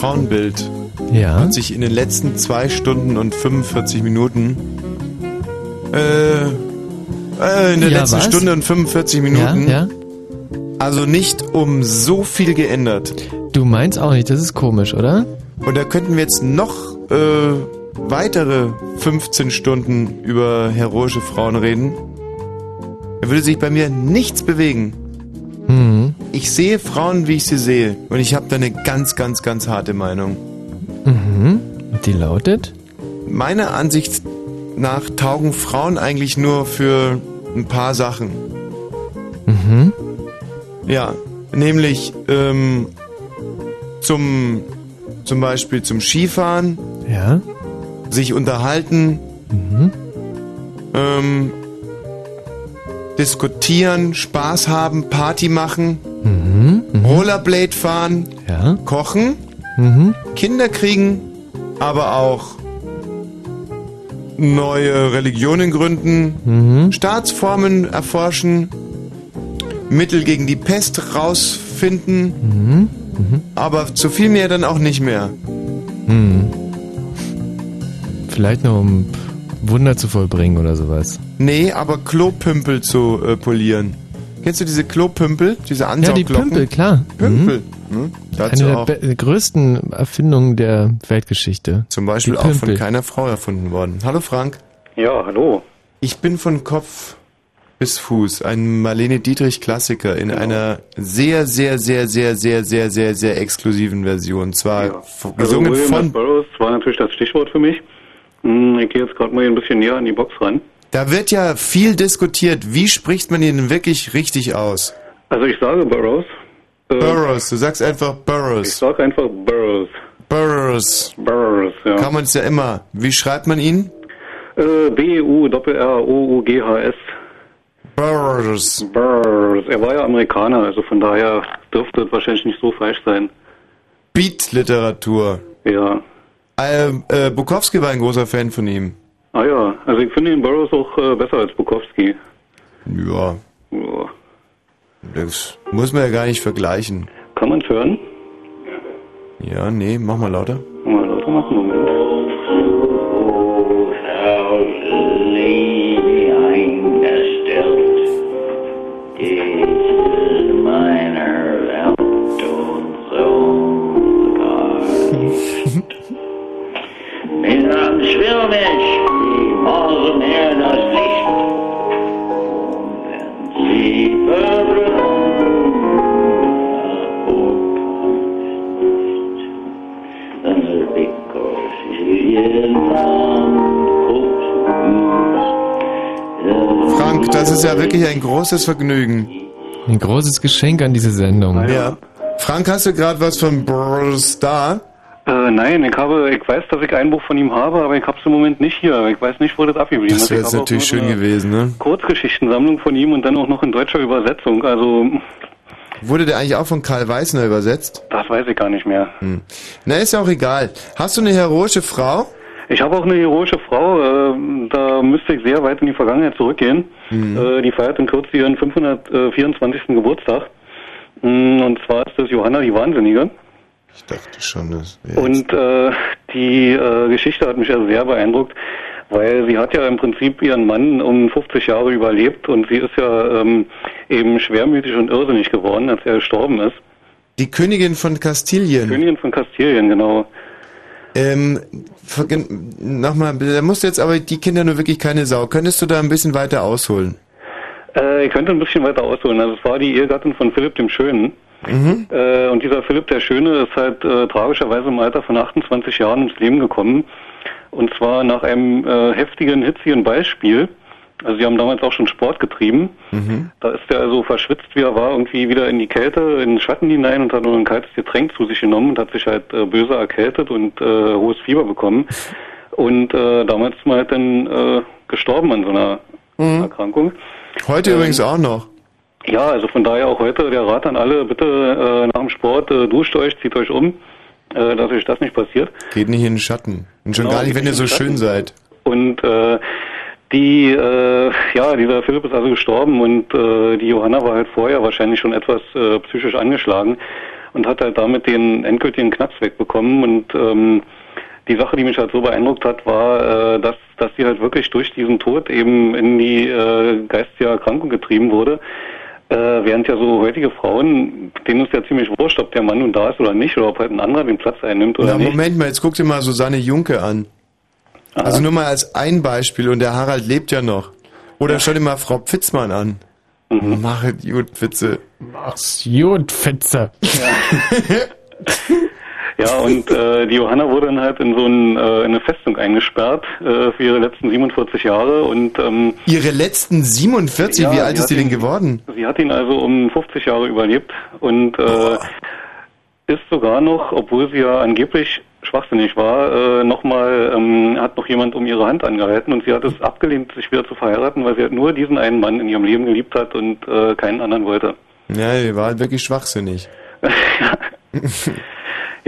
Frauenbild Ja. hat sich in den letzten zwei Stunden und 45 Minuten äh, äh in der Ja, letzten was? Stunde und 45 Minuten Ja, ja. also nicht um so viel geändert. Du meinst auch nicht, das ist komisch, oder? Und da könnten wir jetzt noch äh, weitere 15 Stunden über heroische Frauen reden. Da würde sich bei mir nichts bewegen. Ich sehe Frauen, wie ich sie sehe. Und ich habe da eine ganz, ganz, ganz harte Meinung. Mhm. Die lautet? Meiner Ansicht nach taugen Frauen eigentlich nur für ein paar Sachen. Mhm. Ja, nämlich ähm, zum, zum Beispiel zum Skifahren, Ja. sich unterhalten, Mhm. ähm, diskutieren, Spaß haben, Party machen, Mhm. Mhm. Rollerblade fahren, Ja. kochen, Mhm. Kinder kriegen, aber auch neue Religionen gründen, Mhm. Staatsformen erforschen, Mittel gegen die Pest rausfinden, Mhm. Mhm. aber zu viel mehr dann auch nicht mehr. Vielleicht nur um Wunder zu vollbringen oder sowas. Nee, aber Klopümpel zu äh, polieren. Kennst du diese Klopümpel, diese Ja, die? Pümpel, klar. Pümpel. Mhm. Hm? Dazu Eine auch. der be- größten Erfindungen der Weltgeschichte. Zum Beispiel auch von keiner Frau erfunden worden. Hallo Frank. Ja, hallo. Ich bin von Kopf bis Fuß ein Marlene Dietrich Klassiker in einer sehr, sehr, sehr, sehr, sehr, sehr, sehr, sehr exklusiven Version. Zwar Also gesungen William S. von. Burroughs war natürlich das Stichwort für mich. Hm, Ich gehe jetzt gerade mal hier ein bisschen näher an die Box ran. Da wird ja viel diskutiert. Wie spricht man ihn wirklich richtig aus? Also ich sage Burroughs. Äh, Burroughs. Du sagst einfach Ich Burroughs. sage einfach Burroughs. Burroughs. Burroughs, ja. Kann man es ja immer. Wie schreibt man ihn? Äh, B-U-R-R-O-U-G-H-S. Burroughs. Burroughs. Er war ja Amerikaner, also von daher dürfte es wahrscheinlich nicht so falsch sein. Beat-Literatur. Ja. Äh, äh, Bukowski war ein großer Fan von ihm. Ah ja, also ich finde den Burroughs auch äh, besser als Bukowski. Ja. Ja. Das muss man ja gar nicht vergleichen. Kann man hören? Ja, nee, mach mal lauter. Mal lauter machen, Moment. Mir am Schwirrmensch, die Morse mehr das Licht. Wenn sie verbrennen, Thunder because you Frank, das ist ja wirklich ein großes Vergnügen. Ein großes Geschenk an diese Sendung. Ja. Frank, hast du gerade was von Burroughs da? Äh, nein, ich habe, ich weiß, dass ich ein Buch von ihm habe, aber ich habe es im Moment nicht hier. Ich weiß nicht, wo das abgeblieben Das ist. wäre jetzt habe auch natürlich schön gewesen, ne? Kurzgeschichtensammlung von ihm und dann auch noch in deutscher Übersetzung. Also, Wurde der eigentlich auch von Karl Weißner übersetzt? das weiß ich gar nicht mehr. Hm. Na, ist ja auch egal. Hast du eine heroische Frau? Ich habe auch eine heroische Frau, äh, da müsste ich sehr weit in die Vergangenheit zurückgehen. Mhm. Äh, die feiert in Kürze ihren 524. Geburtstag. Mm, Und zwar ist das Johanna die Wahnsinnige. Ich dachte schon, das Und äh, die äh, Geschichte hat mich ja sehr beeindruckt, weil sie hat ja im Prinzip ihren Mann um 50 Jahre überlebt und sie ist ja ähm, eben schwermütig und irrsinnig geworden, als er gestorben ist. Die Königin von Kastilien. Königin von Kastilien, genau. Ähm, nochmal, da musst du jetzt aber die Kinder nur wirklich keine Sau. Könntest du da ein bisschen weiter ausholen? Äh, ich könnte ein bisschen weiter ausholen. Also es war die Ehegattin von Philipp dem Schönen. Mhm. Äh, und dieser Philipp der Schöne ist halt äh, tragischerweise im Alter von 28 Jahren ums Leben gekommen. Und zwar nach einem äh, heftigen, hitzigen Beispiel. Also sie haben damals auch schon Sport getrieben. Mhm. Da ist er also verschwitzt, wie er war, irgendwie wieder in die Kälte, in den Schatten hinein und hat nur ein kaltes Getränk zu sich genommen und hat sich halt äh, böse erkältet und äh, hohes Fieber bekommen. Und äh, damals ist man halt dann äh, gestorben an so einer Mhm. Erkrankung. Heute Ähm, übrigens auch noch. Ja, also von daher auch heute der Rat an alle, bitte äh, nach dem Sport äh, duscht euch, zieht euch um, äh, dass euch das nicht passiert. Geht nicht in den Schatten. Und schon Genau, gar nicht, wenn ihr so schön seid. Und äh, die, äh, ja, dieser Philipp ist also gestorben und äh, die Johanna war halt vorher wahrscheinlich schon etwas äh, psychisch angeschlagen. und hat halt damit den endgültigen Knacks wegbekommen und ähm, die Sache, die mich halt so beeindruckt hat, war, äh, dass, dass sie halt wirklich durch diesen Tod eben in die äh, geistige Erkrankung getrieben wurde. Äh, während ja so heutige Frauen, denen ist ja ziemlich wurscht, ob der Mann nun da ist oder nicht, oder ob halt ein anderer den Platz einnimmt oder Na, nicht. Moment mal, jetzt guck dir mal Susanne Junke an. Also nur mal als ein Beispiel und der Harald lebt ja noch. Oder schau dir mal Frau Pfitzmann an. Mhm. Mach es gut, Pfitze. Mach's gut, Fitze. Ja, und äh, die Johanna wurde dann halt in so ein, äh, in eine Festung eingesperrt äh, für ihre letzten 47 Jahre und ähm, Ihre letzten 47, Ja, wie alt sie ist die hat denn ihn- geworden? Sie hat ihn also um 50 Jahre überlebt und äh, ist sogar noch, obwohl sie ja angeblich schwachsinnig war, äh, nochmal, ähm, hat noch jemand um ihre Hand angehalten und sie hat es abgelehnt, sich wieder zu verheiraten, weil sie halt nur diesen einen Mann in ihrem Leben geliebt hat und äh, keinen anderen wollte. Ja, die war halt wirklich schwachsinnig.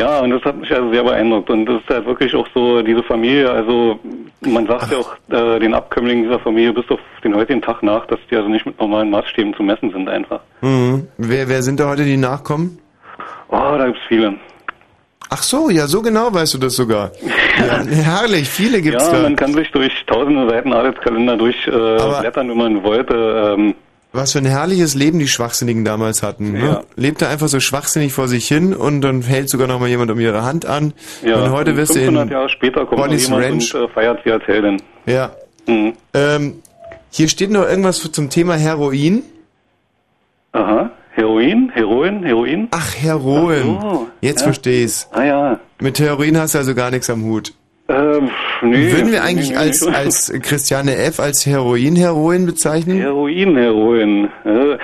Ja, und das hat mich also sehr beeindruckt. Und das ist halt wirklich auch so, diese Familie, also man sagt ja auch äh, den Abkömmlingen dieser Familie bis auf den heutigen Tag nach, dass die also nicht mit normalen Maßstäben zu messen sind einfach. Mhm. Wer, wer sind da heute die Nachkommen? Oh, da gibt's viele. Ach so, ja, so genau weißt du das sogar. Ja, herrlich, viele gibt's ja, da. man kann sich durch tausende Seiten Adelskalender durchblättern, äh, blättern, wenn man wollte. Ähm, Was für ein herrliches Leben die Schwachsinnigen damals hatten. Ne? Lebte einfach so schwachsinnig vor sich hin und dann hält sogar noch mal jemand um ihre Hand an. ja, und heute wirst du 500 in Jahre später kommt noch Bonnie's jemand Ranch. und äh, feiert sie als Heldin. Ja. Mhm. Ähm, hier steht noch irgendwas zum Thema Heroin. Aha, Heroin, Heroin, Heroin. Ach, Heroin. Ach so, Jetzt ja. ich's. Ah ja. Mit Heroin hast du also gar nichts am Hut. Ähm, nee. Würden wir eigentlich Nee, nee, als, Christiane F. als Heroin-Heroin bezeichnen? Heroin, Heroin. Äh,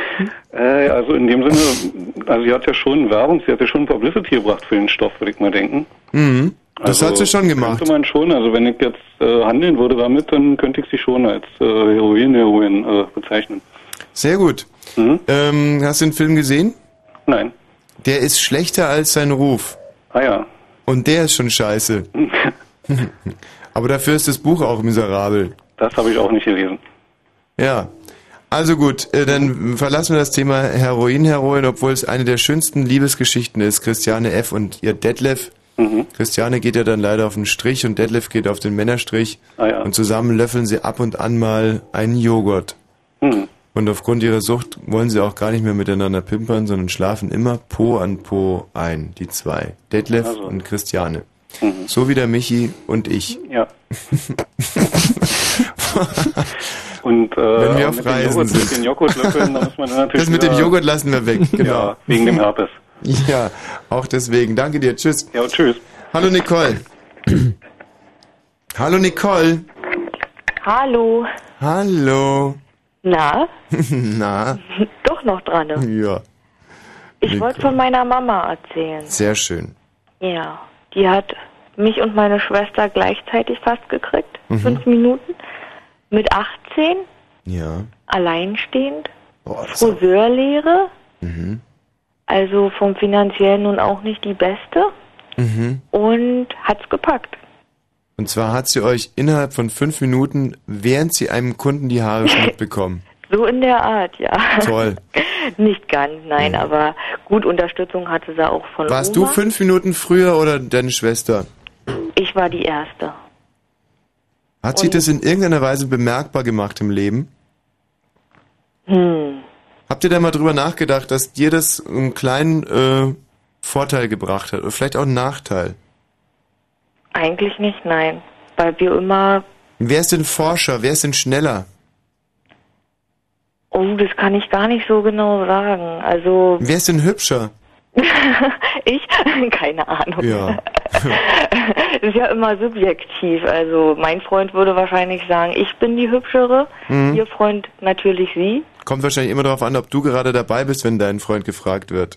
äh, also in dem Sinne, also sie hat ja schon Werbung, sie hat ja schon Publicity gebracht für den Stoff, würde ich mal denken. Mhm. Das also, hat sie schon gemacht. Könnte man schon, also wenn ich jetzt äh, handeln würde damit, dann könnte ich sie schon als äh, Heroin, Heroin äh, bezeichnen. Sehr gut. Ähm, hast du den Film gesehen? Nein. Der ist schlechter als sein Ruf. Ah ja. Und der ist schon scheiße. Aber dafür ist das Buch auch miserabel. Das habe ich auch nicht gelesen. Ja. Also gut, äh, dann verlassen wir das Thema Heroin-Heroin, obwohl es eine der schönsten Liebesgeschichten ist. Christiane F. und ihr Detlef. Mhm. Christiane geht ja dann leider auf den Strich und Detlef geht auf den Männerstrich. Ah ja. Und zusammen löffeln sie ab und an mal einen Joghurt. Mhm. Und aufgrund ihrer Sucht wollen sie auch gar nicht mehr miteinander pimpern, sondern schlafen immer Po an Po ein, die zwei. Detlef Also. und Christiane. So wie der Michi und ich. Ja. Und äh, Wenn wir auf mit Reisen Joghurt, sind. Mit den Joghurtlöffeln, da muss man dann natürlich Das mit dem Joghurt lassen wir weg, genau. Ja, wegen dem Herpes. Ja, auch deswegen. Danke dir. Tschüss. Ja, tschüss. Hallo Nicole. Hallo Nicole. Hallo. Hallo. Na, Na, doch noch dran. Ne? ja, Ich wollte von meiner Mama erzählen. sehr schön. Ja, die hat mich und meine Schwester gleichzeitig fast gekriegt. Mhm. Fünf Minuten. Mit 18, Ja. alleinstehend, Boah, Friseurlehre, Mhm. also vom finanziellen nun auch nicht die beste Mhm. und hat's gepackt. Und zwar hat sie euch innerhalb von fünf Minuten, während sie einem Kunden die Haare schnitt, bekommen. So in der Art, ja. Toll. nicht ganz, nein, aber gut Unterstützung hatte sie auch von Warst Oma. du fünf Minuten früher oder deine Schwester? Ich war die Erste. Hat sich Und- das in irgendeiner Weise bemerkbar gemacht im Leben? Hm. Habt ihr da mal drüber nachgedacht, dass dir das einen kleinen äh, Vorteil gebracht hat oder vielleicht auch einen Nachteil? Eigentlich nicht, nein. Weil wir immer, Wer ist denn Forscher? Wer ist denn schneller? Oh, das kann ich gar nicht so genau sagen. Also, Wer ist denn hübscher? ich? Keine Ahnung. Ja. ist ja immer subjektiv. Also, mein Freund würde wahrscheinlich sagen, ich bin die Hübschere. Mhm. Ihr Freund natürlich sie. Kommt wahrscheinlich immer darauf an, ob du gerade dabei bist, wenn dein Freund gefragt wird.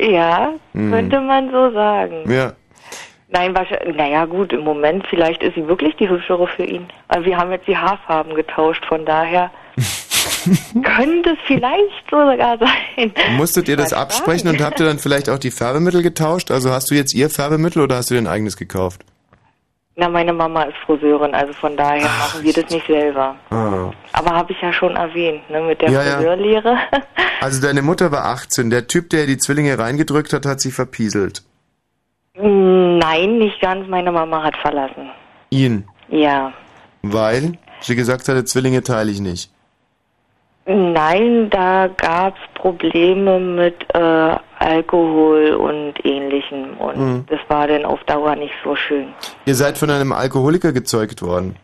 Ja, Mhm. könnte man so sagen. Ja. Nein, wahrscheinlich, naja gut, im Moment vielleicht ist sie wirklich die Hübschere für ihn. Aber wir haben jetzt die Haarfarben getauscht, von daher könnte es vielleicht sogar sein. Musstet ihr das absprechen und habt ihr dann vielleicht auch die Färbemittel getauscht? Also hast du jetzt ihr Färbemittel oder hast du dein eigenes gekauft? Na, meine Mama ist Friseurin, also von daher machen wir das nicht selber. Ah. Aber habe ich ja schon erwähnt, ne, mit der Ja, ja. Friseurlehre. Also deine Mutter war 18. Der Typ, der die Zwillinge reingedrückt hat, hat sie verpieselt. Nein, nicht ganz. Meine Mama hat verlassen. Ihn. Ja. Weil sie gesagt hatte, Zwillinge teile ich nicht. Nein, da gab's Probleme mit äh, Alkohol und ähnlichem und Mhm. das war dann auf Dauer nicht so schön. Ihr seid von einem Alkoholiker gezeugt worden.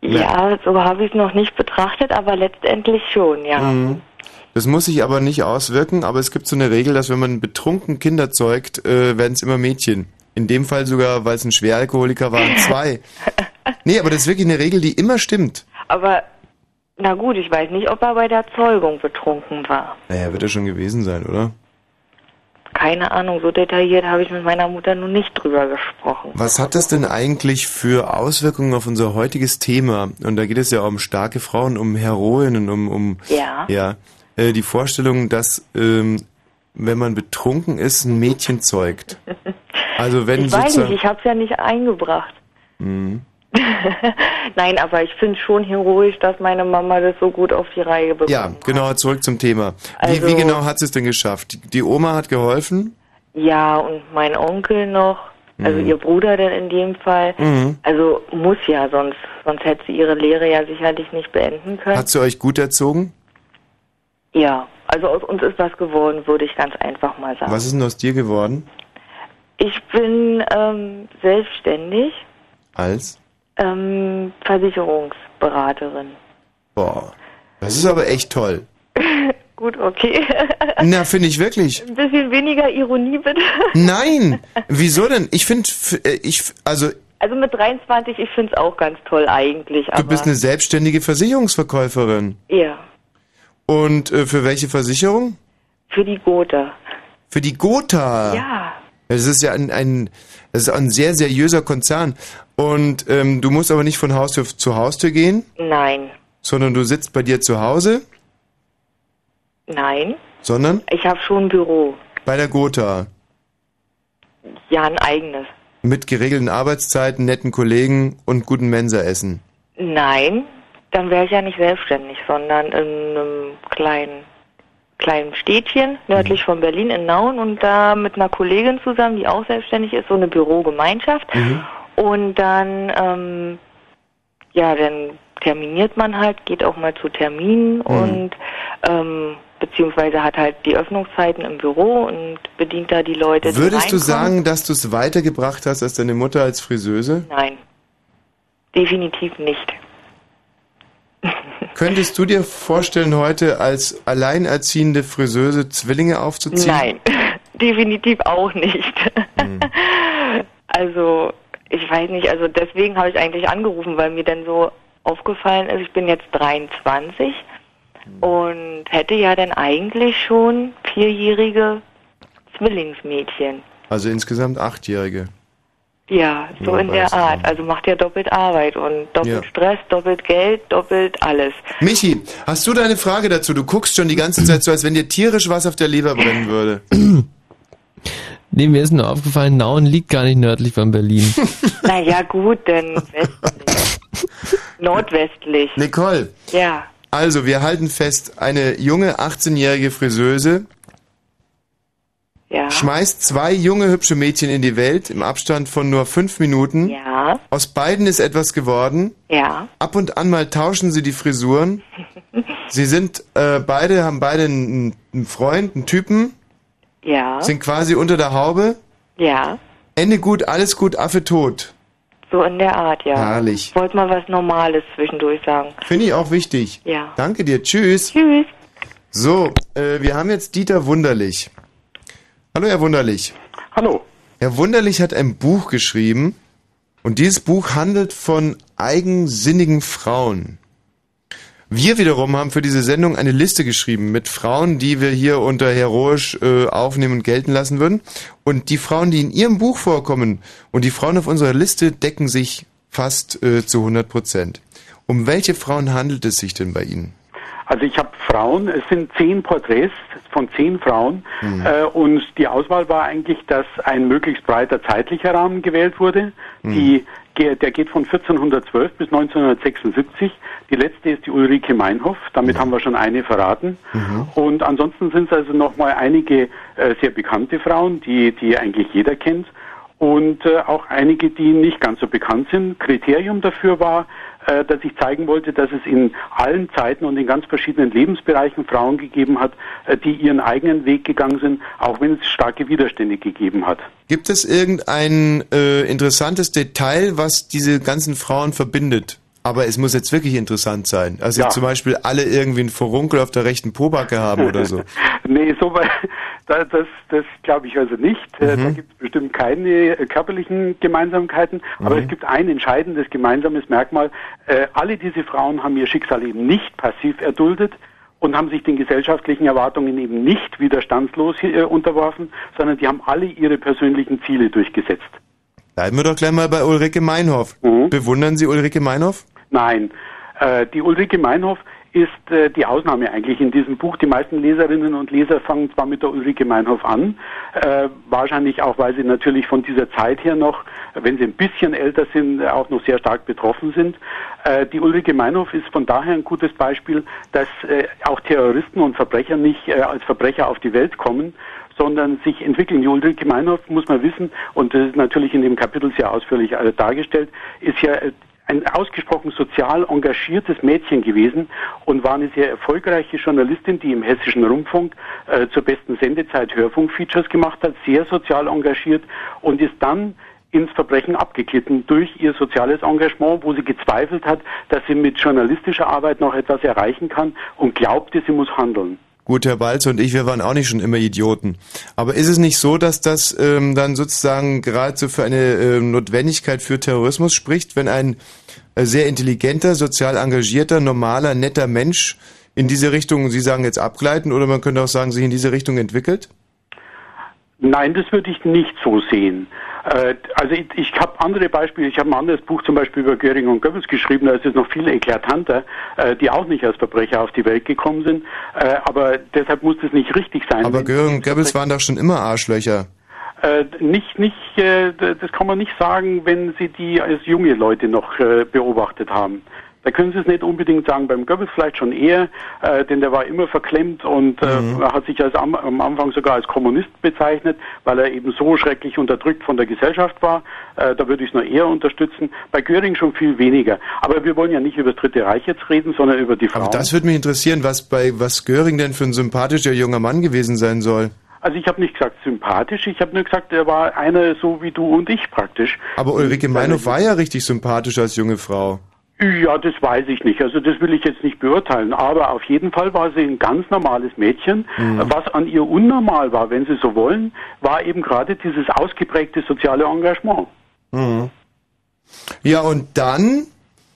Ja, so habe ich es noch nicht betrachtet, aber letztendlich schon, ja. Mhm. Das muss sich aber nicht auswirken, aber es gibt so eine Regel, dass wenn man betrunken Kinder zeugt, äh, werden es immer Mädchen. In dem Fall sogar, weil es ein Schweralkoholiker waren, zwei. Nee, aber das ist wirklich eine Regel, die immer stimmt. Aber na gut, ich weiß nicht, ob er bei der Zeugung betrunken war. Naja, wird er schon gewesen sein, oder? Keine Ahnung, so detailliert habe ich mit meiner Mutter nun nicht drüber gesprochen. Was hat das denn eigentlich für Auswirkungen auf unser heutiges Thema? Und da geht es ja um starke Frauen, um Heroinnen, um, um Ja. ja, äh, die Vorstellung, dass ähm, wenn man betrunken ist, ein Mädchen zeugt. Also wenn ich weiß nicht, ich habe es ja nicht eingebracht. Mhm. Nein, aber ich finde schon heroisch, dass meine Mama das so gut auf die Reihe bekommt. Ja, genau, zurück zum Thema. Wie, Also- wie genau hat sie es denn geschafft? Die, die Oma hat geholfen? Ja, und mein Onkel noch, also Mhm. ihr Bruder denn in dem Fall. Mhm. Also muss ja, sonst, sonst hätte sie ihre Lehre ja sicherlich nicht beenden können. Hat sie euch gut erzogen? ja, also aus uns ist was geworden, würde ich ganz einfach mal sagen. Was ist denn aus dir geworden? Ich bin ähm, selbstständig, Als? Ähm, Versicherungsberaterin. Boah, das ist aber echt toll. Gut, okay. Na, finde ich wirklich. Ein bisschen weniger Ironie bitte. Nein, wieso denn? Ich finde, ich, also Also mit 23, ich finde es auch ganz toll eigentlich. du bist eine selbstständige Versicherungsverkäuferin. Ja, Und äh, für welche Versicherung? für die Gotha. Für die Gotha. Ja. Das ist ja ein, ein, das ist ein sehr seriöser Konzern. Und ähm, du musst aber nicht von Haustür zu Haustür gehen, Nein, sondern du sitzt bei dir zu Hause, nein. sondern Ich habe schon ein Büro. bei der Gotha. Ja, ein eigenes. Mit geregelten Arbeitszeiten, netten Kollegen und gutem Mensaessen. Nein, dann wäre ich ja nicht selbstständig, sondern in einem kleinen, kleinen Städtchen nördlich von Berlin in Nauen und da mit einer Kollegin zusammen, die auch selbstständig ist, so eine Bürogemeinschaft. Und dann, ähm, ja, dann terminiert man halt, geht auch mal zu Terminen und ähm, beziehungsweise hat halt die Öffnungszeiten im Büro und bedient da die Leute. Würdest du sagen, dass du es weitergebracht hast als deine Mutter als Friseuse? Nein, definitiv nicht. Könntest du dir vorstellen, heute als alleinerziehende Friseuse Zwillinge aufzuziehen? Nein, definitiv auch nicht. Also, ich weiß nicht, also deswegen habe ich eigentlich angerufen, weil mir dann so aufgefallen ist, ich bin jetzt 23 und hätte ja dann eigentlich schon vierjährige Zwillingsmädchen. Also insgesamt Achtjährige. Ja, so in der Art. Also macht ja doppelt Arbeit und doppelt Ja. Stress, doppelt Geld, doppelt alles. Michi, hast du deine Frage dazu? Du guckst schon die ganze Zeit so, als wenn dir tierisch was auf der Leber brennen würde. Nee, mir ist nur aufgefallen, Nauen liegt gar nicht nördlich von Berlin. naja, gut, denn westlich. Nordwestlich. Nicole, Ja. also wir halten fest, eine junge 18-jährige Friseuse Ja. schmeißt zwei junge hübsche Mädchen in die Welt im Abstand von nur fünf Minuten. Ja. Aus beiden ist etwas geworden. Ja. Ab und an mal tauschen sie die Frisuren. Sie sind äh, beide, haben beide einen, einen Freund, einen Typen, Ja. sind quasi unter der Haube. Ja. Ende gut, alles gut, Affe tot. So in der Art, ja. Herrlich. Ich wollte mal was Normales zwischendurch sagen. Finde ich auch wichtig. Ja. Danke dir. Tschüss. Tschüss. So, äh, wir haben jetzt Dieter Wunderlich. Hallo, Herr Wunderlich. Hallo. Herr Wunderlich hat ein Buch geschrieben und dieses Buch handelt von eigensinnigen Frauen. Wir wiederum haben für diese Sendung eine Liste geschrieben mit Frauen, die wir hier unter heroisch äh, aufnehmen und gelten lassen würden. Und die Frauen, die in Ihrem Buch vorkommen und die Frauen auf unserer Liste decken sich fast äh, zu 100 Prozent. Um welche Frauen handelt es sich denn bei Ihnen? Also ich habe Frauen, es sind zehn Porträts von zehn Frauen Mhm. äh, und die Auswahl war eigentlich, dass ein möglichst breiter zeitlicher Rahmen gewählt wurde. Mhm. Die, der geht von 1412 bis 1976. Die letzte ist die Ulrike Meinhoff, damit Mhm. haben wir schon eine verraten. Und ansonsten sind es also nochmal einige äh, sehr bekannte Frauen, die, die eigentlich jeder kennt. Und äh, auch einige, die nicht ganz so bekannt sind. Kriterium dafür war, äh, dass ich zeigen wollte, dass es in allen Zeiten und in ganz verschiedenen Lebensbereichen Frauen gegeben hat, äh, die ihren eigenen Weg gegangen sind, auch wenn es starke Widerstände gegeben hat. Gibt es irgendein äh, interessantes Detail, was diese ganzen Frauen verbindet? Aber es muss jetzt wirklich interessant sein. Also Ja. zum Beispiel alle irgendwie einen Furunkel auf der rechten Pobacke haben oder so. nee, so weit, das, das glaube ich also nicht. Äh, Da Mhm. gibt es bestimmt keine äh, körperlichen Gemeinsamkeiten, aber Mhm. es gibt ein entscheidendes gemeinsames Merkmal. Äh, alle diese Frauen haben ihr Schicksal eben nicht passiv erduldet und haben sich den gesellschaftlichen Erwartungen eben nicht widerstandslos unterworfen, sondern die haben alle ihre persönlichen Ziele durchgesetzt. Bleiben wir doch gleich mal bei Ulrike Meinhoff. Mhm. Bewundern Sie Ulrike Meinhoff? Nein, die Ulrike Meinhoff ist äh, die Ausnahme eigentlich in diesem Buch. Die meisten Leserinnen und Leser fangen zwar mit der Ulrike Meinhoff an, äh, wahrscheinlich auch, weil sie natürlich von dieser Zeit her noch, wenn sie ein bisschen älter sind, äh, auch noch sehr stark betroffen sind. Äh, die Ulrike Meinhoff ist von daher ein gutes Beispiel, dass äh, auch Terroristen und Verbrecher nicht äh, als Verbrecher auf die Welt kommen, sondern sich entwickeln. Die Ulrike Meinhoff, muss man wissen, und das ist natürlich in dem Kapitel sehr ausführlich äh, dargestellt, ist ja äh, ein ausgesprochen sozial engagiertes Mädchen gewesen und war eine sehr erfolgreiche Journalistin, die im hessischen Rundfunk äh, zur besten Sendezeit Hörfunkfeatures gemacht hat, sehr sozial engagiert und ist dann ins Verbrechen abgeglitten durch ihr soziales Engagement, wo sie gezweifelt hat, dass sie mit journalistischer Arbeit noch etwas erreichen kann und glaubte, sie muss handeln. Gut, Herr Balz und ich, wir waren auch nicht schon immer Idioten. Aber ist es nicht so, dass das ähm, dann sozusagen geradezu für eine ähm, Notwendigkeit für Terrorismus spricht, wenn ein äh, sehr intelligenter, sozial engagierter, normaler, netter Mensch in diese Richtung, Sie sagen jetzt abgleiten, oder man könnte auch sagen, sich in diese Richtung entwickelt? Nein, das würde ich nicht so sehen. Äh, Also ich, ich habe andere Beispiele. Ich habe ein anderes Buch zum Beispiel über Göring und Goebbels geschrieben. Da ist es noch viel eklatanter, äh, die auch nicht als Verbrecher auf die Welt gekommen sind. Äh, Aber deshalb muss das nicht richtig sein. Aber Göring und Goebbels waren doch schon immer Arschlöcher. Äh, nicht, nicht, äh, das kann man nicht sagen, wenn Sie die als junge Leute noch äh, beobachtet haben. Da können Sie es nicht unbedingt sagen. Beim Goebbels vielleicht schon eher, äh, denn der war immer verklemmt und äh, er hat sich als am, am Anfang sogar als Kommunist bezeichnet, weil er eben so schrecklich unterdrückt von der Gesellschaft war. Äh, da würde ich es noch eher unterstützen. Bei Göring schon viel weniger. Aber wir wollen ja nicht über das Dritte Reich jetzt reden, sondern über die Frauen. Aber das würde mich interessieren, was bei was Göring denn für ein sympathischer junger Mann gewesen sein soll. Also ich habe nicht gesagt sympathisch, ich habe nur gesagt, er war einer so wie du und ich praktisch. Aber Ulrike Meinhof war ja richtig sympathisch als junge Frau. Ja, das weiß ich nicht. Also das will ich jetzt nicht beurteilen. Aber auf jeden Fall war sie ein ganz normales Mädchen. Mhm. Was an ihr unnormal war, wenn Sie so wollen, war eben gerade dieses ausgeprägte soziale Engagement. Mhm. Ja, und dann,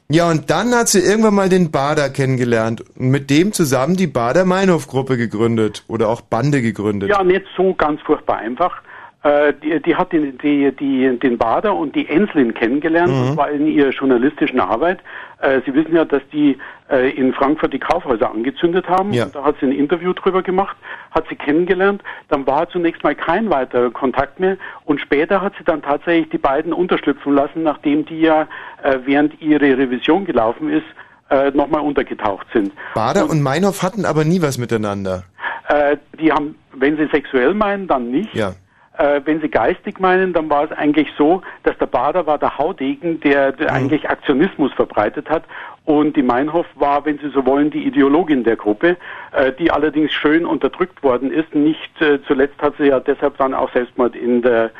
ja, und dann hat sie irgendwann mal den Bader kennengelernt und mit dem zusammen die Bader Meinhof-Gruppe gegründet oder auch Bande gegründet. Ja, nicht so ganz furchtbar einfach. Äh, die, die hat den, die, die, den Bader und die Enslin kennengelernt, Mhm. und zwar in ihrer journalistischen Arbeit. Äh, Sie wissen ja, dass die äh, in Frankfurt die Kaufhäuser angezündet haben. Ja. Und da hat sie ein Interview drüber gemacht, hat sie kennengelernt. Dann war zunächst mal kein weiterer Kontakt mehr. Und später hat sie dann tatsächlich die beiden unterschlüpfen lassen, nachdem die ja äh, während ihre Revision gelaufen ist, äh, nochmal untergetaucht sind. Bader und Meinhof hatten aber nie was miteinander. Äh, die haben, wenn sie sexuell meinen, dann nicht. Ja. Äh, wenn Sie geistig meinen, dann war es eigentlich so, dass der Bader war der Haudegen, der, der eigentlich Aktionismus verbreitet hat. Und die Meinhof war, wenn Sie so wollen, die Ideologin der Gruppe, äh, die allerdings schön unterdrückt worden ist. Nicht äh, zuletzt hat sie ja deshalb dann auch Selbstmord in der,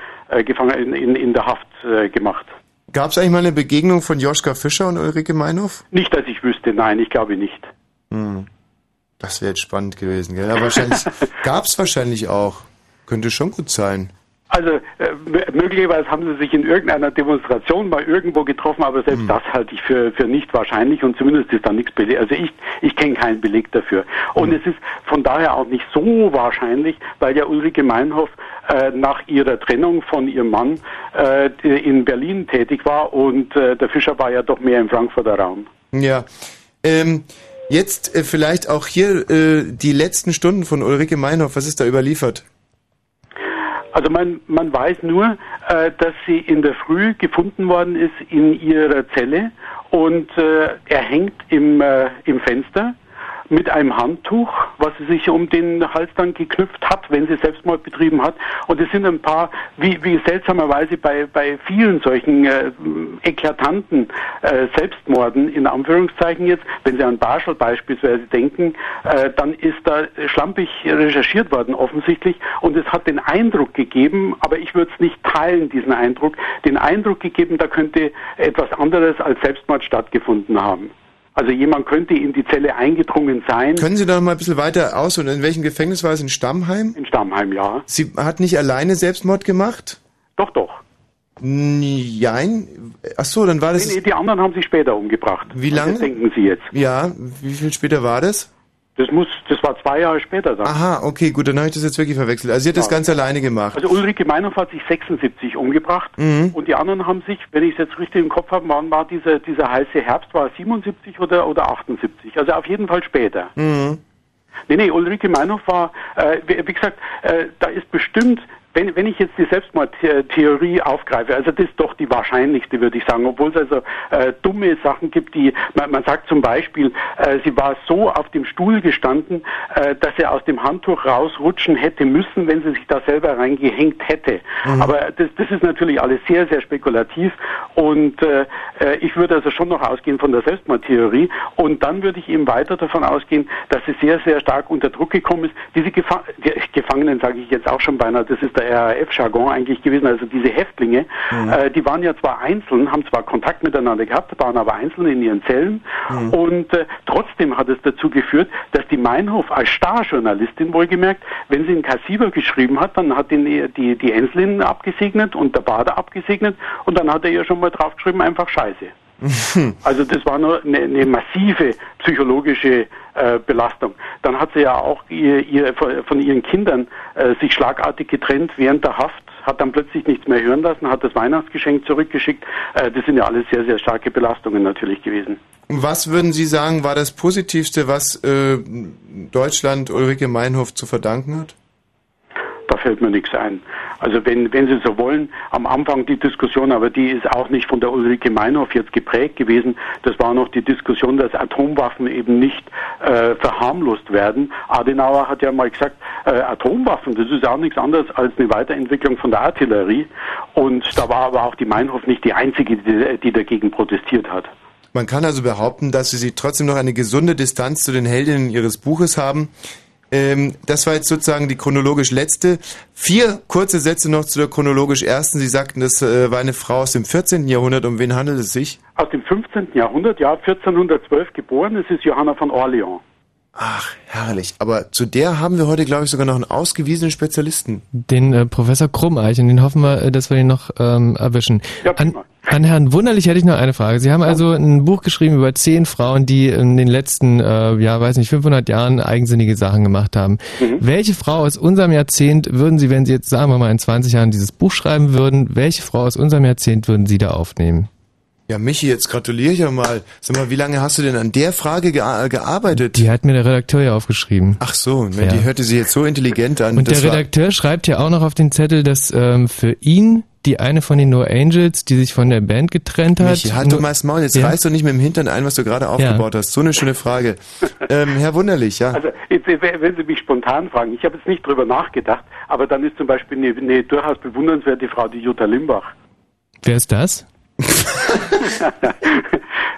Gefangen in, in, der Haft gemacht. Gab es eigentlich mal eine Begegnung von Joschka Fischer und Ulrike Meinhof? Nicht, dass ich wüsste, nein, ich glaube nicht. Hm. Das wäre jetzt spannend gewesen, gell? Aber wahrscheinlich gab es wahrscheinlich auch. Könnte schon gut sein. Also äh, möglicherweise haben sie sich in irgendeiner Demonstration mal irgendwo getroffen, aber selbst das halte ich für, für nicht wahrscheinlich und zumindest ist da nichts belegt. Also ich, ich kenne keinen Beleg dafür. Und Hm. es ist von daher auch nicht so wahrscheinlich, weil ja Ulrike Meinhof äh, nach ihrer Trennung von ihrem Mann äh, in Berlin tätig war und äh, der Fischer war ja doch mehr im Frankfurter Raum. Ja. Ähm, Jetzt äh, vielleicht auch hier äh, die letzten Stunden von Ulrike Meinhoff. Was ist da überliefert? Also man, man weiß nur, äh, dass sie in der Früh gefunden worden ist in ihrer Zelle und äh, er hängt im, äh, im Fenster mit einem Handtuch, was sie sich um den Hals dann geknüpft hat, wenn sie Selbstmord betrieben hat. Und es sind ein paar, wie, wie seltsamerweise bei, bei vielen solchen äh, eklatanten äh, Selbstmorden, in Anführungszeichen jetzt, wenn Sie an Barschel beispielsweise denken, äh, dann ist da schlampig recherchiert worden offensichtlich und es hat den Eindruck gegeben, aber ich würde es nicht teilen, diesen Eindruck, den Eindruck gegeben, da könnte etwas anderes als Selbstmord stattgefunden haben. Also jemand könnte in die Zelle eingedrungen sein. Können Sie da noch mal ein bisschen weiter aus und in welchem Gefängnis war es? In Stammheim? In Stammheim, ja. Sie hat nicht alleine Selbstmord gemacht? Doch, doch. Nein. Ach so, dann war das. Nee, nee, die anderen haben sich später umgebracht. Wie lange? Denken Sie jetzt. Ja, wie viel später war das? Das muss, das war zwei Jahre später dann. Aha, okay, gut, dann habe ich das jetzt wirklich verwechselt. Also sie hat das Ja. ganz alleine gemacht. Also Ulrike Meinhoff hat sich 76 umgebracht Mhm. und die anderen haben sich, wenn ich es jetzt richtig im Kopf habe, wann war dieser, dieser heiße Herbst, war es 77 oder, oder 78? Also auf jeden Fall später. Mhm. Nee, nee, Ulrike Meinhoff war, äh, wie, wie gesagt, äh, da ist bestimmt, wenn, wenn ich jetzt die Selbstmordtheorie aufgreife, also das ist doch die wahrscheinlichste, würde ich sagen, obwohl es also äh, dumme Sachen gibt, die, man, man sagt zum Beispiel, äh, sie war so auf dem Stuhl gestanden, äh, dass sie aus dem Handtuch rausrutschen hätte müssen, wenn sie sich da selber reingehängt hätte. Mhm. Aber das, das ist natürlich alles sehr, sehr spekulativ und äh, äh, ich würde also schon noch ausgehen von der Selbstmordtheorie und dann würde ich eben weiter davon ausgehen, dass sie sehr, sehr stark unter Druck gekommen ist. Diese Gefa Gefangenen, sage ich jetzt auch schon beinahe, das ist der RAF-Jargon eigentlich gewesen, also diese Häftlinge, äh, die waren ja zwar einzeln, haben zwar Kontakt miteinander gehabt, waren aber einzeln in ihren Zellen. Und äh, trotzdem hat es dazu geführt, dass die Meinhof als Starjournalistin wohlgemerkt, wenn sie einen Kassiber geschrieben hat, dann hat ihn die, die, die Enslin abgesegnet und der Bader abgesegnet und dann hat er ihr schon mal draufgeschrieben, einfach Scheiße. Also das war nur eine, eine massive psychologische äh, Belastung. Dann hat sie ja auch ihr, ihr, von ihren Kindern äh, sich schlagartig getrennt während der Haft, hat dann plötzlich nichts mehr hören lassen, hat das Weihnachtsgeschenk zurückgeschickt. Äh, das sind ja alles sehr, sehr starke Belastungen natürlich gewesen. Was würden Sie sagen, war das Positivste, was äh, Deutschland Ulrike Meinhof zu verdanken hat? Da fällt mir nichts ein. Also wenn, wenn Sie so wollen, am Anfang die Diskussion, aber die ist auch nicht von der Ulrike Meinhoff jetzt geprägt gewesen. Das war noch die Diskussion, dass Atomwaffen eben nicht äh, verharmlost werden. Adenauer hat ja mal gesagt, äh, Atomwaffen, das ist auch nichts anderes als eine Weiterentwicklung von der Artillerie. Und da war aber auch die Meinhoff nicht die einzige, die, die dagegen protestiert hat. Man kann also behaupten, dass Sie trotzdem noch eine gesunde Distanz zu den Heldinnen Ihres Buches haben. Ähm, das war jetzt sozusagen die chronologisch letzte. Vier kurze Sätze noch zu der chronologisch ersten. Sie sagten, das äh, war eine Frau aus dem 14. Jahrhundert. Um wen handelt es sich? Aus dem 15. Jahrhundert, ja, 1412 geboren, es ist Johanna von Orleans. Herrlich. Aber zu der haben wir heute, glaube ich, sogar noch einen ausgewiesenen Spezialisten. Den äh, Professor Krummeich, und den hoffen wir, äh, dass wir ihn noch ähm, erwischen. an, an Herrn Wunderlich hätte ich noch eine Frage. Sie haben also ein Buch geschrieben über zehn Frauen, die in den letzten, äh, ja, weiß nicht, 500 Jahren eigensinnige Sachen gemacht haben. Welche Frau aus unserem Jahrzehnt würden Sie, wenn Sie jetzt, sagen wir mal, in 20 Jahren dieses Buch schreiben würden, welche Frau aus unserem Jahrzehnt würden Sie da aufnehmen? Ja, Michi, jetzt gratuliere ich ja mal. Sag mal, wie lange hast du denn an der Frage gea gearbeitet? Die hat mir der Redakteur ja aufgeschrieben. Ach so, ne, Ja. die hörte sie jetzt so intelligent an. Und Das der Redakteur schreibt ja auch noch auf den Zettel, dass ähm, für ihn die eine von den No Angels, die sich von der Band getrennt hat. Michi, halt das Maul, jetzt Ja. reißt doch nicht mit dem Hintern ein, was du gerade aufgebaut hast. So eine schöne Frage. ähm, Herr Wunderlich, ja. Also jetzt, wenn Sie mich spontan fragen, ich habe jetzt nicht drüber nachgedacht, aber dann ist zum Beispiel eine, eine durchaus bewundernswerte Frau, die Jutta Limbach. Wer ist das?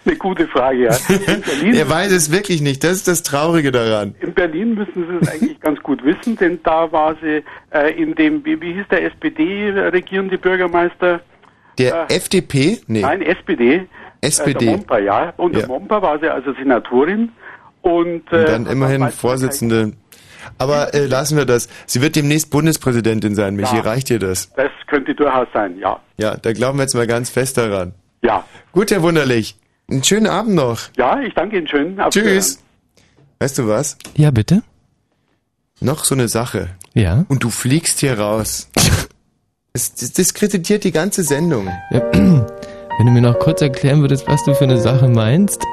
Eine gute Frage, ja. Berlin, Er weiß es wirklich nicht, das ist das Traurige daran. in Berlin müssen Sie es eigentlich ganz gut wissen, denn da war sie äh, in dem, wie, wie hieß der SPD-regierende Bürgermeister? Der FDP? Nee. Nein, SPD. SPD. Äh, der Momper, ja. Unter Ja. Momper war sie also Senatorin und, äh, Und dann immerhin Vorsitzende. Aber äh, lassen wir das. Sie wird demnächst Bundespräsidentin sein, Michi. Ja. Reicht dir das? das könnte durchaus sein, ja. Ja, da glauben wir jetzt mal ganz fest daran. Ja. Gut, Herr Wunderlich. Einen schönen Abend noch. Ja, ich danke Ihnen schön. Auf Tschüss. Weißt du was? Ja, bitte? Noch so eine Sache. Ja. Und du fliegst hier raus. Es das diskreditiert die ganze Sendung. Ja, Wenn du mir noch kurz erklären würdest, was du für eine Sache meinst.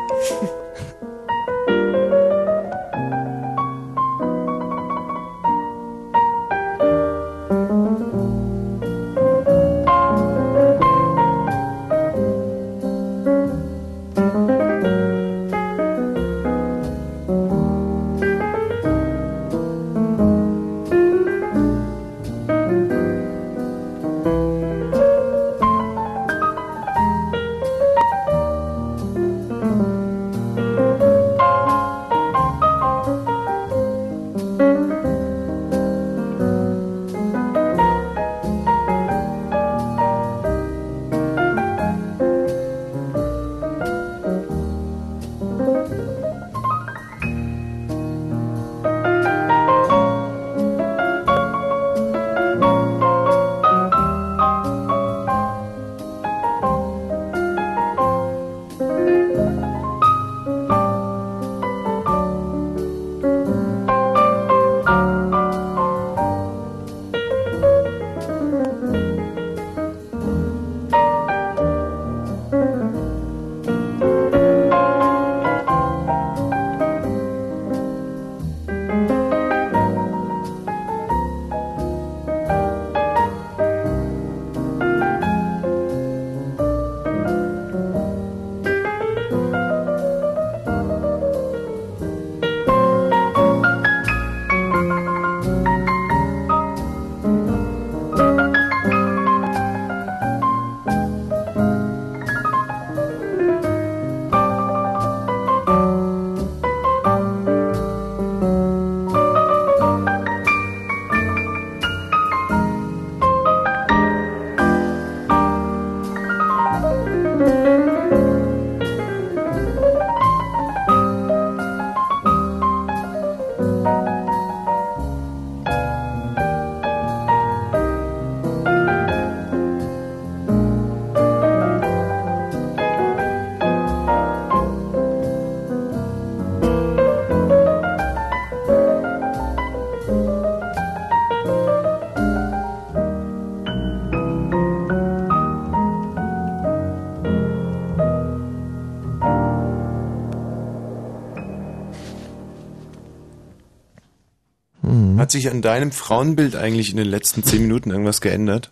Hat sich an deinem Frauenbild eigentlich in den letzten zehn Minuten irgendwas geändert?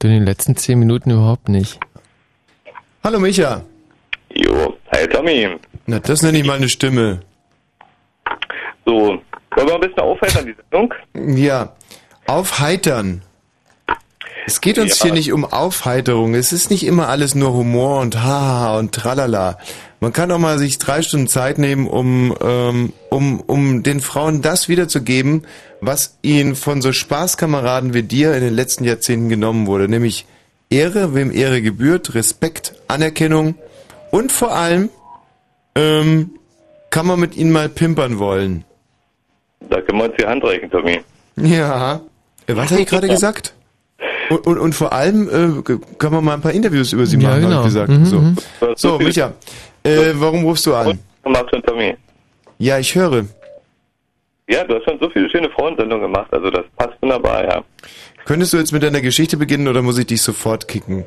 Du in den letzten zehn Minuten überhaupt nicht. Hallo Micha. Jo, hi Tommy. Na, das nenne ich mal eine Stimme. So, wollen wir ein bisschen aufheitern, die Sendung? Ja, aufheitern. Es geht uns Ja. hier nicht um Aufheiterung. Es ist nicht immer alles nur Humor und Haha und Tralala. Man kann auch mal sich drei Stunden Zeit nehmen, um, ähm, um, um den Frauen das wiederzugeben, was ihnen von so Spaßkameraden wie dir in den letzten Jahrzehnten genommen wurde. Nämlich Ehre, wem Ehre gebührt, Respekt, Anerkennung und vor allem ähm, kann man mit ihnen mal pimpern wollen. Da können wir uns die Hand reichen, Tommy. Ja. Äh, Was habe ich gerade gesagt? Und, und, und vor allem äh, kann man mal ein paar Interviews über sie Ja, machen, habe genau. ich gesagt. Mhm, so, mhm. so Micha, äh, warum rufst du an? Gemacht schon, Tommy. Ja, ich höre. Ja, du hast schon so viele schöne Frauensendungen gemacht, also das passt wunderbar, ja. Könntest du jetzt mit deiner Geschichte beginnen oder muss ich dich sofort kicken?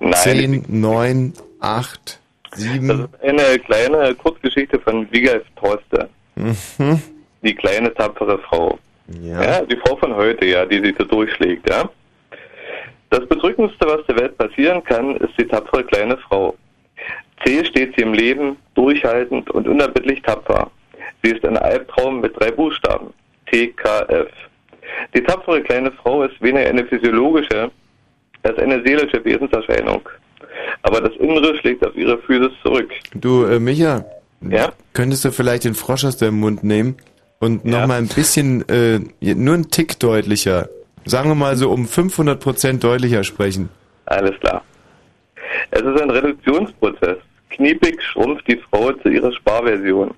Nein. Zehn, neun, acht, sieben. Eine kleine Kurzgeschichte von Wiegald Torste. Mhm. Die kleine, tapfere Frau. Ja. die Frau von heute, ja, die sich so durchschlägt, ja. Das Bedrückendste, was der Welt passieren kann, ist die tapfere kleine Frau. Zäh steht sie im Leben, durchhaltend und unerbittlich tapfer. Sie ist ein Albtraum mit drei Buchstaben. TKF. Die tapfere kleine Frau ist weniger eine physiologische als eine seelische Wesenserscheinung. Aber das Innere schlägt auf ihre Physis zurück. Du, äh, Micha, Ja? könntest du vielleicht den Frosch aus deinem Mund nehmen und noch mal ein bisschen, äh, nur einen Tick deutlicher, sagen wir mal so um 500 Prozent deutlicher sprechen. Alles klar. Es ist ein Reduktionsprozess. Kniepig schrumpft die Frau zu ihrer Sparversion.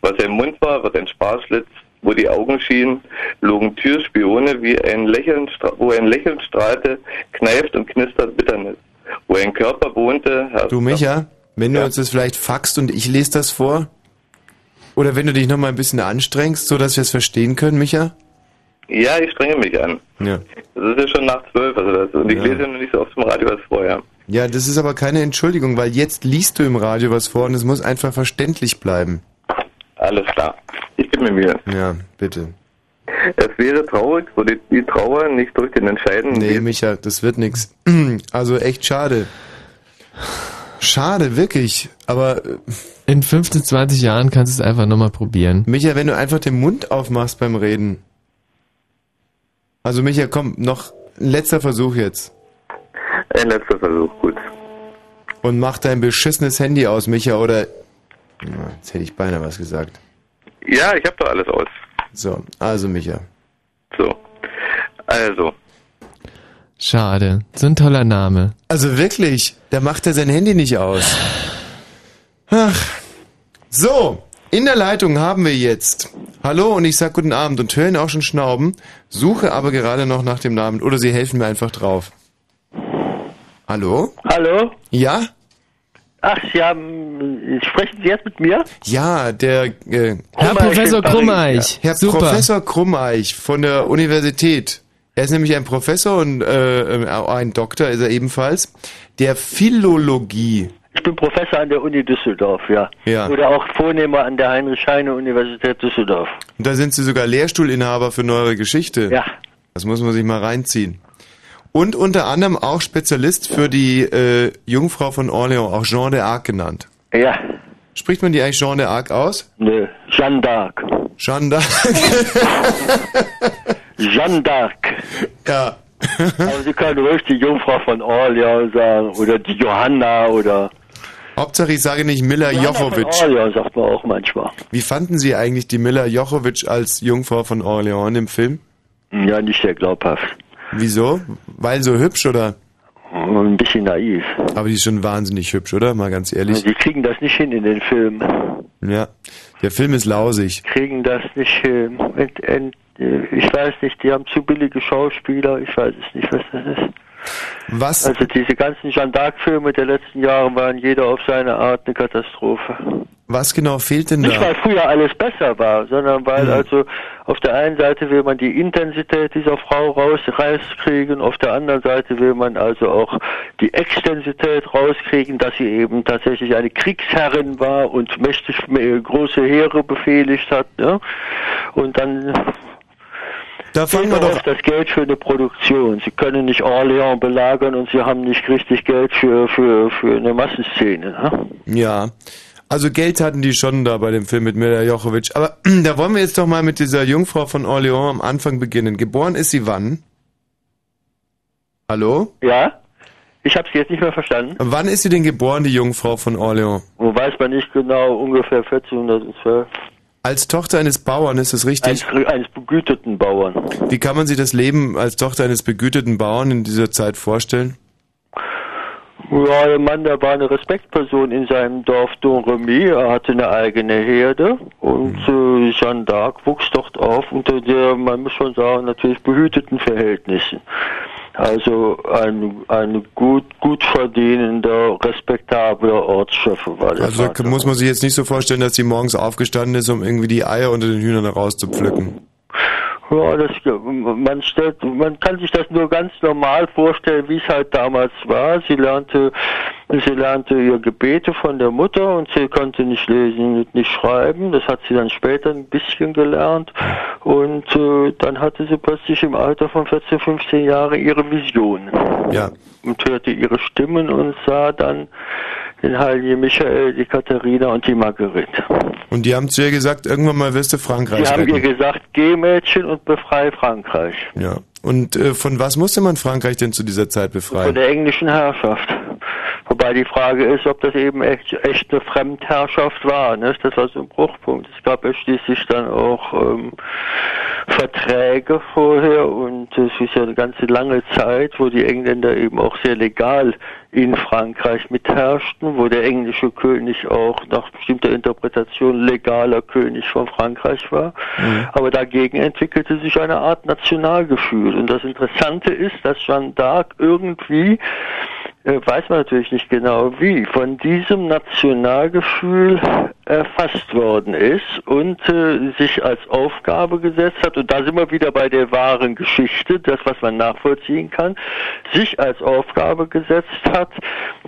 Was ein Mund war, wird ein Sparschlitz. Wo die Augen schienen, logen Türspione, wie ein Lächeln, wo ein Lächeln strahlte, kneift und knistert Bitternis. Wo ein Körper wohnte, herrscht Du, Micha, wenn du uns das vielleicht faxt und ich lese das vor? Oder wenn du dich noch mal ein bisschen anstrengst, so dass wir es verstehen können, Micha? Ja, ich strenge mich an. Ja. Das ist ja schon nach zwölf, also das, und ich Ja. lese ja noch nicht so oft im Radio was vorher. Ja, das ist aber keine Entschuldigung, weil jetzt liest du im Radio was vor und es muss einfach verständlich bleiben. Alles klar. Ich gebe mir Mühe. Ja, bitte. Es wäre traurig, wo die, die Trauer nicht durch den entscheidenden Nee, Micha, das wird nix. Also echt schade. Schade, wirklich. Aber äh, In 15, 20 Jahren kannst du es einfach nochmal probieren. Micha, wenn du einfach den Mund aufmachst beim Reden. Also Micha, komm, noch ein letzter Versuch jetzt. Ein letzter Versuch, gut. Und mach dein beschissenes Handy aus, Micha, oder... Na, Jetzt hätte ich beinahe was gesagt. Ja, ich habe doch alles aus. So, also Micha. So. Also. Schade. So ein toller Name. Also wirklich, da macht er sein Handy nicht aus. Ach. So, in der Leitung haben wir jetzt. Hallo und ich sag guten Abend und höre ihn auch schon schnauben, suche aber gerade noch nach dem Namen oder Sie helfen mir einfach drauf. Hallo? Hallo? Ja? Ach, Sie haben, sprechen Sie jetzt mit mir? Ja, der äh, Herr Professor Krummeich. Herr Super. Professor Krummeich von der Universität. Er ist nämlich ein Professor und äh, äh, ein Doktor ist er ebenfalls. Der Philologie. Ich bin Professor an der Uni Düsseldorf, ja. Ja. Oder auch Vornehmer an der Heinrich-Heine-Universität Düsseldorf. Und da sind Sie sogar Lehrstuhlinhaber für neuere Geschichte. Ja. Das muss man sich mal reinziehen. Und unter anderem auch Spezialist für die äh, Jungfrau von Orléans, auch Jean d'Arc genannt. Ja. Spricht man die eigentlich Jean d'Arc aus? Nö, Jeanne d'Arc. Jeanne d'Arc. Jeanne d'Arc. Ja. Aber Sie können ruhig die Jungfrau von Orleans sagen oder die Johanna oder Hauptsache ich sage nicht Miller Johanna von Jochowitsch. Orleans sagt man auch manchmal. Wie fanden Sie eigentlich die Miller Jochowitsch als Jungfrau von Orléans im Film? Ja, nicht sehr glaubhaft. Wieso? Weil so hübsch oder? Ein bisschen naiv. Aber die ist schon wahnsinnig hübsch, oder? Mal ganz ehrlich. Sie kriegen das nicht hin in den Film. Ja. Der Film ist lausig. Kriegen das nicht hin. Äh, ich weiß nicht, die haben zu billige Schauspieler. Ich weiß es nicht, was das ist. Was? Also diese ganzen Jeanne d'Arc-Filme der letzten Jahre waren jeder auf seine Art eine Katastrophe. Was genau fehlt denn Nicht, da? weil früher alles besser war, sondern weil Mhm. also auf der einen Seite will man die Intensität dieser Frau raus, rauskriegen, auf der anderen Seite will man also auch die Extensität rauskriegen, dass sie eben tatsächlich eine Kriegsherrin war und mächtig äh, große Heere befehligt hat. Ne? Und dann Da fangen wir doch oft das Geld für eine Produktion. Sie können nicht Orléans belagern und sie haben nicht richtig Geld für, für, für eine Massenszene. Ne? Ja. Also Geld hatten die schon da bei dem Film mit Mila Jochovic. Aber da wollen wir jetzt doch mal mit dieser Jungfrau von Orléans am Anfang beginnen. Geboren ist sie wann? Hallo? Ja? Ich habe Sie jetzt nicht mehr verstanden. Wann ist sie denn geboren, die Jungfrau von Orléans? Wo weiß man nicht genau, ungefähr 1412. Als Tochter eines Bauern, ist das richtig? Eines, eines begüteten Bauern. Wie kann man sich das Leben als Tochter eines begüteten Bauern in dieser Zeit vorstellen? Ja, der Mann, der war eine Respektperson in seinem Dorf Domremy. Er hatte eine eigene Herde und äh, Jeanne d'Arc wuchs dort auf unter der, man muss schon sagen, natürlich behüteten Verhältnissen. Also ein, ein gut, gut verdienender, respektabler Ortsschöffe war der Also Vater. muss man sich jetzt nicht so vorstellen, dass sie morgens aufgestanden ist, um irgendwie die Eier unter den Hühnern rauszupflücken. Ja, das, man stellt, man kann sich das nur ganz normal vorstellen, wie es halt damals war. Sie lernte, sie lernte ihr Gebete von der Mutter und sie konnte nicht lesen und nicht schreiben. Das hat sie dann später ein bisschen gelernt und äh, dann hatte sie plötzlich im Alter von 14, 15 Jahren ihre Vision. Ja. Und hörte ihre Stimmen und sah dann den heiligen Michael, die Katharina und die Marguerite. Und die haben zu ihr gesagt, irgendwann mal wirst du Frankreich Sie haben ihr retten. gesagt, geh Mädchen und befreie Frankreich. Ja. Und äh, von was musste man Frankreich denn zu dieser Zeit Von befreien? der englischen Herrschaft. Wobei die Frage ist, ob das eben echt, echt eine Fremdherrschaft war. Ne? Das war so ein Bruchpunkt. Es gab ja schließlich dann auch ähm, Verträge vorher und es ist ja eine ganze lange Zeit, wo die Engländer eben auch sehr legal in Frankreich mitherrschten, wo der englische König auch nach bestimmter Interpretation legaler König von Frankreich war. Aber dagegen entwickelte sich eine Art Nationalgefühl. Und das Interessante ist, dass Jeanne d'Arc irgendwie, weiß man natürlich nicht genau wie, von diesem Nationalgefühl erfasst worden ist und äh, sich als Aufgabe gesetzt hat, und da sind wir wieder bei der wahren Geschichte, das, was man nachvollziehen kann, sich als Aufgabe gesetzt hat,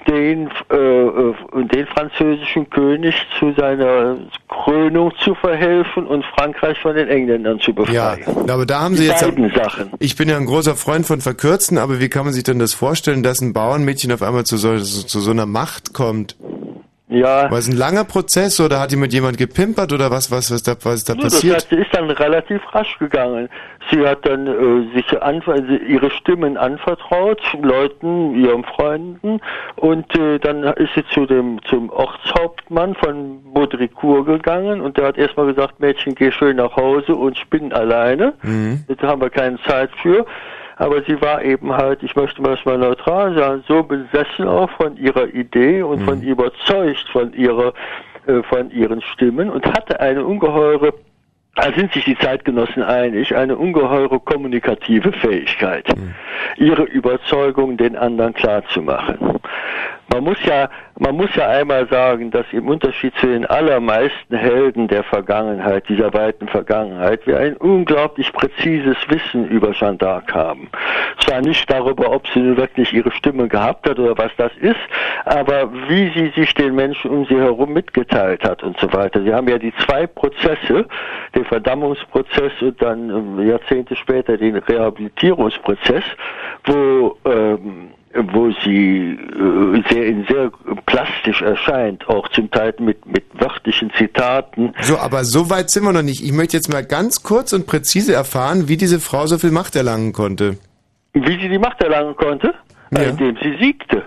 den, äh, äh, den französischen König zu seiner Krönung zu verhelfen und Frankreich von den Engländern zu Ja, befreien. aber da haben Die sie jetzt. beiden Sachen. Ich bin ja ein großer Freund von Verkürzen, aber wie kann man sich denn das vorstellen, dass ein Bauernmädchen auf einmal zu so, zu so einer Macht kommt? Ja. War es ein langer Prozess oder hat die mit jemand gepimpert oder was, was, was da, was da So, das passiert? heißt, sie ist dann relativ rasch gegangen. Sie hat dann äh, sich ihre Stimmen anvertraut, Leuten, ihren Freunden, und äh, dann ist sie zu dem zum Ortshauptmann von Baudricourt gegangen und der hat erstmal gesagt, Mädchen, geh schön nach Hause und spinn alleine. Mhm. Da haben wir keine Zeit für. Aber sie war eben halt, ich möchte mal neutral sagen, so besessen auch von ihrer Idee und von überzeugt von ihrer, äh, von ihren Stimmen und hatte eine ungeheure da sind sich die Zeitgenossen einig, eine ungeheure kommunikative Fähigkeit, ihre Überzeugung den anderen klarzumachen. Man muss ja, man muss ja einmal sagen, dass im Unterschied zu den allermeisten Helden der Vergangenheit, dieser weiten Vergangenheit, wir ein unglaublich präzises Wissen über Jeanne d'Arc haben. Zwar nicht darüber, ob sie nun wirklich ihre Stimme gehabt hat oder was das ist, aber wie sie sich den Menschen um sie herum mitgeteilt hat und so weiter. Sie haben ja die zwei Prozesse, den Verdammungsprozess und dann ähm, Jahrzehnte später den Rehabilitierungsprozess, wo ähm, wo sie äh, sehr in sehr plastisch erscheint, auch zum Teil mit mit wörtlichen Zitaten. So, aber so weit sind wir noch nicht. Ich möchte jetzt mal ganz kurz und präzise erfahren, wie diese Frau so viel Macht erlangen konnte. Wie sie die Macht erlangen konnte, indem sie siegte.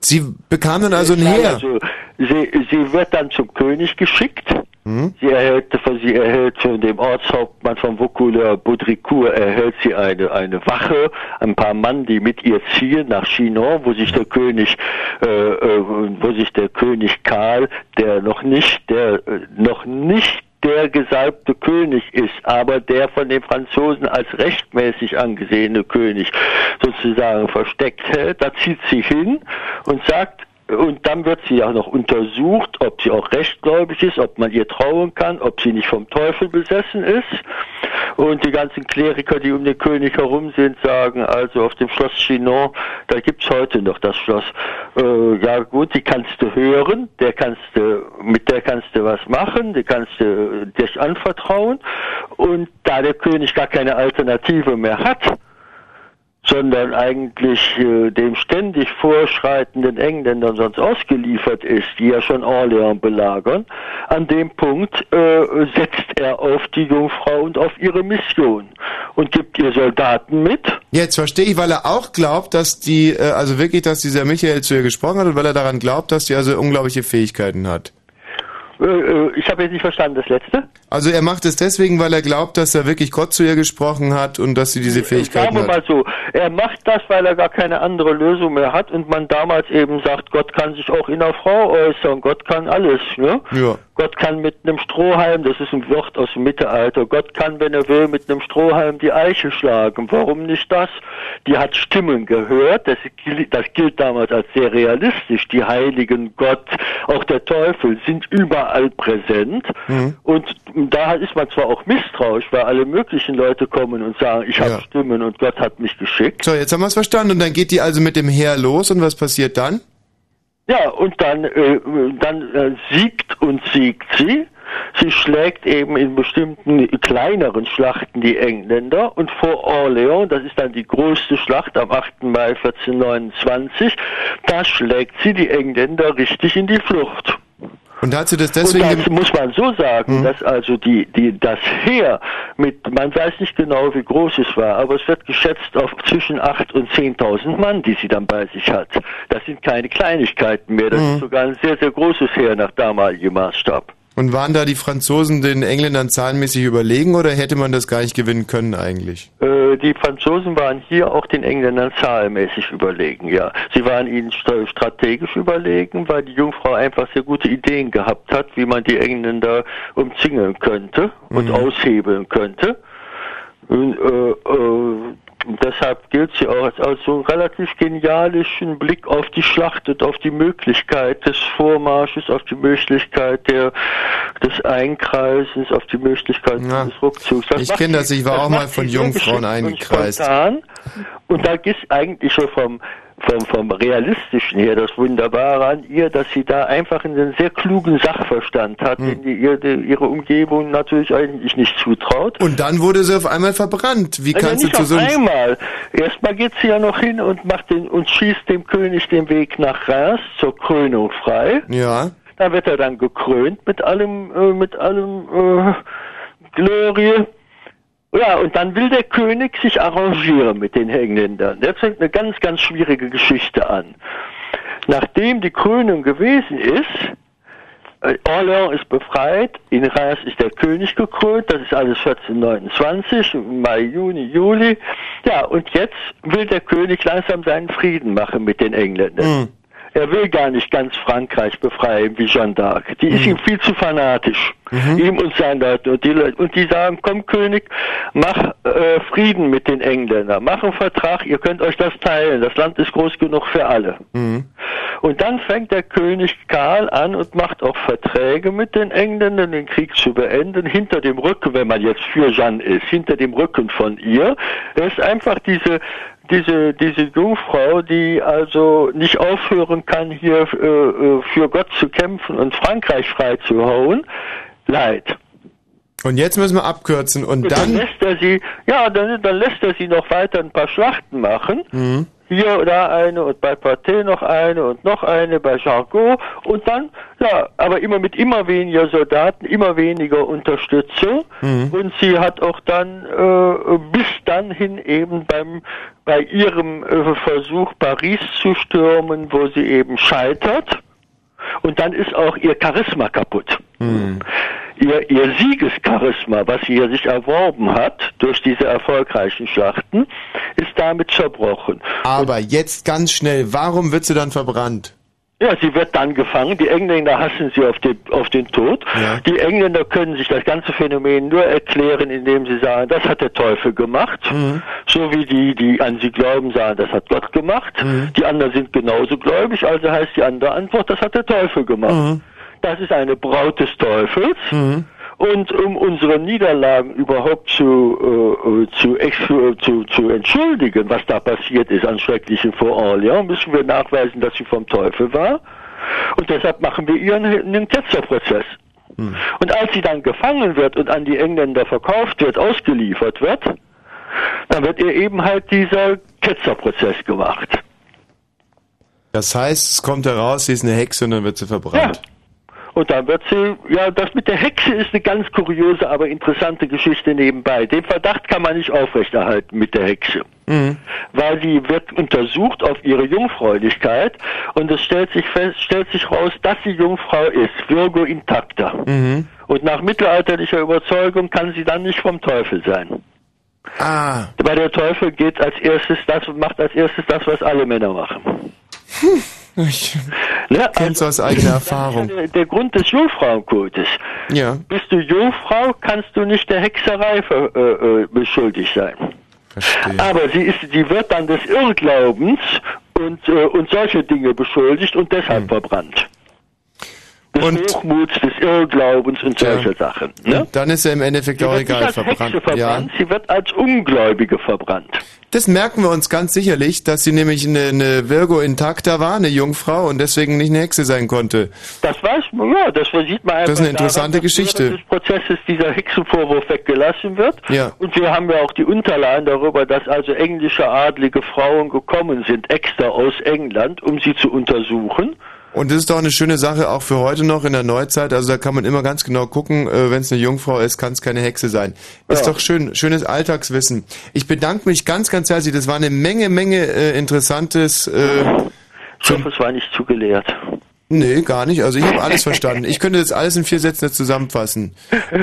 Sie bekam dann also ein Ja, Heer. Also, sie, sie wird dann zum König geschickt. Hm? Sie erhält, sie erhält von dem Ortshauptmann von Vaucouleurs Baudricourt erhält sie eine, eine Wache, ein paar Mann, die mit ihr ziehen nach Chinon, wo sich der König, äh, äh, wo sich der König Karl, der noch nicht, der äh, noch nicht der gesalbte König ist, aber der von den Franzosen als rechtmäßig angesehene König sozusagen versteckt hält. Da zieht sie hin und sagt, Und dann wird sie ja noch untersucht, ob sie auch rechtgläubig ist, ob man ihr trauen kann, ob sie nicht vom Teufel besessen ist. Und die ganzen Kleriker, die um den König herum sind, sagen also auf dem Schloss Chinon, da gibt's heute noch das Schloss. Äh, ja gut, die kannst du hören, der kannst du, mit der kannst du was machen, die kannst du äh, dich anvertrauen. Und da der König gar keine Alternative mehr hat, sondern eigentlich äh, dem ständig vorschreitenden Engländern sonst ausgeliefert ist, die ja schon Orleans belagern, an dem Punkt äh, setzt er auf die Jungfrau und auf ihre Mission und gibt ihr Soldaten mit. Jetzt verstehe ich, weil er auch glaubt, dass die, äh, also wirklich, dass dieser Michael zu ihr gesprochen hat und weil er daran glaubt, dass die also unglaubliche Fähigkeiten hat. Äh, äh, ich habe jetzt nicht verstanden, das letzte. Also er macht es deswegen, weil er glaubt, dass er wirklich Gott zu ihr gesprochen hat und dass sie diese Fähigkeiten Sagen wir hat. mal so, er macht das, weil er gar keine andere Lösung mehr hat und man damals eben sagt, Gott kann sich auch in einer Frau äußern, Gott kann alles, ne? Ja. Gott kann mit einem Strohhalm, das ist ein Wort aus dem Mittelalter, Gott kann, wenn er will, mit einem Strohhalm die Eiche schlagen. Warum nicht das? Die hat Stimmen gehört, das, gilt- das gilt damals als sehr realistisch. Die Heiligen, Gott, auch der Teufel sind überall präsent. Mhm. Und da ist man zwar auch misstrauisch, weil alle möglichen Leute kommen und sagen, ich habe Ja. Stimmen und Gott hat mich geschickt. So, jetzt haben wir es verstanden und dann geht die also mit dem Heer los und was passiert dann? Ja, und dann, äh, dann äh, siegt und siegt sie. Sie schlägt eben in bestimmten kleineren Schlachten die Engländer und vor Orléans, das ist dann die größte Schlacht am 8. Mai 1429, da schlägt sie die Engländer richtig in die Flucht. Und hat sie das deswegen... Und das muss man so sagen, dass also die, die, das Heer mit, man weiß nicht genau, wie groß es war, aber es wird geschätzt auf zwischen 8 und 10.000 Mann, die sie dann bei sich hat. Das sind keine Kleinigkeiten mehr, das Mhm. ist sogar ein sehr, sehr großes Heer nach damaligem Maßstab. Und waren da die Franzosen den Engländern zahlenmäßig überlegen oder hätte man das gar nicht gewinnen können eigentlich? Äh, die Franzosen waren hier auch den Engländern zahlmäßig überlegen, ja. Sie waren ihnen stra- strategisch überlegen, weil die Jungfrau einfach sehr gute Ideen gehabt hat, wie man die Engländer umzingeln könnte und aushebeln könnte. Und, äh, äh, deshalb gilt sie auch als, als so einen relativ genialischen Blick auf die Schlacht und auf die Möglichkeit des Vormarsches, auf die Möglichkeit der, des Einkreisens, auf die Möglichkeit des Rückzugs. Ich macht kenne das, ich war auch mal von Jungfrauen und eingekreist. spontan. Und da ist eigentlich schon vom, vom, vom Realistischen her das Wunderbare an ihr, dass sie da einfach einen sehr klugen Sachverstand hat, Hm. den die, ihr, die, ihre Umgebung natürlich eigentlich nicht zutraut. Und dann wurde sie auf einmal verbrannt. Wie Also kannst du nicht zu auf so einmal. Erstmal geht sie ja noch hin und macht den und schießt dem König den Weg nach Reims zur Krönung frei. Ja. Da wird er dann gekrönt mit allem, äh, mit allem äh, Glorie. Ja, und dann will der König sich arrangieren mit den Engländern. Der fängt eine ganz, ganz schwierige Geschichte an. Nachdem die Krönung gewesen ist, äh, Orléans ist befreit, in Reims ist der König gekrönt, das ist alles 1429, Mai, Juni, Juli. Ja, und jetzt will der König langsam seinen Frieden machen mit den Engländern. Er will gar nicht ganz Frankreich befreien wie Jeanne d'Arc. Die ist ihm viel zu fanatisch. Ihm und seinen Leuten. Und die, Leute- und die sagen, komm König, mach äh, Frieden mit den Engländern. Mach einen Vertrag, ihr könnt euch das teilen. Das Land ist groß genug für alle. Und dann fängt der König Karl an und macht auch Verträge mit den Engländern, den Krieg zu beenden, hinter dem Rücken, wenn man jetzt für Jeanne ist, hinter dem Rücken von ihr. Er ist einfach diese diese diese Jungfrau, die also nicht aufhören kann, hier äh, äh, für Gott zu kämpfen und Frankreich freizuhauen, leid. Und jetzt müssen wir abkürzen und Und dann dann... lässt er sie, ja, dann, dann lässt er sie noch weiter ein paar Schlachten machen. Mhm. Hier oder eine und bei Pathé noch eine und noch eine bei Jargot und dann, ja, aber immer mit immer weniger Soldaten, immer weniger Unterstützung Mhm. und sie hat auch dann äh, bis dann hin eben beim bei ihrem äh, Versuch Paris zu stürmen, wo sie eben scheitert und dann ist auch ihr Charisma kaputt. Mhm. Ihr, ihr Siegescharisma, was sie sich erworben hat durch diese erfolgreichen Schlachten, ist damit zerbrochen. Aber jetzt ganz schnell, warum wird sie dann verbrannt? Ja, sie wird dann gefangen. Die Engländer hassen sie auf den, auf den Tod. Die Engländer können sich das ganze Phänomen nur erklären, indem sie sagen, das hat der Teufel gemacht. So wie die, die an sie glauben, sagen, das hat Gott gemacht. Die anderen sind genauso gläubig, also heißt die andere Antwort, das hat der Teufel gemacht. Das ist eine Braut des Teufels. Und um unsere Niederlagen überhaupt zu, äh, äh, zu, ex zu, zu entschuldigen, was da passiert ist an Schrecklichen vor Orleans, müssen wir nachweisen, dass sie vom Teufel war. Und deshalb machen wir ihr einen, Ketzerprozess. Und als sie dann gefangen wird und an die Engländer verkauft wird, ausgeliefert wird, dann wird ihr eben halt dieser Ketzerprozess gemacht. Das heißt, es kommt heraus, sie ist eine Hexe und dann wird sie verbrannt. Und dann wird sie, ja, das mit der Hexe ist eine ganz kuriose, aber interessante Geschichte nebenbei. Den Verdacht kann man nicht aufrechterhalten mit der Hexe. Weil sie wird untersucht auf ihre Jungfräulichkeit und es stellt sich fest, stellt sich raus, dass sie Jungfrau ist, Virgo intacta. Und nach mittelalterlicher Überzeugung kann sie dann nicht vom Teufel sein. Ah. Weil der Teufel geht als erstes das, macht als erstes das, was alle Männer machen. Ich Ja, kenn's aus eigener Erfahrung. Der, der Grund des Jungfrauenkultes. Ja. Bist du Jungfrau, kannst du nicht der Hexerei äh, äh, beschuldigt sein. Aber sie ist, sie wird dann des Irrglaubens und, äh, und solche Dinge beschuldigt und deshalb verbrannt. Des Hochmuts, des Irrglaubens und solche Sachen. Ne? Und dann ist er im Endeffekt auch egal verbrannt. verbrannt, sie wird als Ungläubige verbrannt. Das merken wir uns ganz sicherlich, dass sie nämlich eine, eine Virgo intacta war, eine Jungfrau und deswegen nicht eine Hexe sein konnte. Das weiß man, ja, das sieht man einfach Das ist eine interessante daran, Geschichte. des Prozesses dieser Hexenvorwurf weggelassen wird. Ja. Und wir haben ja auch die Unterlagen darüber, dass also englische adlige Frauen gekommen sind, extra aus England, um sie zu untersuchen. Und das ist doch eine schöne Sache, auch für heute noch in der Neuzeit. Also da kann man immer ganz genau gucken, äh, wenn es eine Jungfrau ist, kann es keine Hexe sein. Ist Ja. doch schön, schönes Alltagswissen. Ich bedanke mich ganz, ganz herzlich. Das war eine Menge, Menge äh, interessantes. Äh, ich hoffe, es war nicht zu gelehrt. Nee, gar nicht. Also ich habe alles verstanden. Ich könnte das alles in vier Sätzen jetzt zusammenfassen.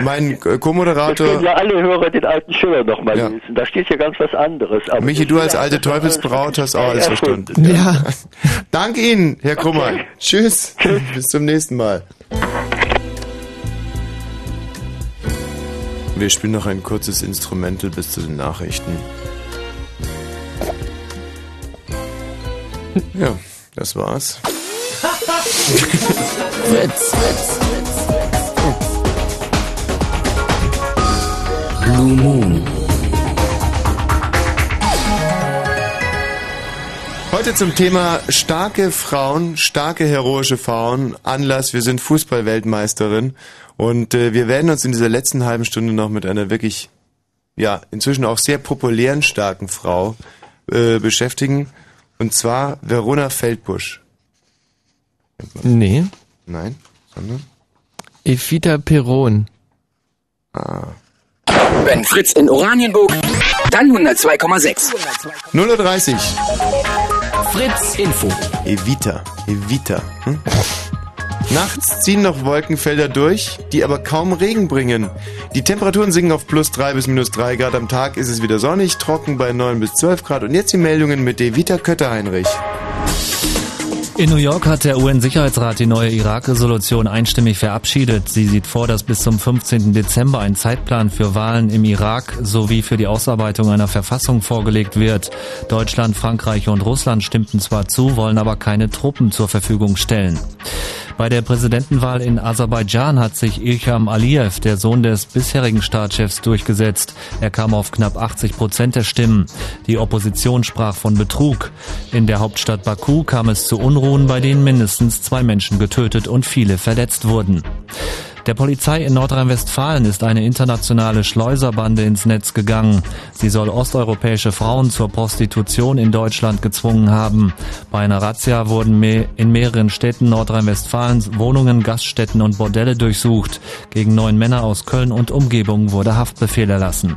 Mein äh, Jetzt können Co-Moderator, ja alle Hörer den alten Schiller nochmal Ja. lesen. Da steht ja ganz was anderes. Aber Michi, du als alte Teufelsbraut hast auch alles verstanden. Ja. Danke Ihnen, Herr Krummer. Tschüss. Bis zum nächsten Mal. Wir spielen noch ein kurzes Instrumental bis zu den Nachrichten. Ja, das war's. Fritz. Blue Moon. Heute zum Thema starke Frauen, starke heroische Frauen. Anlass, wir sind Fußballweltmeisterin und äh, wir werden uns in dieser letzten halben Stunde noch mit einer wirklich, ja, inzwischen auch sehr populären starken Frau äh, beschäftigen. Und zwar Verona Feldbusch. Nee. Nein, sondern? Evita Peron. Ah. Wenn Fritz in Oranienburg, dann 102,6. 0.30 Uhr. Fritz Info. Evita, Evita. Hm? Nachts ziehen noch Wolkenfelder durch, die aber kaum Regen bringen. Die Temperaturen sinken auf plus 3 bis minus 3 Grad. Am Tag ist es wieder sonnig, trocken bei 9 bis 12 Grad. Und jetzt die Meldungen mit Evita Kötter-Heinrich. In New York hat der UN-Sicherheitsrat die neue Irak-Resolution einstimmig verabschiedet. Sie sieht vor, dass bis zum 15. Dezember ein Zeitplan für Wahlen im Irak sowie für die Ausarbeitung einer Verfassung vorgelegt wird. Deutschland, Frankreich und Russland stimmten zwar zu, wollen aber keine Truppen zur Verfügung stellen. Bei der Präsidentenwahl in Aserbaidschan hat sich Ilham Aliyev, der Sohn des bisherigen Staatschefs, durchgesetzt. Er kam auf knapp 80 Prozent der Stimmen. Die Opposition sprach von Betrug. In der Hauptstadt Baku kam es zu Unruhen, bei denen mindestens zwei Menschen getötet und viele verletzt wurden. Der Polizei in Nordrhein-Westfalen ist eine internationale Schleuserbande ins Netz gegangen. Sie soll osteuropäische Frauen zur Prostitution in Deutschland gezwungen haben. Bei einer Razzia wurden in mehreren Städten Nordrhein-Westfalens Wohnungen, Gaststätten und Bordelle durchsucht. Gegen neun Männer aus Köln und Umgebung wurde Haftbefehl erlassen.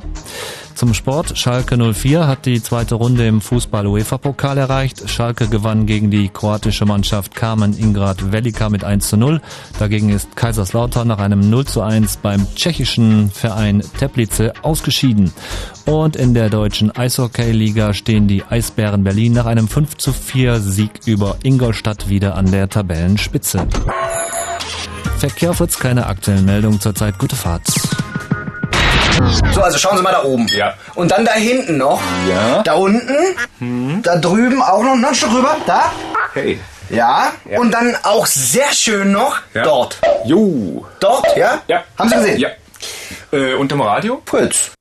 Zum Sport. Schalke 04 hat die zweite Runde im Fußball-UEFA-Pokal erreicht. Schalke gewann gegen die kroatische Mannschaft Carmen Ingrad Velika mit 1 zu 0. Dagegen ist Kaiserslautern nach einem 0 zu 1 beim tschechischen Verein Teplice ausgeschieden. Und in der deutschen Eishockey-Liga stehen die Eisbären Berlin nach einem 5 zu 4 Sieg über Ingolstadt wieder an der Tabellenspitze. Verkehr Fritz, keine aktuellen Meldungen zurzeit. Gute Fahrt. So, also schauen Sie mal da oben. Ja. Und dann da hinten noch. Ja. Da unten. Da drüben auch noch. Noch ein Stück rüber. Da. Hey. Ja. Ja. Und dann auch sehr schön noch Ja. dort. Jo. Dort, ja? Ja. Haben Sie gesehen? Ja. Äh, unterm Radio? Puls.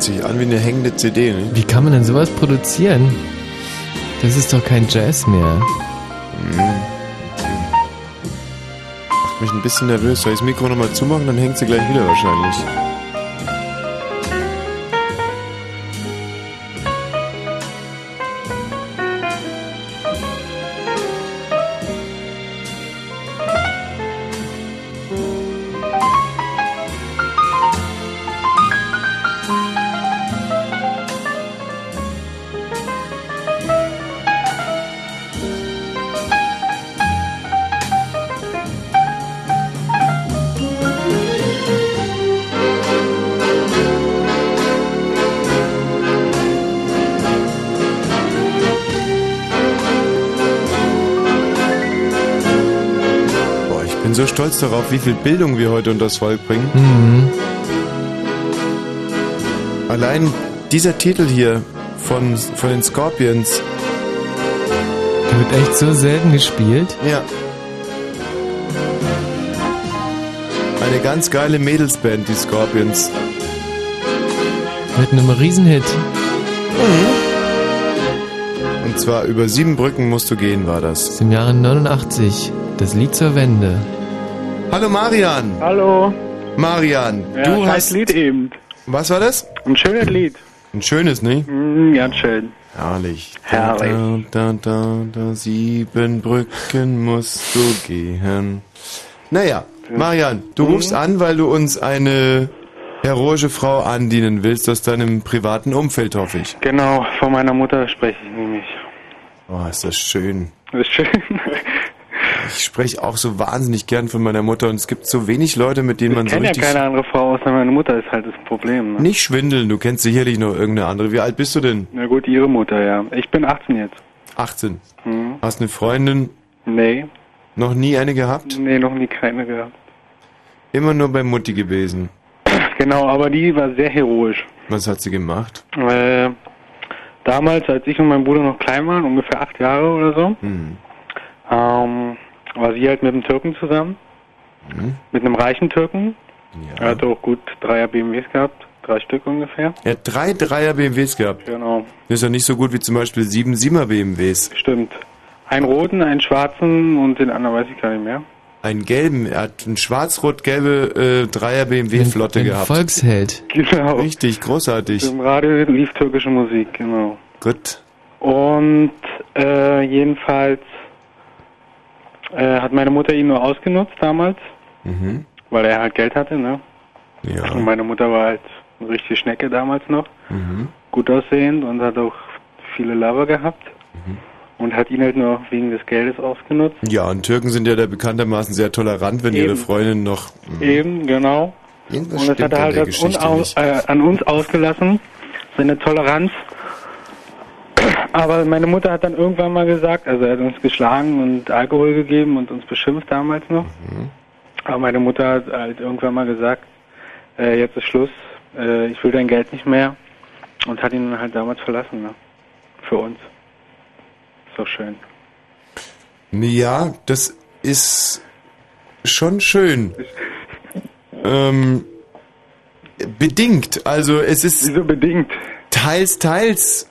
Hört sich an wie eine hängende CD, ne? Wie kann man denn sowas produzieren? Das ist doch kein Jazz mehr. Macht mich ein bisschen nervös. Soll ich das Mikro nochmal zumachen? Dann hängt sie gleich wieder wahrscheinlich. Stolz darauf, wie viel Bildung wir heute unters Volk bringen. Mhm. Allein dieser Titel hier von, von den Scorpions. Der wird echt so selten gespielt. Ja. Eine ganz geile Mädelsband, die Scorpions. Mit einem Riesenhit. Und zwar über sieben Brücken musst du gehen, war das. Aus dem Jahre 89. Das Lied zur Wende. Hallo Marian. Hallo. Marian, Ja, du hast. Lied eben. Was war das? Ein schönes Lied. Ein schönes, ne? Mm, ganz schön. Herrlich. Herrlich. Da, da, da, da, sieben Brücken musst du gehen. Naja, Marian, du Mhm. rufst an, weil du uns eine heroische Frau andienen willst aus deinem privaten Umfeld, hoffe ich. Genau, von meiner Mutter spreche ich nämlich. Oh, ist das schön. Das ist schön. Ich spreche auch so wahnsinnig gern von meiner Mutter und es gibt so wenig Leute, mit denen man Ich so kenne ja richtig... keine andere Frau außer meine Mutter, ist halt das Problem. Ne? Nicht schwindeln, du kennst sicherlich noch irgendeine andere. Wie alt bist du denn? Na gut, ihre Mutter, ja. Ich bin 18 jetzt. 18. Mhm. Hast eine Freundin? Nee. Noch nie eine gehabt? Nee, noch nie keine gehabt. Immer nur bei Mutti gewesen. Genau, aber die war sehr heroisch. Was hat sie gemacht? Äh, damals, als ich und mein Bruder noch klein waren, ungefähr acht Jahre oder so, Hm. ähm, war sie halt mit einem Türken zusammen. Hm. Mit einem reichen Türken. Er hatte auch gut Dreier BMWs gehabt. Drei Stück ungefähr. Er hat drei Dreier BMWs gehabt. Genau. Das ist ja nicht so gut wie zum Beispiel sieben Siebener BMWs. Stimmt. Einen roten, einen schwarzen und den anderen weiß ich gar nicht mehr. Einen gelben, er hat eine schwarz-rot-gelbe äh, Dreier BMW-Flotte Ein gehabt. Volksheld. Genau. Richtig, großartig. Im Radio lief türkische Musik, genau. Gut. Und Äh, jedenfalls äh, hat meine Mutter ihn nur ausgenutzt damals, Mhm. weil er halt Geld hatte, ne? Ja. Und meine Mutter war halt eine richtige Schnecke damals noch, Mhm. gut aussehend und hat auch viele Lover gehabt Mhm. und hat ihn halt nur wegen des Geldes ausgenutzt. Ja, und Türken sind ja da bekanntermaßen sehr tolerant, wenn ihre Eben. Freundin noch. Eben, genau. Irgendwas und das hat er halt äh, an uns ausgelassen, seine Toleranz. Aber meine Mutter hat dann irgendwann mal gesagt, also er hat uns geschlagen und Alkohol gegeben und uns beschimpft damals noch. Mhm. Aber meine Mutter hat halt irgendwann mal gesagt, äh, jetzt ist Schluss, äh, ich will dein Geld nicht mehr und hat ihn halt damals verlassen, ne? Für uns. Ist doch schön. Ja, das ist schon schön. Ähm, bedingt. Also es ist. Wieso bedingt? Teils, teils.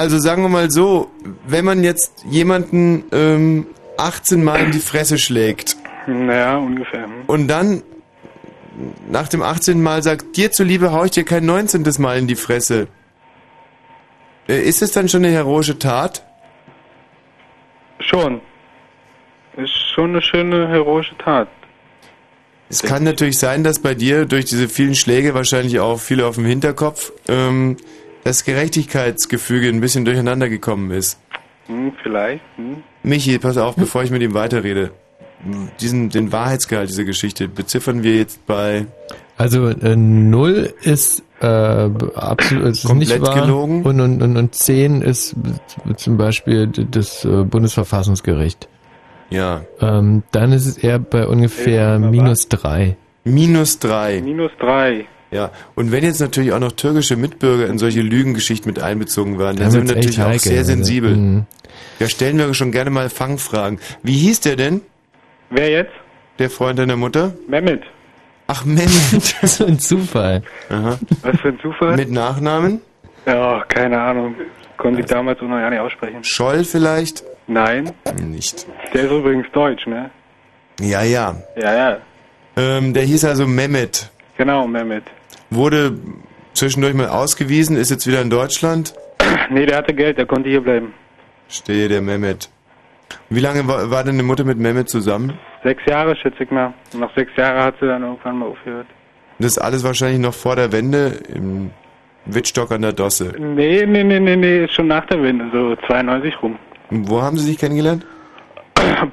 Also sagen wir mal so, wenn man jetzt jemanden ähm, 18 Mal in die Fresse schlägt Naja, ungefähr. hm. und dann nach dem 18. Mal sagt, dir zuliebe hau ich dir kein 19. Mal in die Fresse. Äh, Ist es dann schon eine heroische Tat? Schon. Ist schon eine schöne, heroische Tat. Es kann natürlich sein, dass bei dir durch diese vielen Schläge wahrscheinlich auch viele auf dem Hinterkopf ähm, das Gerechtigkeitsgefüge ein bisschen durcheinander gekommen ist. Hm, vielleicht. Hm. Michi, pass auf, bevor ich mit ihm weiterrede. Diesen, den Wahrheitsgehalt dieser Geschichte beziffern wir jetzt bei Also äh, null ist äh, absolut ist Komplett nicht wahr gelogen? Und, und, und, und 10 ist b- zum Beispiel das äh, Bundesverfassungsgericht. Ja. Ähm, dann ist es eher bei ungefähr minus drei. minus drei. Minus drei. Ja, und wenn jetzt natürlich auch noch türkische Mitbürger in solche Lügengeschichten mit einbezogen werden, dann Dann sind wir natürlich auch heikel, sehr also, sensibel. mhm. Da stellen wir schon gerne mal Fangfragen. Wie hieß der denn? Wer jetzt? Der Freund deiner Mutter? Mehmet. Ach, Mehmet. das ist ein Zufall. Aha. Was für ein Zufall? Mit Nachnamen? Ja, keine Ahnung. Konnte ich damals so noch gar nicht aussprechen. Scholl vielleicht? Nein. Nicht. Der ist übrigens deutsch, ne? Ja, ja. Ja, ja. Ähm, der hieß also Mehmet. Genau, Mehmet. Wurde zwischendurch mal ausgewiesen, ist jetzt wieder in Deutschland. Nee, der hatte Geld, der konnte hier bleiben. Stehe der Mehmet. Wie lange war, war denn die Mutter mit Mehmet zusammen? Sechs Jahre, schätze ich mal. Und nach sechs Jahren hat sie dann irgendwann mal aufgehört. Das ist alles wahrscheinlich noch vor der Wende im Wittstock an der Dosse. Nee, nee, nee, nee, nee, schon nach der Wende, so 92 rum. Und wo haben Sie sich kennengelernt?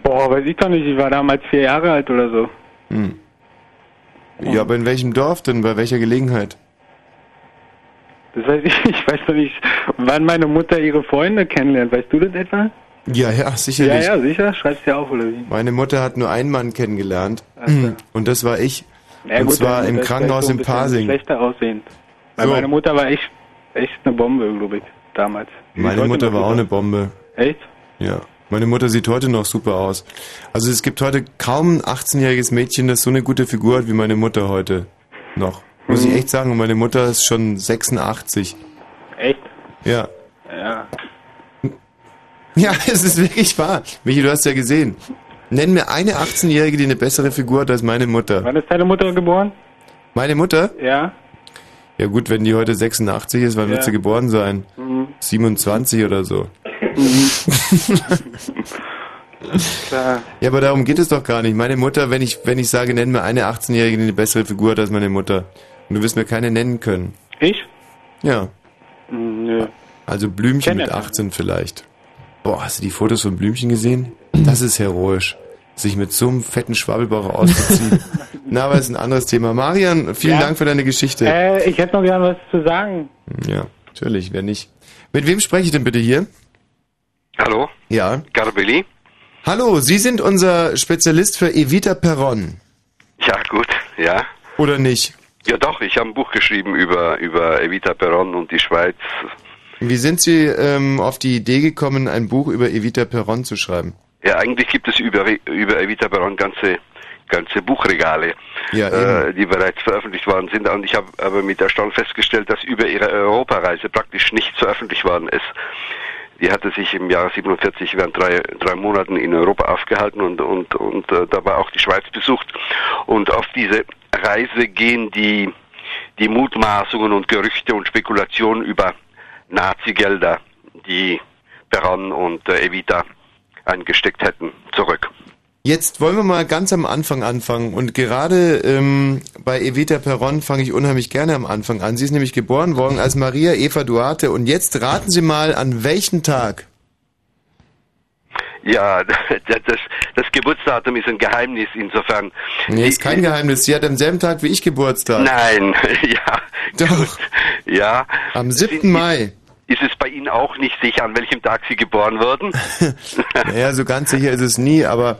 Boah, weiß ich doch nicht, ich war damals vier Jahre alt oder so. Hm. Ja, aber in welchem Dorf denn? Bei welcher Gelegenheit? Das weiß ich, ich weiß doch nicht, wann meine Mutter ihre Freunde kennenlernt. Weißt du das etwa? Ja, ja, sicherlich. Ja, ja, sicher. Schreibst du ja auf, oder wie? Meine Mutter hat nur einen Mann kennengelernt. Ach so. Und das war ich. Ja, und gut, zwar im Krankenhaus so in Pasing. Schlechter aussehend. So. meine Mutter war echt, echt eine Bombe, glaube ich, damals. Die Meine Mutter noch war auch eine Bombe. Echt? Ja. Meine Mutter sieht heute noch super aus. Also es gibt heute kaum ein 18-jähriges Mädchen, das so eine gute Figur hat wie meine Mutter heute noch. Muss Mhm. ich echt sagen. Meine Mutter ist schon 86. Echt? Ja. Ja. Ja, es ist wirklich wahr. Michi, du hast ja gesehen. Nenn mir eine 18-Jährige, die eine bessere Figur hat als meine Mutter. Wann ist deine Mutter geboren? Meine Mutter? Ja. Ja gut, wenn die heute 86 ist, wann Ja. wird sie geboren sein? Mhm. 27 oder so. Klar. Ja, aber darum geht es doch gar nicht. Meine Mutter, wenn ich, wenn ich sage, nenn mir eine 18-Jährige, die eine bessere Figur hat als meine Mutter. Und du wirst mir keine nennen können. Ich? Ja. Hm, Nö. Also Blümchen mit ja. 18 vielleicht. Boah, hast du die Fotos von Blümchen gesehen? Das ist heroisch. Sich mit so einem fetten Schwabbelbauch auszuziehen. Na, aber ist ein anderes Thema. Marian, vielen Ja. Dank für deine Geschichte. Äh, ich hätte noch gern was zu sagen. Ja, natürlich, wer nicht. Mit wem spreche ich denn bitte hier? Hallo? Ja. Garbelli? Hallo, Sie sind unser Spezialist für Evita Peron. Ja, gut, ja. Oder nicht? Ja, doch, ich habe ein Buch geschrieben über, über Evita Peron und die Schweiz. Wie sind Sie ähm, auf die Idee gekommen, ein Buch über Evita Peron zu schreiben? Ja, eigentlich gibt es über, über Evita Peron ganze, ganze Buchregale, Ja, äh, die bereits veröffentlicht worden sind. Und ich habe aber mit Erstaunen festgestellt, dass über ihre Europareise praktisch nichts veröffentlicht worden ist. Die hatte sich im Jahr 47 während drei, drei Monaten in Europa aufgehalten und, und, und äh, dabei auch die Schweiz besucht. Und auf diese Reise gehen die, die Mutmaßungen und Gerüchte und Spekulationen über Nazi-Gelder, die Peron und äh, Evita eingesteckt hätten, zurück. Jetzt wollen wir mal ganz am Anfang anfangen und gerade ähm, bei Evita Perron fange ich unheimlich gerne am Anfang an. Sie ist nämlich geboren worden als Maria Eva Duarte und jetzt raten Sie mal, an welchen Tag? Ja, das, das, das Geburtsdatum ist ein Geheimnis insofern. Nee, ist kein Geheimnis. Sie hat am selben Tag wie ich Geburtstag. Nein, ja. Doch. Ja. Am 7. Mai. Ist es bei Ihnen auch nicht sicher, an welchem Tag Sie geboren wurden? Naja, so ganz sicher ist es nie, aber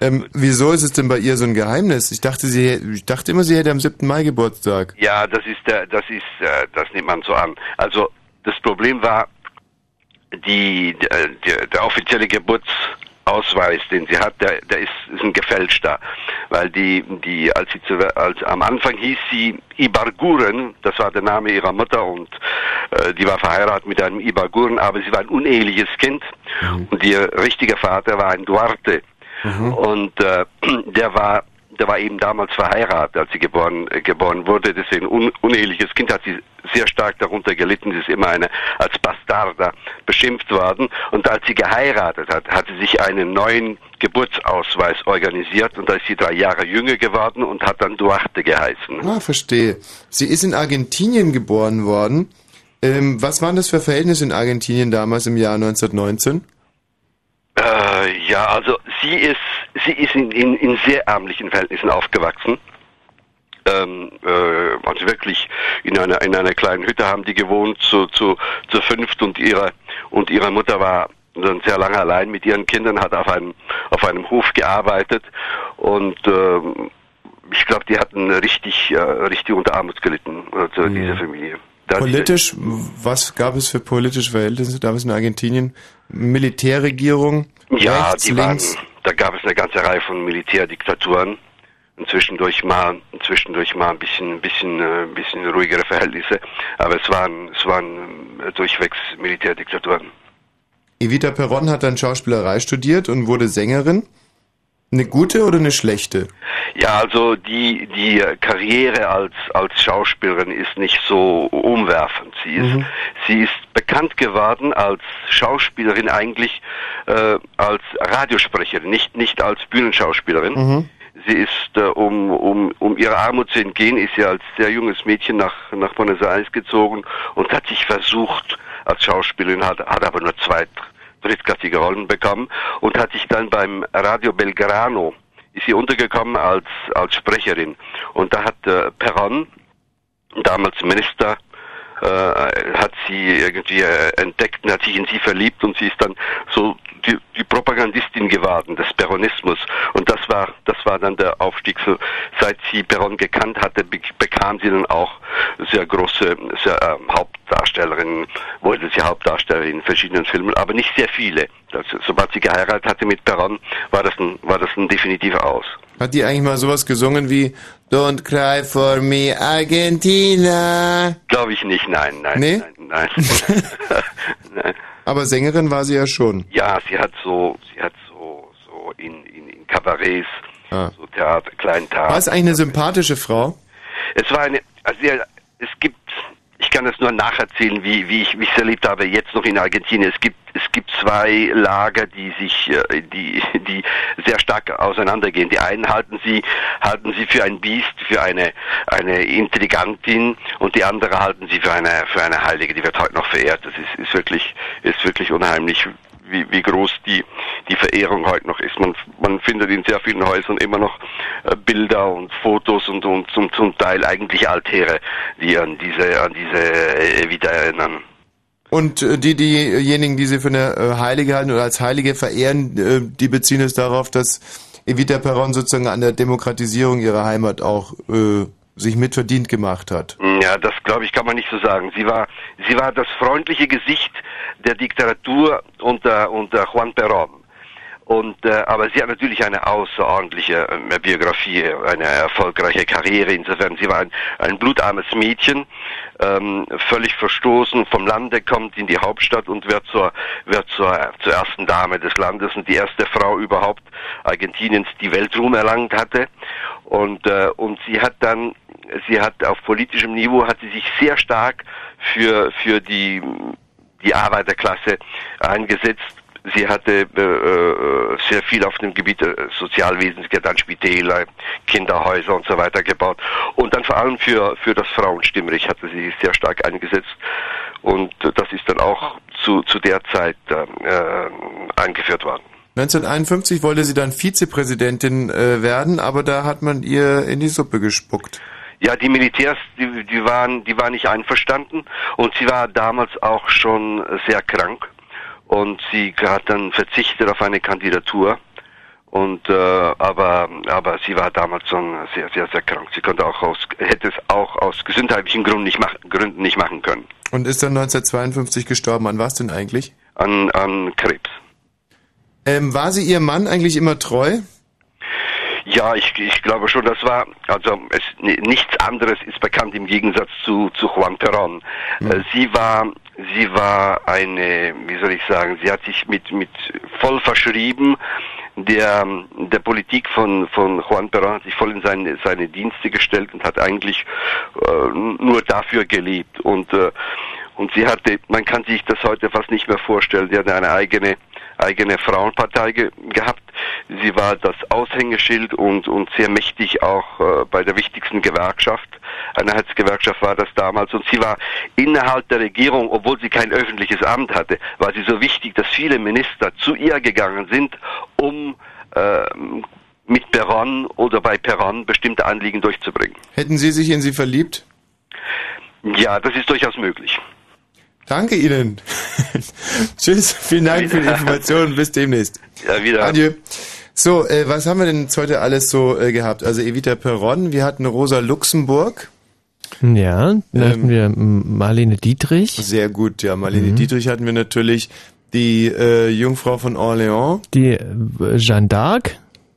ähm, wieso ist es denn bei ihr so ein Geheimnis? Ich dachte, sie, ich dachte immer, sie hätte am 7. Mai Geburtstag. Ja, das ist der, das ist, äh, das nimmt man so an. Also das Problem war, die, der, der, der offizielle Geburtsausweis, den sie hat, der, der ist, ist ein gefälschter, weil die, die, als sie zu, als am Anfang hieß sie Ibarguren, das war der Name ihrer Mutter und äh, die war verheiratet mit einem Ibarguren, aber sie war ein uneheliches Kind und ihr richtiger Vater war ein Duarte. Und äh, der war der war eben damals verheiratet, als sie geboren, äh, geboren wurde. Deswegen un, uneheliches Kind hat sie sehr stark darunter gelitten. Sie ist immer eine als Bastarda beschimpft worden. Und als sie geheiratet hat, hat sie sich einen neuen Geburtsausweis organisiert und da ist sie drei Jahre jünger geworden und hat dann Duarte geheißen. Ah, verstehe. Sie ist in Argentinien geboren worden. Ähm, was waren das für Verhältnisse in Argentinien damals im Jahr 1919? Äh, ja, also sie ist sie ist in, in, in sehr ärmlichen Verhältnissen aufgewachsen. Ähm, äh, also wirklich in einer in einer kleinen Hütte haben die gewohnt zu zu zu fünft und ihre und ihre Mutter war dann sehr lange allein mit ihren Kindern, hat auf einem auf einem Hof gearbeitet und ähm, ich glaube, die hatten richtig äh, richtig unter Armut gelitten, also diese Familie. Das- Politisch, was gab es für politische Verhältnisse damals in Argentinien? Militärregierung, Ja, rechts, die waren, links. da gab es eine ganze Reihe von Militärdiktaturen. Zwischendurch mal, zwischendurch mal ein bisschen, ein bisschen, äh, ein bisschen ruhigere Verhältnisse. Aber es waren, es waren äh, durchwegs Militärdiktaturen. Evita Perron hat dann Schauspielerei studiert und wurde Sängerin. Eine gute oder eine schlechte? Ja, also die, die Karriere als, als Schauspielerin ist nicht so umwerfend. Sie ist, Mhm. sie ist bekannt geworden als Schauspielerin eigentlich, äh, als Radiosprecherin, nicht, nicht als Bühnenschauspielerin. Mhm. Sie ist, äh, um, um, um ihrer Armut zu entgehen, ist sie als sehr junges Mädchen nach, nach Buenos Aires gezogen und hat sich versucht als Schauspielerin, hat, hat aber nur zwei drittklassige Rollen bekommen und hat sich dann beim Radio Belgrano, ist sie untergekommen als, als Sprecherin. Und da hat äh, Perron, damals Minister, äh, hat sie irgendwie äh, entdeckt und hat sich in sie verliebt und sie ist dann so die, die Propagandistin geworden des Peronismus und das war das war dann der Aufstieg so seit sie Peron gekannt hatte be bekam sie dann auch sehr große sehr, äh, Hauptdarstellerin wollte sie Hauptdarstellerin in verschiedenen Filmen aber nicht sehr viele das, sobald sie geheiratet hatte mit Peron war das ein war das ein definitiver aus Hat die eigentlich mal sowas gesungen wie Don't cry for me, Argentina? glaube ich nicht nein nein Nee? nein nein, nein. Aber Sängerin war sie ja schon. Ja, sie hat so, sie hat so, so in, in, in Kabarets, Ah. so Theater, kleinen Theater. War es eigentlich eine sympathische Frau? Es war eine, also ja, es gibt, ich kann das nur nacherzählen, wie, wie ich mich erlebt habe, jetzt noch in Argentinien. Es gibt, es gibt zwei Lager, die sich, äh, die, die sehr stark auseinandergehen. Die einen halten sie, halten sie für ein Biest, für eine, eine Intrigantin und die andere halten sie für eine, für eine Heilige, die wird heute noch verehrt. Das ist, ist wirklich, ist wirklich unheimlich, wie, wie groß die, die Verehrung heute noch ist. Man, man findet in sehr vielen Häusern immer noch äh, Bilder und Fotos und, und zum, zum Teil eigentlich Altäre, die an diese, an diese äh, wieder erinnern. Und äh, die, diejenigen, die sie für eine Heilige halten oder als Heilige verehren, die beziehen es darauf, dass Evita Perron sozusagen an der Demokratisierung ihrer Heimat auch äh, sich mitverdient gemacht hat. Ja, das glaube ich kann man nicht so sagen. Sie war, sie war das freundliche Gesicht der Diktatur unter, unter Juan Perón. Und, äh, aber sie hat natürlich eine außerordentliche äh, Biografie, eine erfolgreiche Karriere. Insofern, sie war ein, ein blutarmes Mädchen, ähm, völlig verstoßen vom Lande, kommt in die Hauptstadt und wird zur, wird zur, zur ersten Dame des Landes und die erste Frau überhaupt Argentiniens, die Weltruhm erlangt hatte. Und, äh, und sie hat dann, sie hat auf politischem Niveau, hat sie sich sehr stark für, für die die Arbeiterklasse eingesetzt. Sie hatte äh, äh, sehr viel auf dem Gebiet äh, Sozialwesens, dann Spitäler, Kinderhäuser und so weiter gebaut. Und dann vor allem für, für das Frauenstimmrecht hatte sie sich sehr stark eingesetzt. Und äh, das ist dann auch zu, zu der Zeit äh, eingeführt worden. 1951 wollte sie dann Vizepräsidentin äh, werden, aber da hat man ihr in die Suppe gespuckt. Ja, die Militärs, die, die waren, die waren nicht einverstanden und sie war damals auch schon sehr krank und sie hat dann verzichtet auf eine Kandidatur und äh, aber aber sie war damals schon sehr sehr sehr krank. Sie konnte auch aus hätte es auch aus gesundheitlichen Gründen nicht machen Gründen nicht machen können. Und ist dann 1952 gestorben. An was denn eigentlich? An an Krebs. Ähm, war sie ihrem Mann eigentlich immer treu? Ja, ich, ich glaube schon, das war, also es, nichts anderes ist bekannt im Gegensatz zu, zu Juan Perón. Äh, sie war, sie war eine, wie soll ich sagen, sie hat sich mit, mit voll verschrieben der, der Politik von, von Juan Perón hat sich voll in seine, seine Dienste gestellt und hat eigentlich äh, nur dafür gelebt und, äh, und sie hatte, man kann sich das heute fast nicht mehr vorstellen, sie hatte eine eigene eigene Frauenpartei ge gehabt. Sie war das Aushängeschild und, und sehr mächtig auch äh, bei der wichtigsten Gewerkschaft. Einheitsgewerkschaft war das damals. Und sie war innerhalb der Regierung, obwohl sie kein öffentliches Amt hatte, war sie so wichtig, dass viele Minister zu ihr gegangen sind, um äh, mit Peron oder bei Peron bestimmte Anliegen durchzubringen. Hätten Sie sich in sie verliebt? Ja, das ist durchaus möglich. Danke Ihnen. Tschüss, vielen Dank für die Informationen. Bis demnächst. Ja, wieder. Adieu. So, äh, was haben wir denn jetzt heute alles so äh, gehabt? Also Evita Perron, wir hatten Rosa Luxemburg. Ja, dann hatten wir ähm, Marlene Dietrich. Sehr gut, ja. Marlene Mhm. Dietrich hatten wir natürlich. Die äh, Jungfrau von Orléans. Die äh, Jeanne d'Arc.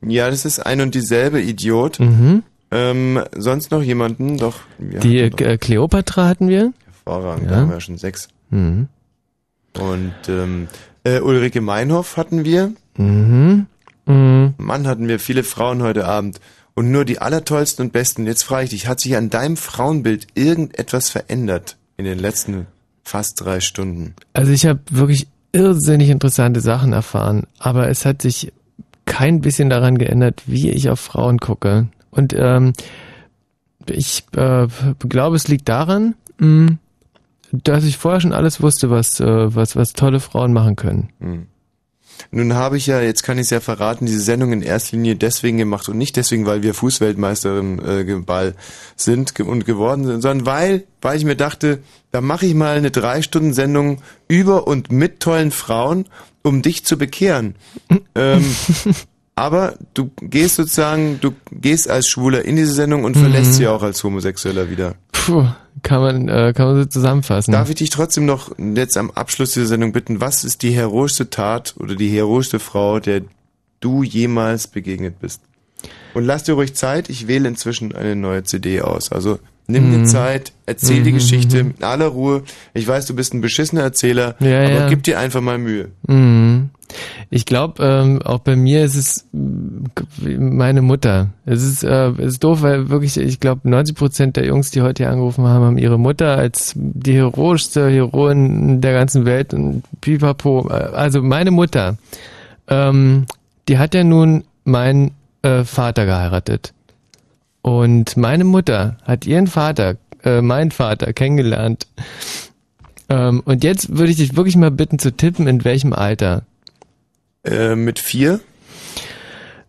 Ja, das ist ein und dieselbe Idiot. Mhm. Ähm, sonst noch jemanden? Doch. Die doch- äh, Kleopatra hatten wir. Hervorragend, Ja. da haben wir ja schon sechs. Mhm. Und ähm, äh, Ulrike Meinhoff hatten wir. Mhm. Mhm. Mann, hatten wir viele Frauen heute Abend. Und nur die allertollsten und besten. Jetzt frage ich dich, hat sich an deinem Frauenbild irgendetwas verändert in den letzten fast drei Stunden? Also ich habe wirklich irrsinnig interessante Sachen erfahren, aber es hat sich kein bisschen daran geändert, wie ich auf Frauen gucke. Und ähm, ich äh, glaube, es liegt daran, mh, dass ich vorher schon alles wusste, was, äh, was, was tolle Frauen machen können. Hm. Nun habe ich ja, jetzt kann ich es ja verraten, diese Sendung in erster Linie deswegen gemacht und nicht deswegen, weil wir Fußweltmeisterin äh, Ball sind und geworden sind, sondern weil, weil ich mir dachte, da mache ich mal eine drei Stunden Sendung über und mit tollen Frauen, um dich zu bekehren. ähm, aber du gehst sozusagen, du gehst als Schwuler in diese Sendung und verlässt Mhm. sie auch als Homosexueller wieder. Puh, kann man, äh, kann man so zusammenfassen. Darf ich dich trotzdem noch jetzt am Abschluss dieser Sendung bitten, was ist die heroischste Tat oder die heroischste Frau, der du jemals begegnet bist? Und lass dir ruhig Zeit, ich wähle inzwischen eine neue CD aus. Also nimm dir Mhm. Zeit, erzähl die Mhm, Geschichte mhm. in aller Ruhe. Ich weiß, du bist ein beschissener Erzähler, Ja, aber ja. gib dir einfach mal Mühe. Mhm. Ich glaube, ähm, auch bei mir ist es meine Mutter. Es ist, äh, es ist doof, weil wirklich, ich glaube, 90 Prozent der Jungs, die heute hier angerufen haben, haben ihre Mutter als die heroischste Heroin der ganzen Welt und pipapo. Also meine Mutter, ähm, die hat ja nun meinen äh, Vater geheiratet. Und meine Mutter hat ihren Vater, äh, meinen Vater, kennengelernt. Ähm, und jetzt würde ich dich wirklich mal bitten zu tippen, in welchem Alter. Äh, mit vier?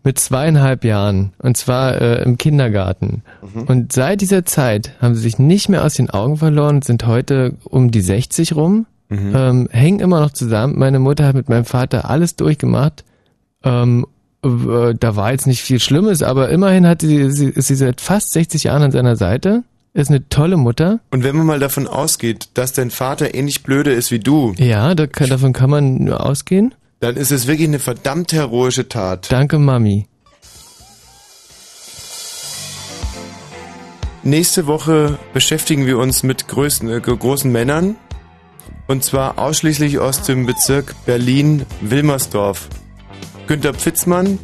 Mit zweieinhalb Jahren. Und zwar äh, im Kindergarten. Und seit dieser Zeit haben sie sich nicht mehr aus den Augen verloren und sind heute um die 60 rum. Ähm, hängen immer noch zusammen. Meine Mutter hat mit meinem Vater alles durchgemacht. Ähm, äh, da war jetzt nicht viel Schlimmes, aber immerhin hat sie, sie, ist sie seit fast 60 Jahren an seiner Seite. Ist eine tolle Mutter. Und wenn man mal davon ausgeht, dass dein Vater ähnlich blöde ist wie du, Ja, da kann, davon kann man nur ausgehen. dann ist es wirklich eine verdammt heroische Tat. Danke, Mami. Nächste Woche beschäftigen wir uns mit größten, äh, großen Männern. Und zwar ausschließlich aus dem Bezirk Berlin-Wilmersdorf. Günter Pfitzmann.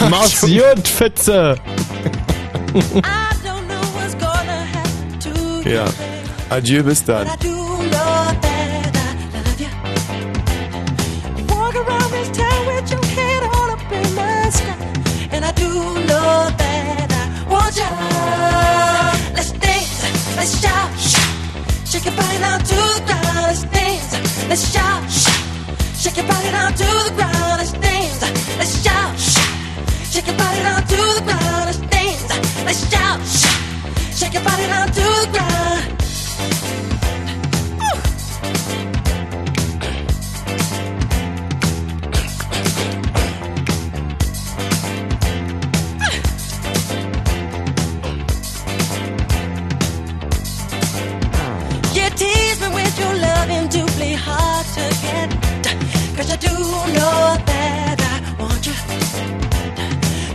Marcion Pfütze. ja. Adieu, bis dann. Let's shout, shake your body down to the ground. Let's dance, let's shout, shake your body down to the ground. Let's let's shout, shake your body down to the ground. Let's dance, let's shout, shake your body down to the ground.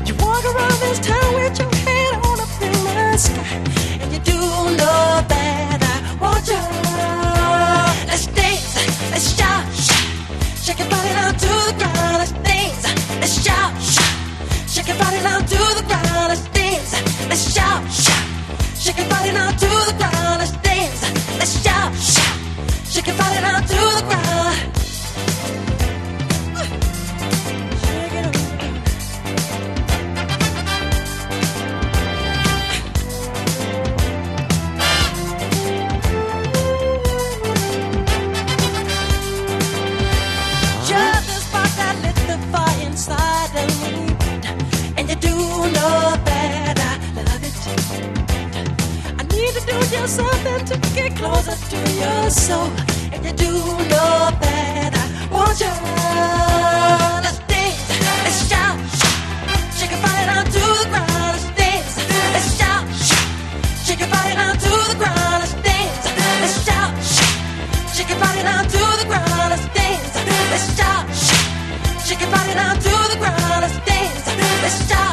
You. Walk around this town with your head on sky. And you do know that I want you. Let's dance, let's shout, shake your body down to the ground. Let's dance, let's shout, shake your body to the ground. Let's dance, let's shout, shake your body to the ground. Let's dance, let's shout, shake your body to the ground. Do just something to get closer to your soul, and you do know that I want you. Let's dance, let's shout, shake your body to the ground. Let's dance, let's shout, shake your body down to the ground. Let's dance, let's shout, shake your body to the ground. Let's dance, let's shout, shake your body down to the ground. Let's dance, let's shout,